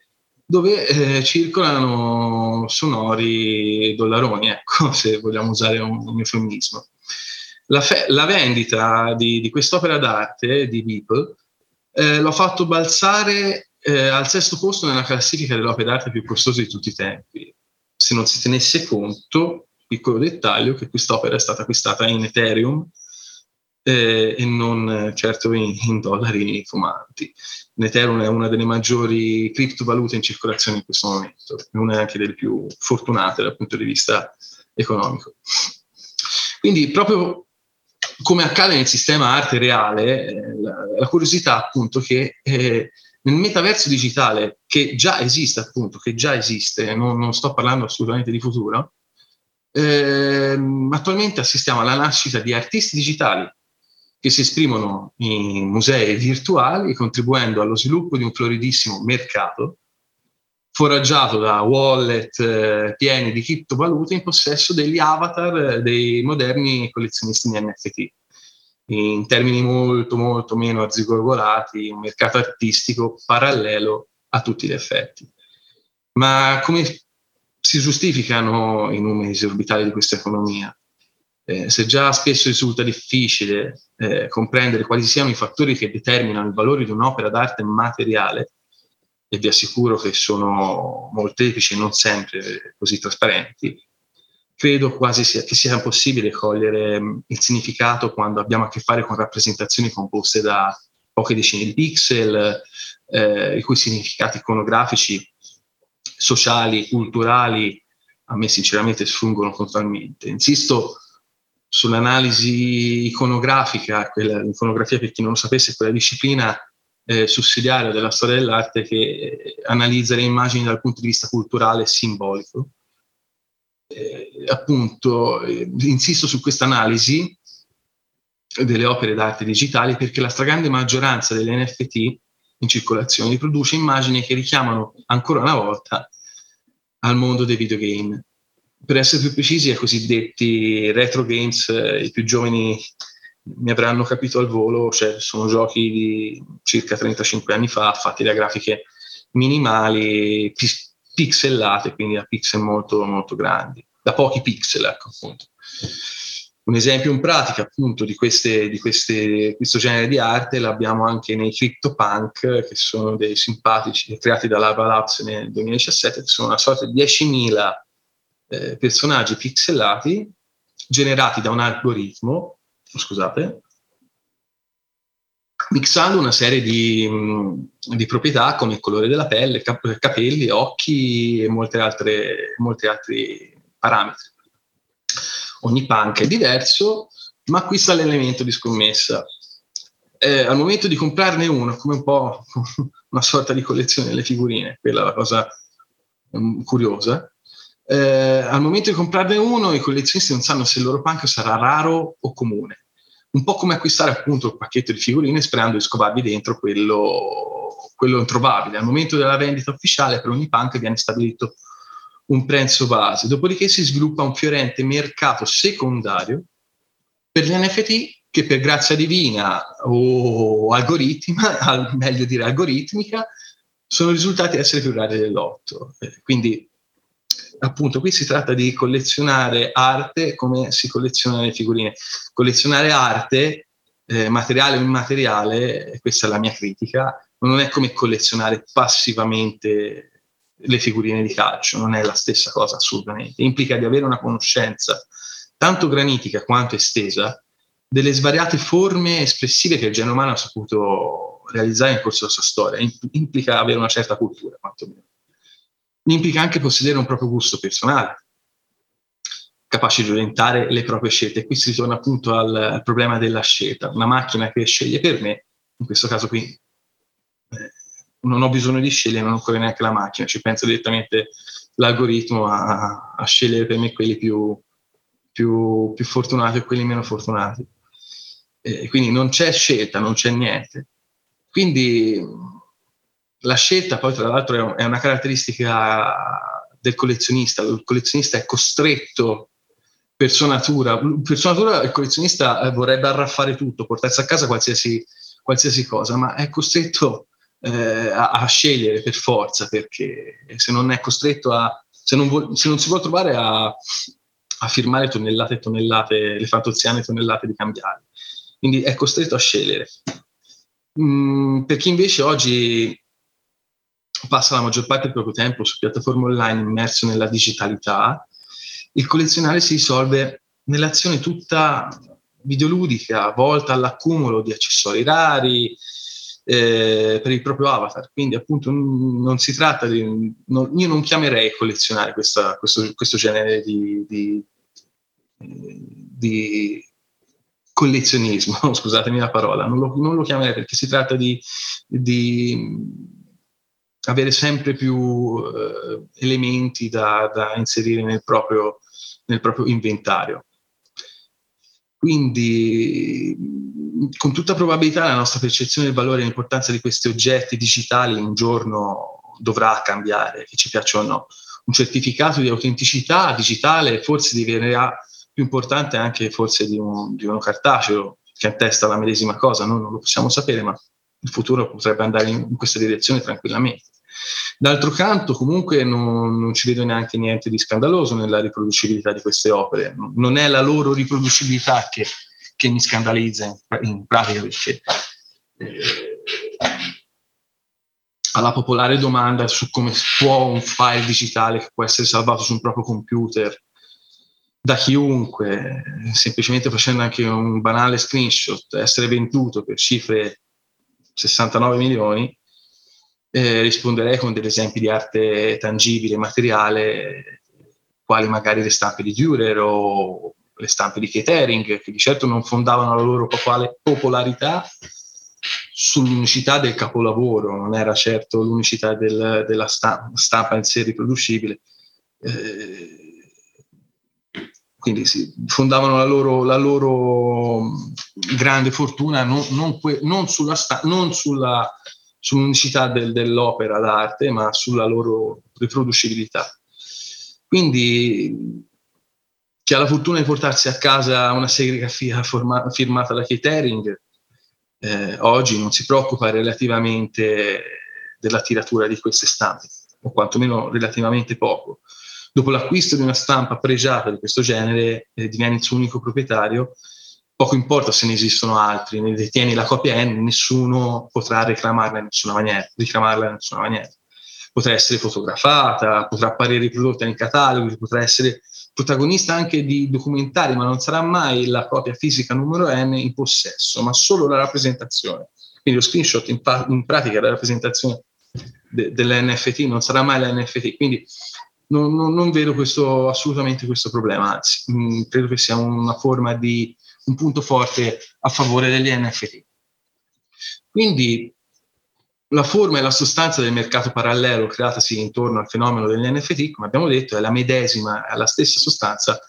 dove eh, circolano sonori dollaroni, ecco, *laughs* se vogliamo usare un, un eufemismo. La, fe- la, vendita di, di quest'opera d'arte di Beeple eh, l'ho fatto balzare eh, al sesto posto nella classifica delle opere d'arte più costose di tutti i tempi. Se non si tenesse conto, piccolo dettaglio, che quest'opera è stata acquistata in Ethereum eh, e non certo in, in, dollari fumanti. L'Ethereum è una delle maggiori criptovalute in circolazione in questo momento, è una anche delle più fortunate dal punto di vista economico. Quindi proprio come accade nel sistema arte reale, eh, la, la, curiosità appunto che eh, nel metaverso digitale che già esiste appunto, che già esiste, non, non sto parlando assolutamente di futuro, eh, attualmente assistiamo alla nascita di artisti digitali che si esprimono in musei virtuali, contribuendo allo sviluppo di un floridissimo mercato foraggiato da wallet eh, pieni di criptovalute in possesso degli avatar eh, dei moderni collezionisti di NFT. In termini molto, molto meno arzigogolati, un mercato artistico parallelo a tutti gli effetti. Ma come si giustificano i numeri esorbitali di questa economia? Eh, se già spesso risulta difficile eh, comprendere quali siano i fattori che determinano il valore di un'opera d'arte materiale, e vi assicuro che sono molteplici e non sempre così trasparenti, credo quasi sia, che sia possibile cogliere mm, il significato quando abbiamo a che fare con rappresentazioni composte da poche decine di pixel, eh, i cui significati iconografici, sociali, culturali, a me sinceramente sfuggono totalmente. Insisto sull'analisi iconografica, quella, l'iconografia per chi non lo sapesse quella disciplina eh, sussidiaria della storia dell'arte che analizza le immagini dal punto di vista culturale e simbolico. Eh, appunto, eh, insisto su questa analisi delle opere d'arte digitali perché la stragrande maggioranza delle NFT in circolazione riproduce immagini che richiamano ancora una volta al mondo dei videogame. Per essere più precisi, ai cosiddetti retro games, eh, i più giovani mi avranno capito al volo, cioè sono giochi di circa 35 anni fa, fatti da grafiche minimali, pis- pixellate, quindi da pixel molto, molto grandi, da pochi pixel, ecco appunto. Un esempio in pratica appunto di, queste, di queste, questo genere di arte l'abbiamo anche nei CryptoPunk, che sono dei simpatici, creati da Lava Labs nel 2017, che sono una sorta di 10.000 eh, personaggi pixellati generati da un algoritmo scusate, mixando una serie di, di, proprietà come il colore della pelle, cap- capelli, occhi e molte altre, molti altri parametri. Ogni punk è diverso, ma qui sta l'elemento di scommessa. Eh, al momento di comprarne uno, come un po' *laughs* una sorta di collezione delle figurine, quella è la cosa um, curiosa, eh, al momento di comprarne uno i collezionisti non sanno se il loro punk sarà raro o comune un po' come acquistare appunto il pacchetto di figurine sperando di scovarvi dentro quello, quello introvabile. Al momento della vendita ufficiale per ogni punk viene stabilito un prezzo base, dopodiché si sviluppa un fiorente mercato secondario per gli NFT che per grazia divina o algoritmica, *laughs* meglio dire algoritmica, sono risultati essere più rari dell'otto. Quindi appunto qui si tratta di collezionare arte come si collezionano le figurine. Collezionare arte, eh, materiale o immateriale, questa è la mia critica, non è come collezionare passivamente le figurine di calcio, non è la stessa cosa assolutamente. Implica di avere una conoscenza tanto granitica quanto estesa delle svariate forme espressive che il genere umano ha saputo realizzare nel corso della sua storia. Implica avere una certa cultura, quantomeno implica anche possedere un proprio gusto personale, capace di orientare le proprie scelte. E qui si ritorna appunto al, al, problema della scelta. Una macchina che sceglie per me, in questo caso qui eh, non ho bisogno di scegliere, non occorre neanche la macchina, ci pensa direttamente l'algoritmo a, a scegliere per me quelli più, più, più fortunati e quelli meno fortunati. E quindi non c'è scelta, non c'è niente. quindi la scelta poi tra l'altro è una caratteristica del collezionista, il collezionista è costretto per sua natura, per sua natura il collezionista eh, vorrebbe arraffare tutto, portarsi a casa qualsiasi, qualsiasi cosa, ma è costretto eh, a, a, scegliere per forza, perché se non è costretto a, se non, vuol, se non si può trovare a, a, firmare tonnellate e tonnellate, le fantoziane tonnellate di cambiali, quindi è costretto a scegliere. Mm, per chi invece oggi passa la maggior parte del proprio tempo su piattaforme online immerso nella digitalità, il collezionare si risolve nell'azione tutta videoludica, volta all'accumulo di accessori rari eh, per il proprio avatar. Quindi, appunto, non si tratta di. Non, io non chiamerei collezionare questa, questo, questo, genere di, di, di collezionismo, *laughs* scusatemi la parola, non lo, non lo, chiamerei perché si tratta di, di avere sempre più eh, elementi da, da, inserire nel proprio, nel proprio inventario. Quindi, con tutta probabilità, la nostra percezione del valore e l'importanza di questi oggetti digitali un giorno dovrà cambiare, che ci piaccia o no. Un certificato di autenticità digitale forse diventerà più importante anche forse di, un, di uno cartaceo che attesta la medesima cosa, noi non lo possiamo sapere, ma il futuro potrebbe andare in, in questa direzione tranquillamente. D'altro canto, comunque, non, non, ci vedo neanche niente di scandaloso nella riproducibilità di queste opere. Non è la loro riproducibilità che, che mi scandalizza in, in pratica, perché eh, alla popolare domanda su come può un file digitale che può essere salvato su un proprio computer da chiunque, semplicemente facendo anche un banale screenshot, essere venduto per cifre 69 milioni, eh, risponderei con degli esempi di arte tangibile, materiale, quali magari le stampe di Dürer o le stampe di Ketering, che di certo non fondavano la loro popolarità sull'unicità del capolavoro, non era certo l'unicità del, della stampa, stampa, in sé riproducibile. Eh, quindi sì, fondavano la loro, la loro grande fortuna non, non, non, sulla, non sulla sull'unicità del, dell'opera d'arte, ma sulla loro riproducibilità. Quindi chi ha la fortuna di portarsi a casa una serigrafia forma, firmata da catering, eh, oggi non si preoccupa relativamente della tiratura di queste stampe, o quantomeno relativamente poco. Dopo l'acquisto di una stampa pregiata di questo genere, eh, diviene il suo unico proprietario poco importa se ne esistono altri, ne detieni la copia N, nessuno potrà reclamarla in nessuna maniera, ricamarla in nessuna maniera. Potrà essere fotografata, potrà apparire riprodotta nei cataloghi, potrà essere protagonista anche di documentari, ma non sarà mai la copia fisica numero N in possesso, ma solo la rappresentazione. Quindi lo screenshot in, pa- in pratica è la rappresentazione de- dell'NFT, non sarà mai l'NFT. Quindi non, non, non vedo questo, assolutamente questo problema, anzi, mh, mm, credo che sia una forma di un punto forte a favore degli NFT. Quindi la forma e la sostanza del mercato parallelo creatasi intorno al fenomeno degli NFT, come abbiamo detto, è la medesima, è la stessa sostanza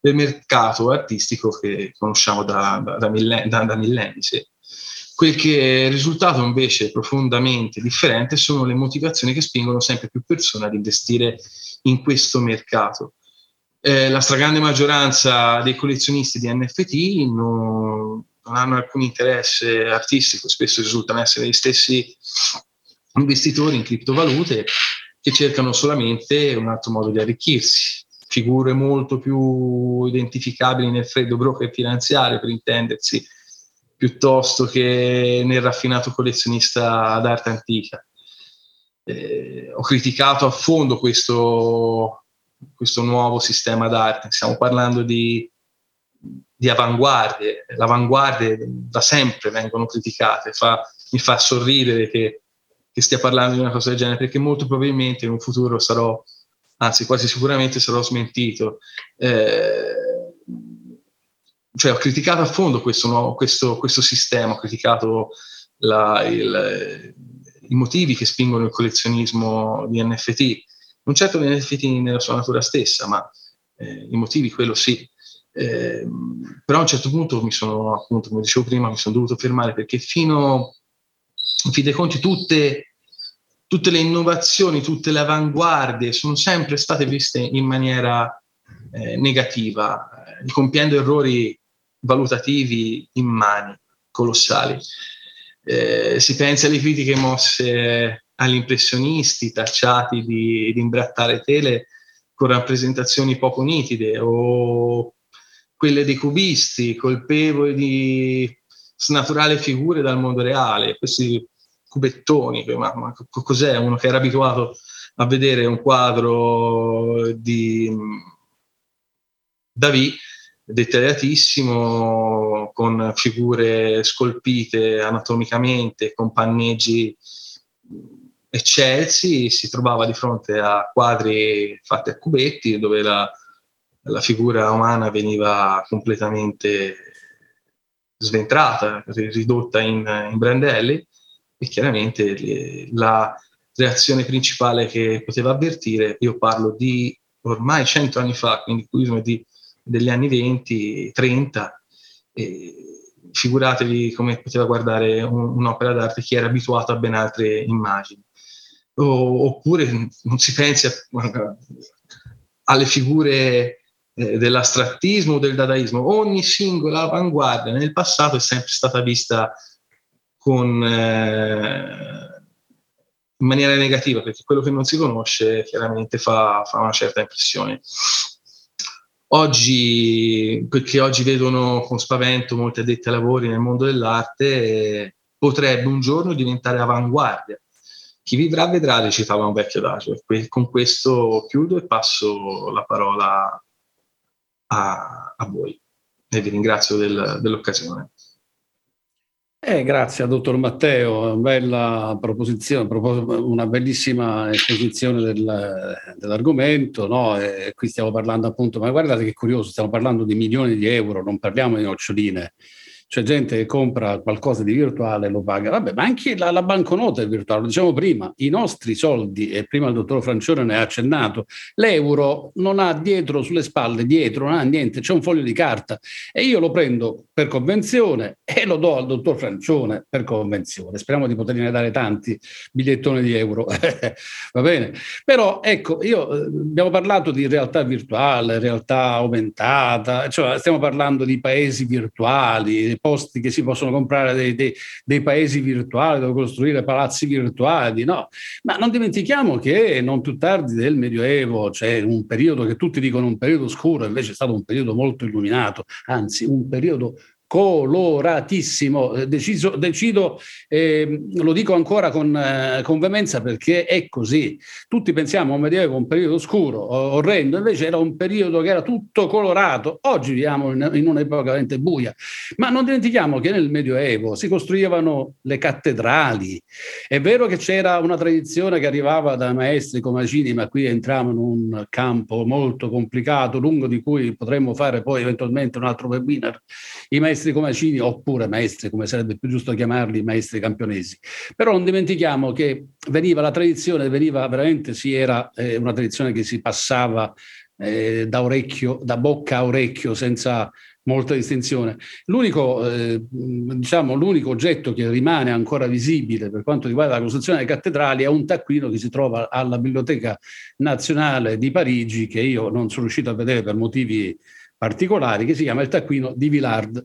del mercato artistico che conosciamo da, da, da, millenni, da millenni sì. Quel che è risultato invece profondamente differente sono le motivazioni che spingono sempre più persone ad investire in questo mercato eh, la stragrande maggioranza dei collezionisti di NFT non, non, hanno alcun interesse artistico, spesso risultano essere gli stessi investitori in criptovalute che cercano solamente un altro modo di arricchirsi, figure molto più identificabili nel freddo broker finanziario, per intendersi, piuttosto che nel raffinato collezionista d'arte antica. Eh, ho criticato a fondo questo, questo nuovo sistema d'arte. Stiamo parlando di, di avanguardie. Le avanguardie da sempre vengono criticate. Fa, mi fa sorridere che, che, stia parlando di una cosa del genere, perché molto probabilmente in un futuro sarò, anzi quasi sicuramente sarò smentito. Eh, cioè ho criticato a fondo questo, nuovo, questo, questo sistema, ho criticato la, il, i motivi che spingono il collezionismo di NFT non certo l'NFT nella sua natura stessa, ma eh, i motivi quello sì. Eh, però a un certo punto mi sono, appunto, come dicevo prima, mi sono dovuto fermare perché fino in fin dei conti tutte, tutte le innovazioni, tutte le avanguardie sono sempre state viste in maniera eh, negativa, eh, compiendo errori valutativi immani, colossali. Eh, si pensa alle critiche mosse agli impressionisti tacciati di, di imbrattare tele con rappresentazioni poco nitide o quelle dei cubisti colpevoli di snaturare figure dal mondo reale, questi cubettoni, ma, ma cos'è? Uno che era abituato a vedere un quadro di David dettagliatissimo con figure scolpite anatomicamente, con panneggi eccelsi, si trovava di fronte a quadri fatti a cubetti dove la, la figura umana veniva completamente sventrata, ridotta in, in brandelli e chiaramente la reazione principale che poteva avvertire, io parlo di ormai cento anni fa, quindi cubismo di, degli anni 20, 30, e figuratevi come poteva guardare un, un'opera d'arte chi era abituato a ben altre immagini. O, oppure non si pensi a, alle figure eh, dell'astrattismo o del dadaismo, ogni singola avanguardia nel passato è sempre stata vista con, eh, in maniera negativa, perché quello che non si conosce chiaramente fa, fa una certa impressione. Oggi, perché oggi vedono con spavento molti addetti ai lavori nel mondo dell'arte, eh, potrebbe un giorno diventare avanguardia. Chi vivrà vedrà, recitava un vecchio adagio. Con questo chiudo e passo la parola a, a voi e vi ringrazio del, dell'occasione. Eh, grazie al dottor Matteo, bella proposizione, una bellissima esposizione del, dell'argomento. No? qui stiamo parlando appunto, ma guardate che curioso, stiamo parlando di milioni di euro, non parliamo di noccioline c'è gente che compra qualcosa di virtuale e lo paga. Vabbè, ma anche la, la banconota è virtuale, lo diciamo prima, i nostri soldi, e prima il dottor Francione ne ha accennato, l'euro non ha dietro, sulle spalle, dietro, non ha niente, c'è un foglio di carta e io lo prendo per convenzione e lo do al dottor Francione per convenzione. Speriamo di poterne dare tanti bigliettoni di euro, *laughs* va bene? Però ecco, io eh, abbiamo parlato di realtà virtuale, realtà aumentata, cioè stiamo parlando di paesi virtuali, posti che si possono comprare dei, dei, dei paesi virtuali dove costruire palazzi virtuali, no? Ma non dimentichiamo che non più tardi del Medioevo c'è un periodo che tutti dicono un periodo scuro, invece è stato un periodo molto illuminato, anzi un periodo coloratissimo. Eh, deciso, decido, eh, lo dico ancora con, eh, con, veemenza perché è così. Tutti pensiamo a medioevo un periodo scuro, orrendo, invece era un periodo che era tutto colorato. Oggi viviamo in, in un'epoca veramente buia, ma non dimentichiamo che nel medioevo si costruivano le cattedrali. È vero che c'era una tradizione che arrivava da maestri come Acini, ma qui entriamo in un campo molto complicato, lungo di cui potremmo fare poi eventualmente un altro webinar. I maestri maestri comacini oppure maestri, come sarebbe più giusto chiamarli, maestri campionesi. Però non dimentichiamo che veniva la tradizione, veniva veramente, sì, era eh, una tradizione che si passava eh, da orecchio, da bocca a orecchio senza molta distinzione. L'unico, eh, diciamo, l'unico oggetto che rimane ancora visibile per quanto riguarda la costruzione delle cattedrali è un taccuino che si trova alla Biblioteca Nazionale di Parigi, che io non sono riuscito a vedere per motivi particolari, che si chiama il taccuino di Villard.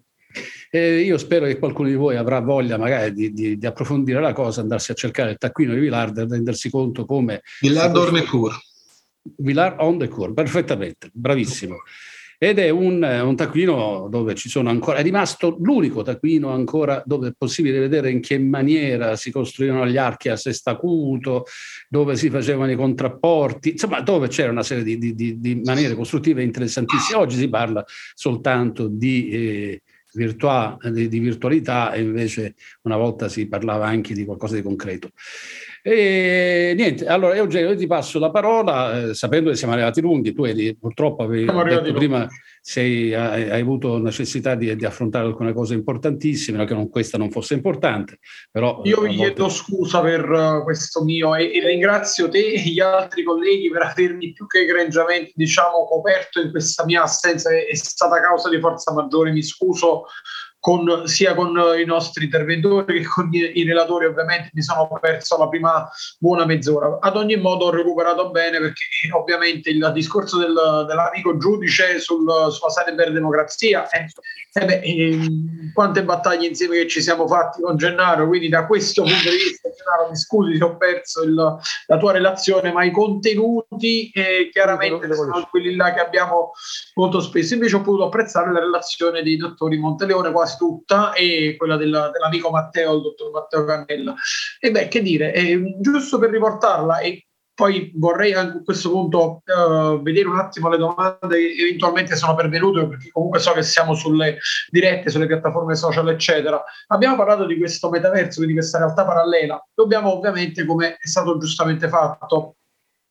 Eh, io spero che qualcuno di voi avrà voglia magari di, di, di, approfondire la cosa, andarsi a cercare il taccuino di Villard e rendersi conto come... Villard on the Cour. Villard on the Cour, perfettamente, bravissimo. Ed è un, un, taccuino dove ci sono ancora, è rimasto l'unico taccuino ancora dove è possibile vedere in che maniera si costruivano gli archi a sestacuto, dove si facevano i contrapporti, insomma dove c'era una serie di, di, di maniere costruttive interessantissime. Oggi si parla soltanto di... Eh, virtua- di, virtualità e invece una volta si parlava anche di qualcosa di concreto. E niente, allora Eugenio, io ti passo la parola, eh, sapendo che siamo arrivati lunghi, tu eri, purtroppo avevi detto prima sei, hai, hai, avuto necessità di, di, affrontare alcune cose importantissime, che non, questa non fosse importante, però... Io vi chiedo scusa per uh, questo mio e, e, ringrazio te e gli altri colleghi per avermi più che egregiamente, diciamo, coperto in questa mia assenza, è, è stata causa di forza maggiore, mi scuso con, sia con i nostri interventori che con i, i, relatori ovviamente mi sono perso la prima buona mezz'ora. Ad ogni modo ho recuperato bene perché ovviamente il discorso del, dell'amico giudice sul, sulla cyber-democrazia, eh, eh beh, eh, quante battaglie insieme che ci siamo fatti con Gennaro, quindi da questo punto di vista Gennaro mi scusi se ho perso il, la tua relazione, ma i contenuti eh, chiaramente sono quelli là che abbiamo molto spesso, invece ho potuto apprezzare la relazione dei dottori Monteleone quasi tutta e quella della, dell'amico Matteo, il dottor Matteo Cannella. E beh, che dire, eh, giusto per riportarla e poi vorrei a questo punto uh, vedere un attimo le domande che eventualmente sono pervenute, perché comunque so che siamo sulle dirette, sulle piattaforme social, eccetera. Abbiamo parlato di questo metaverso, quindi questa realtà parallela. Dobbiamo ovviamente, come è stato giustamente fatto,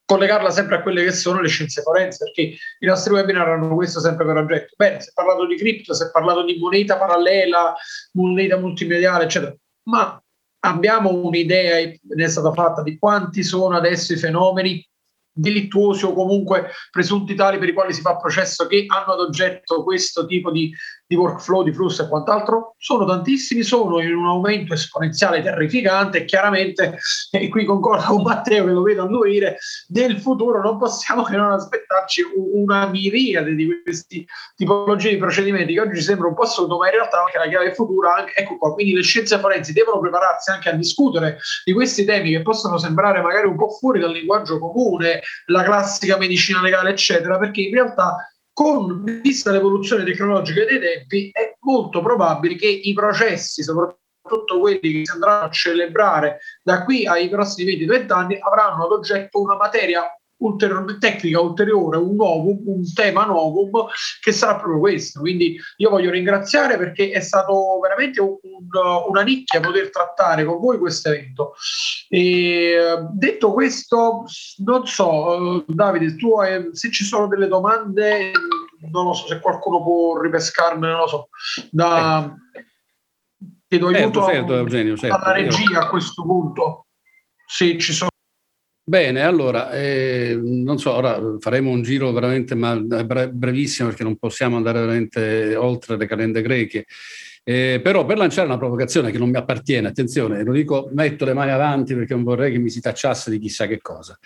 collegarla sempre a quelle che sono le scienze forense, perché i nostri webinar hanno questo sempre per oggetto. Bene, si è parlato di cripto, si è parlato di moneta parallela, moneta multimediale, eccetera. Ma abbiamo un'idea, ne è stata fatta, di quanti sono adesso i fenomeni delittuosi o comunque presunti tali per i quali si fa processo che hanno ad oggetto questo tipo di di workflow, di flusso e quant'altro, sono tantissimi, sono in un aumento esponenziale terrificante e chiaramente, *laughs* e qui concordo con Matteo che lo vedo annuire, nel futuro non possiamo che non aspettarci una miriade di queste tipologie di procedimenti che oggi sembra un po' assurdo, ma in realtà anche la chiave futura, ecco qua, quindi le scienze forensi devono prepararsi anche a discutere di questi temi che possono sembrare magari un po' fuori dal linguaggio comune, la classica medicina legale, eccetera, perché in realtà con vista l'evoluzione tecnologica dei tempi, è molto probabile che i processi, soprattutto quelli che si andranno a celebrare da qui ai prossimi 20-30 anni, avranno ad oggetto una materia ulteriore, tecnica ulteriore, un nuovo, un tema nuovo che sarà proprio questo. Quindi io voglio ringraziare perché è stato veramente un, una nicchia poter trattare con voi questo evento. E, detto questo, non so, Davide, tu hai, se ci sono delle domande, non lo so se qualcuno può ripescarne, non lo so, da... Chiedo aiuto certo, certo, Eugenio, certo. alla regia a questo punto, se ci sono Bene, allora, eh, non so, ora faremo un giro veramente ma brevissimo perché non possiamo andare veramente oltre le calende greche. Eh, però per lanciare una provocazione che non mi appartiene, attenzione, lo dico, metto le mani avanti perché non vorrei che mi si tacciasse di chissà che cosa.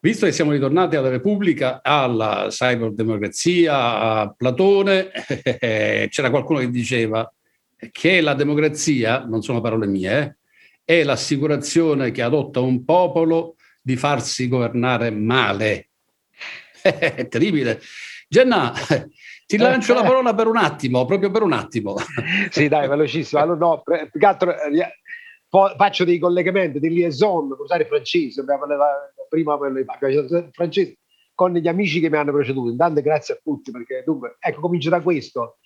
Visto che siamo ritornati alla Repubblica, alla cyberdemocrazia, a Platone, eh, *laughs* c'era qualcuno che diceva che la democrazia, non sono parole mie, eh, è l'assicurazione che adotta un popolo di farsi governare male. *laughs* È terribile. Genna, ti lancio la parola per un attimo, proprio per un attimo. *laughs* sì, dai, velocissimo. Allora, no, più che altro eh, faccio dei collegamenti, di liaison, per usare il francese, abbiamo prima francese, con gli amici che mi hanno preceduto. Intanto grazie a tutti, perché dunque, ecco, comincio da questo.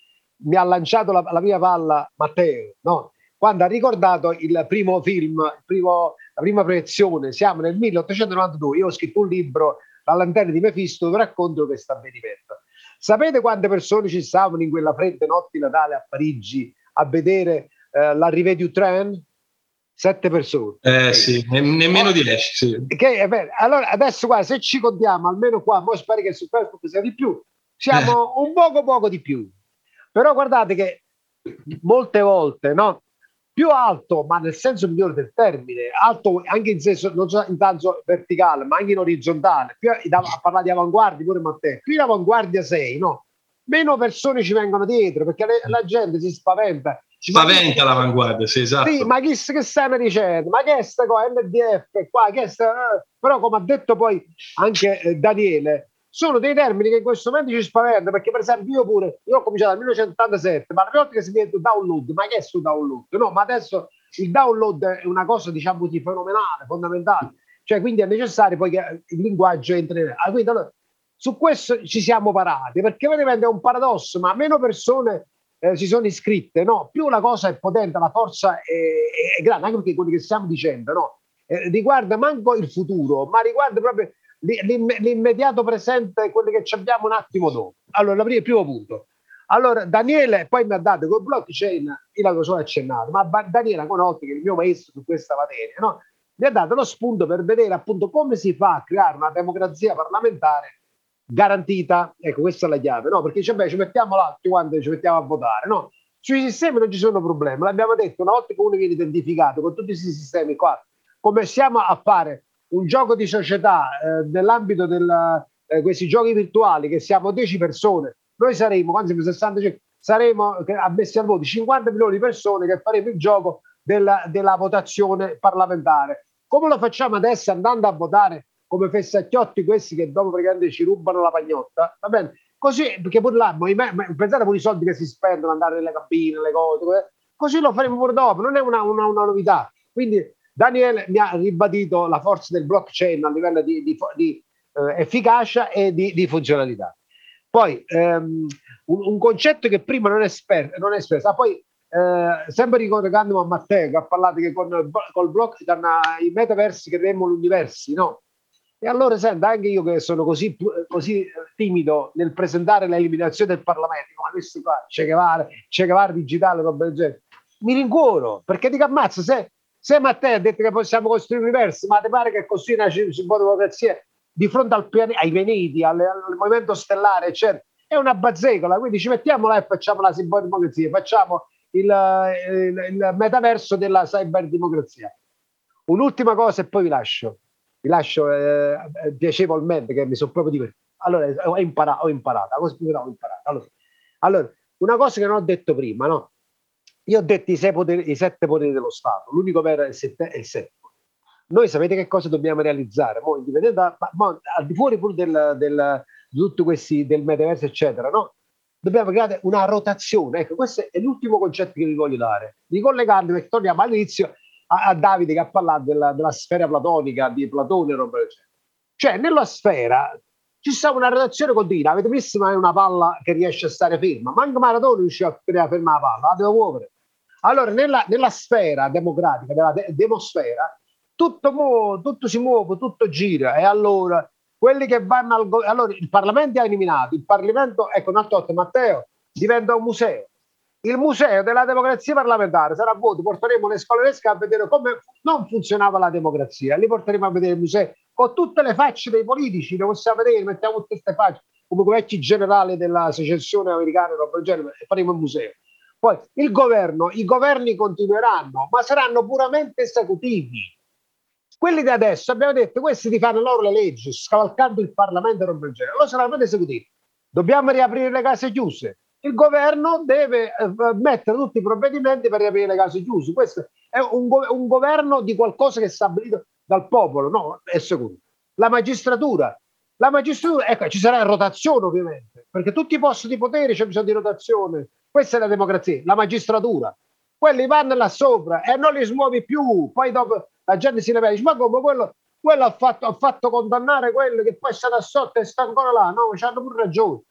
Mi ha lanciato la, la mia palla Matteo, no? quando ha ricordato il primo film, il primo, la prima proiezione, siamo nel 1892, io ho scritto un libro, La lanterna di Mefisto, dove racconto questo avvenimento. Sapete quante persone ci stavano in quella fredda notte di Natale a Parigi a vedere eh, l'arrivée du train? Sette persone. Eh sì, ne- nemmeno dieci. Sì. Che, beh, allora adesso qua, se ci contiamo, almeno qua, mo spero che su Facebook sia di più, siamo eh. un poco poco di più. Però guardate che molte volte, no? Più alto, ma nel senso migliore del termine, alto anche in senso, non so, in senso verticale, ma anche in orizzontale. Più, a parlare di avanguardia pure Matteo, più in avanguardia sei, no? Meno persone ci vengono dietro perché le, la gente si spaventa. Spaventa l'avanguardia, sì, esatto. Sì, ma chi che stanno dicendo? Ma che è sta qua? NDF qua, che sta... Eh? Però come ha detto poi anche eh, Daniele, sono dei termini che in questo momento ci spaventano perché per esempio io pure io ho cominciato nel 1987 ma la prima volta che si vede download ma che è su download? No ma adesso il download è una cosa diciamo di fenomenale fondamentale. Cioè quindi è necessario poi che il linguaggio entri ah, quindi allora, su questo ci siamo parati perché veramente è un paradosso ma meno persone eh, si sono iscritte no? Più la cosa è potente la forza è, è grande anche perché quello che stiamo dicendo no? Eh, riguarda manco il futuro ma riguarda proprio l'immediato presente è quello che ci abbiamo un attimo dopo. Allora, il primo punto. Allora, Daniele poi mi ha dato col blockchain, io l'avevo solo accennato, ma Daniele Conotti, che è il mio maestro su questa materia, no? mi ha dato lo spunto per vedere appunto come si fa a creare una democrazia parlamentare garantita. Ecco, questa è la chiave, no? Perché dice, beh, ci mettiamo là tutti quanti ci mettiamo a votare, no? Sui sistemi non ci sono problemi, l'abbiamo detto, una volta che uno viene identificato con tutti questi sistemi qua, come siamo a fare un gioco di società eh, nell'ambito di eh, questi giochi virtuali, che siamo 10 persone, noi saremo, quando siamo 65, saremo ammessi al voto 50 milioni di persone che faremo il gioco della, della votazione parlamentare. Come lo facciamo adesso andando a votare come fessacchiotti questi che dopo praticamente ci rubano la pagnotta? Va bene? Così, perché pure là, pensate pure i soldi che si spendono, andare nelle cabine, le cose, così lo faremo pure dopo, non è una, una, una novità. Quindi Daniele mi ha ribadito la forza del blockchain a livello di, di, di eh, efficacia e di, di, funzionalità. Poi ehm, un, un, concetto che prima non è, esper- non è espresso, ah, poi eh, sempre ricollegandomi a Matteo che ha parlato che con, blog, con uh, i metaversi creeremo l'universo, no? E allora, senta, anche io che sono così, così timido nel presentare l'eliminazione del Parlamento, come questo qua, Che Guevara, Che Guevara digitale, roba del genere, mi rincuoro, perché dico ammazza, se, se Matteo ha detto che possiamo costruire l'universo, ma ti pare che così una democrazia di fronte al pianeta, ai veneti, al, al, movimento stellare, eccetera, è una bazzecola, quindi ci mettiamo là e facciamo la ciberdemocrazia, facciamo il, il, il metaverso della cyberdemocrazia. Un'ultima cosa e poi vi lascio vi lascio eh, piacevolmente che mi sono proprio divertito. Allora, ho imparato, ho imparato, ho imparato. Allora, allora, una cosa che non ho detto prima, no? Io ho detto i, poteri, i sette poteri dello Stato, l'unico vero è il, sette, è il settimo. Noi sapete che cosa dobbiamo realizzare? Mo, da, mo, al di fuori pure del, del, di tutto questi, del metaverso, eccetera, no? Dobbiamo creare una rotazione. Ecco, questo è l'ultimo concetto che vi voglio dare. Ricollegarmi, perché torniamo all'inizio, a, a Davide che ha parlato della, della sfera platonica di Platone roba genere. Cioè, nella sfera ci sta una relazione continua. Avete visto ma è una palla che riesce a stare ferma? Manco Maradona riuscì a fermare la palla, la deve muovere. Allora, nella, nella sfera democratica, nella de- demosfera, tutto, muove, tutto si muove, tutto gira. E allora, quelli che vanno al governo... Allora, il Parlamento è eliminato. Il Parlamento, ecco, un altro Matteo, diventa un museo il museo della democrazia parlamentare sarà a voto, porteremo le scuole lesche a vedere come non funzionava la democrazia, li porteremo a vedere il museo con tutte le facce dei politici, le possiamo vedere, mettiamo tutte queste facce, come vecchi generali della secessione americana e faremo il museo. Poi il governo, i governi continueranno, ma saranno puramente esecutivi. Quelli di adesso abbiamo detto, questi ti fanno loro le leggi, scavalcando il Parlamento e roba del genere, loro saranno esecutivi. Dobbiamo riaprire le case chiuse, il governo deve eh, mettere tutti i provvedimenti per riaprire le case chiuse. Questo è un, go- un, governo di qualcosa che è stabilito dal popolo, no? È secondo. La magistratura. La magistratura, ecco, ci sarà rotazione ovviamente, perché tutti i posti di potere c'è bisogno di rotazione. Questa è la democrazia, la magistratura. Quelli vanno là sopra e non li smuovi più. Poi dopo la gente si rivela, dice, ma come quello, quello ha, fatto, ha fatto condannare quello che poi è stato assolto e sta ancora là. No, c'hanno pure ragione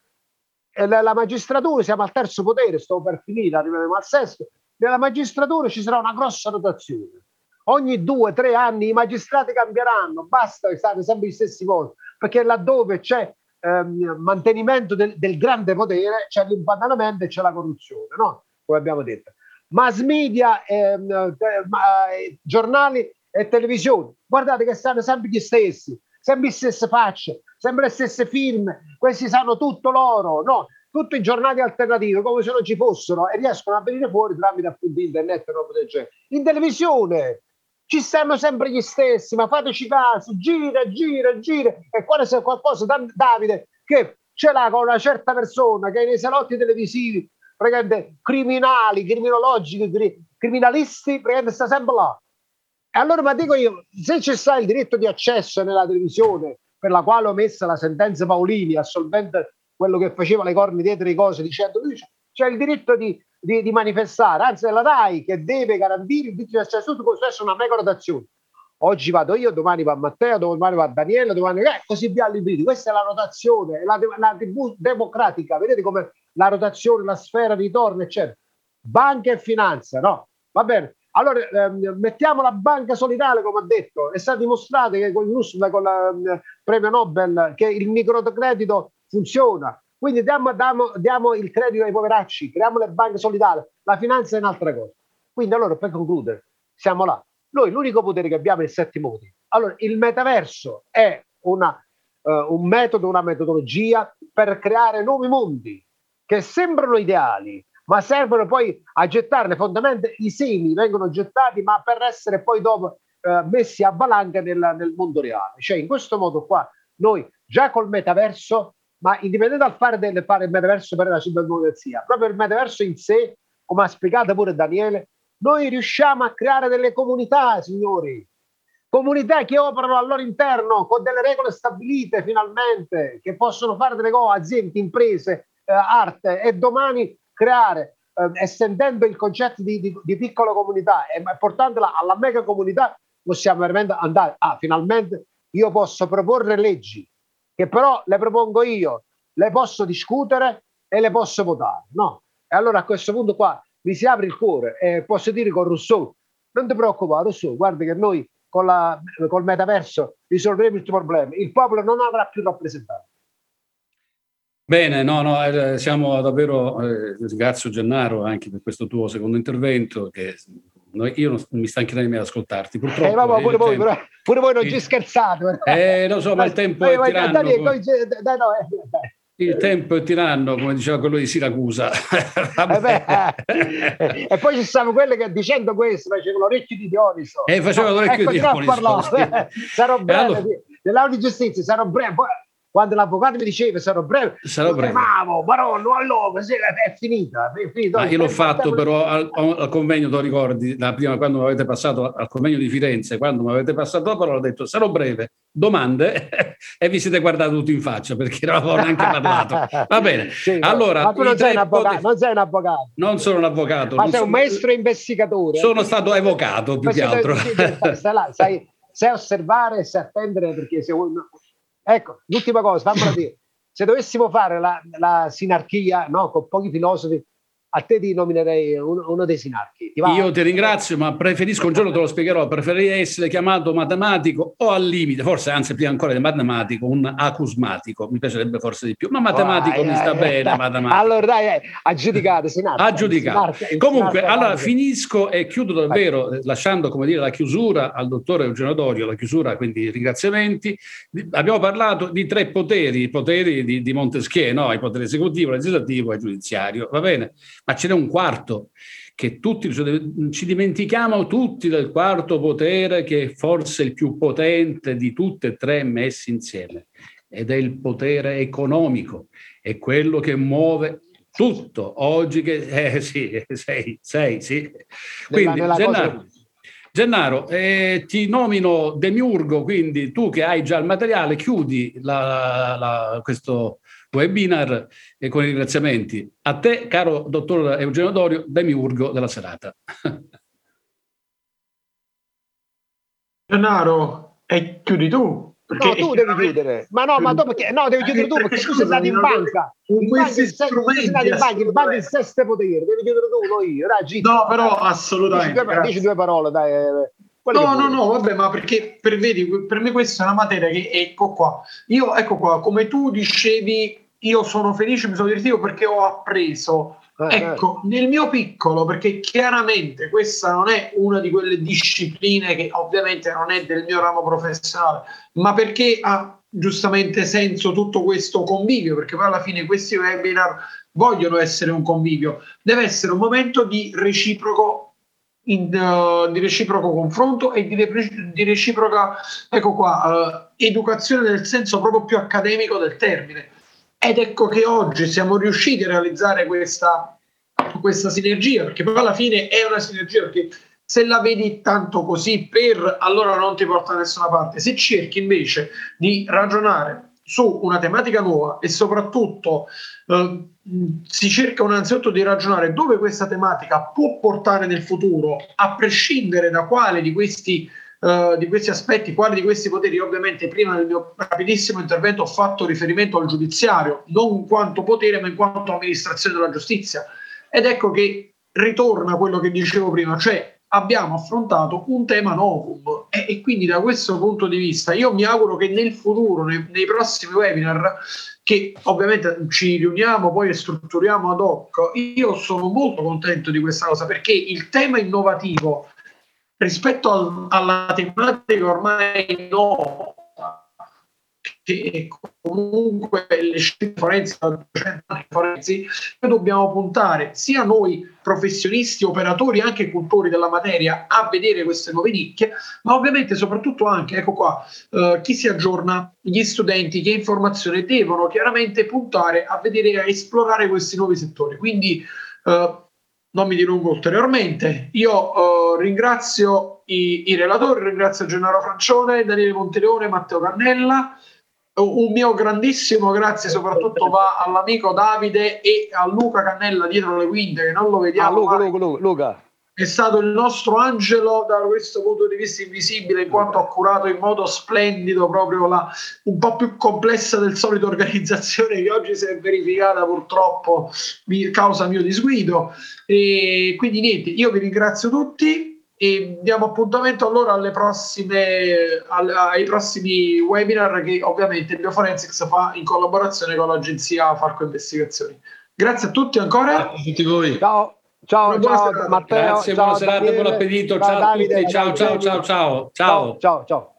la, la magistratura, siamo al terzo potere, sto per finire, arriveremo al sesto, nella magistratura ci sarà una grossa rotazione. Ogni due, tre anni i magistrati cambieranno, basta stare sempre gli stessi voti, perché laddove c'è ehm, mantenimento del, del, grande potere c'è l'impantanamento e c'è la corruzione, no? come abbiamo detto. Mass media, ehm, eh, giornali e televisioni, guardate che stanno sempre gli stessi, sempre le stesse facce, sempre le stesse firme, questi sanno tutto loro, no? Tutti i giornali alternativi come se non ci fossero e riescono a venire fuori tramite appunto internet e roba del genere. In televisione ci stanno sempre gli stessi, ma fateci caso, gira, gira, gira. E quando c'è qualcosa, Davide, che ce l'ha con una certa persona che nei salotti televisivi, praticamente criminali, criminologici, criminalisti, praticamente sta sempre là. E allora, ma dico io, se c'è sta il diritto di accesso nella televisione, per la quale ho messo la sentenza Paolini, assolvente quello che faceva le corni dietro le cose, dicendo lui c'è il diritto di, di, di, manifestare, anzi è la DAI che deve garantire il diritto di accesso, tutto questo essere una mega rotazione. Oggi vado io, domani va Matteo, domani va Daniele, domani eh, così via all'infinito. Questa è la rotazione, la, la TV democratica, vedete come la rotazione, la sfera ritorna, eccetera. Banca e finanza, no? Va bene, allora, ehm, mettiamo la banca solidale, come ha detto, è stato dimostrato che con il con il ehm, premio Nobel, che il microcredito funziona. Quindi diamo, diamo, diamo, il credito ai poveracci, creiamo le banche solidali, la finanza è un'altra cosa. Quindi allora, per concludere, siamo là. Noi l'unico potere che abbiamo è il settimo potere. Allora, il metaverso è una, uh, un metodo, una metodologia per creare nuovi mondi che sembrano ideali, ma servono poi a gettare le fondamenta, i semi vengono gettati, ma per essere poi dopo eh, messi a valanga nel, nel mondo reale. Cioè, in questo modo qua, noi già col metaverso, ma indipendente dal fare, del, fare il metaverso per la ciberdemocrazia, proprio il metaverso in sé, come ha spiegato pure Daniele, noi riusciamo a creare delle comunità, signori, comunità che operano al loro interno con delle regole stabilite finalmente, che possono fare delle cose, aziende, imprese, eh, arte e domani creare, eh, estendendo il concetto di, di, di piccola comunità. E portandola alla mega comunità, possiamo veramente andare, ah, finalmente io posso proporre leggi che però le propongo io, le posso discutere e le posso votare, no? E allora a questo punto qua mi si apre il cuore e posso dire con Rousseau, non ti preoccupare Rousseau, guarda che noi con la, col metaverso risolveremo il tuo problema, il popolo non avrà più rappresentanti. Bene, no, no, eh, siamo davvero, eh, ringrazio Gennaro anche per questo tuo secondo intervento, che io non mi stancherei mai ad ascoltarti, purtroppo. Eh, vabbè, pure, voi, tempo, pure, voi, non ci scherzate. Eh, lo so, ma il tempo è tiranno. Dai, dai, dai, no, eh, il tempo è tiranno, come diceva quello di Siracusa. eh beh, e poi ci stanno quelle che dicendo questo facevano orecchio di Dioniso. E facevano orecchio ecco, di Dioniso. *laughs* Sarò breve, allora... nell'aula di giustizia sarò breve quando l'avvocato mi diceva sarò breve, sarò breve. Bravo, baronno, allora è finita. È finita. Io l'ho fatto però al, al convegno, tu ricordi, la prima quando mi avete passato al convegno di Firenze, quando mi avete passato la parola, ho detto sarò breve, domande *laughs* e vi siete guardati tutti in faccia perché non avevo neanche parlato. Va bene, *laughs* sì, allora... Ma tu non sei, poteri... non sei, un avvocato, Non sono un avvocato. Ma sei sono... un maestro investigatore. Sono stato evocato più che altro. *laughs* Sai, sai osservare e sai attendere perché se uno Ecco, l'ultima cosa, fammela dire. Se dovessimo fare la, la sinarchia no, con pochi filosofi, a te ti nominerei uno, uno dei sinarchi. Ti Io ti ringrazio, ma preferisco, un giorno te lo spiegherò, preferirei essere chiamato matematico o al limite, forse anzi prima ancora di matematico, un acusmatico, mi piacerebbe forse di più, ma matematico oh, mi sta eh, bene. Matematico. Allora dai, eh, aggiudicate, sinarchi. Aggiudicate. Sinarchi, Comunque, sinarchi, allora finisco e chiudo davvero, vai. lasciando come dire la chiusura al dottore Eugenio Dorio, la chiusura, quindi ringraziamenti. Abbiamo parlato di tre poteri, i poteri di, di Montesquieu, no? il potere esecutivo, legislativo e giudiziario, va bene? Ma ce n'è un quarto che tutti ci dimentichiamo tutti del quarto potere che è forse il più potente di tutte e tre messi insieme ed è il potere economico, è quello che muove tutto. Oggi che eh, sì, sei, sei, sì. Quindi Gennaro. Gennaro eh, ti nomino demiurgo, quindi tu che hai già il materiale, chiudi la, la, questo webinar e con i ringraziamenti. A te, caro dottor Eugenio Dorio, demiurgo della serata. Gennaro, e chiudi tu. No, tu devi chiudere. Ma no, ma dopo che... No, devi chiudere tu perché tu sei andato in banca. In questi strumenti. in banca, il banco il sesto potere. Devi chiudere tu, non io. Dai, no, però assolutamente. Dici due, dici due parole, dai. Eh, no, no, no, vabbè, ma perché per, vedi, per me questa è una materia che ecco qua. Io, ecco qua, come tu dicevi io sono felice, mi sono divertito perché ho appreso. Eh, ecco, eh. nel mio piccolo, perché chiaramente questa non è una di quelle discipline che ovviamente non è del mio ramo professionale, ma perché ha giustamente senso tutto questo convivio, perché poi alla fine questi webinar vogliono essere un convivio, deve essere un momento di reciproco in, uh, di reciproco confronto e di, di reciproca ecco qua, uh, educazione nel senso proprio più accademico del termine ed ecco che oggi siamo riusciti a realizzare questa, questa sinergia, perché poi alla fine è una sinergia, perché se la vedi tanto così per, allora non ti porta da nessuna parte. Se cerchi invece di ragionare su una tematica nuova e soprattutto eh, si cerca innanzitutto di ragionare dove questa tematica può portare nel futuro, a prescindere da quale di questi uh, di questi aspetti, quali di questi poteri, ovviamente prima nel mio rapidissimo intervento ho fatto riferimento al giudiziario, non in quanto potere ma in quanto amministrazione della giustizia. Ed ecco che ritorna quello che dicevo prima, cioè abbiamo affrontato un tema novum e, e, quindi da questo punto di vista io mi auguro che nel futuro, nei, nei, prossimi webinar, che ovviamente ci riuniamo poi e strutturiamo ad hoc, io sono molto contento di questa cosa perché il tema innovativo rispetto al, alla tematica ormai nota che comunque le scienze forensi, forensi, noi dobbiamo puntare sia noi professionisti, operatori, anche cultori della materia a vedere queste nuove nicchie, ma ovviamente soprattutto anche, ecco qua, eh, chi si aggiorna, gli studenti che informazione devono chiaramente puntare a vedere, a esplorare questi nuovi settori. Quindi eh, non mi dilungo ulteriormente. Io eh, ringrazio i, i, relatori, ringrazio Gennaro Francione, Daniele Monteleone, Matteo Cannella. Un mio grandissimo grazie soprattutto va all'amico Davide e a Luca Cannella dietro le quinte, che non lo vediamo. Ah, Luca, Luca, Luca è stato il nostro angelo da questo punto di vista invisibile in quanto ha curato in modo splendido proprio la un po' più complessa del solito organizzazione che oggi si è verificata purtroppo causa mio disguido. E quindi niente io vi ringrazio tutti e diamo appuntamento allora alle prossime, ai prossimi webinar che ovviamente il Bioforensics fa in collaborazione con l'agenzia Falco Investigazioni grazie a tutti ancora a tutti voi ciao Ciao, ciao Matteo. Grazie, ciao, buona serata, buon appetito. Ciao, ciao a tutti. Ciao, ciao, ciao, ciao. Ciao, ciao, ciao.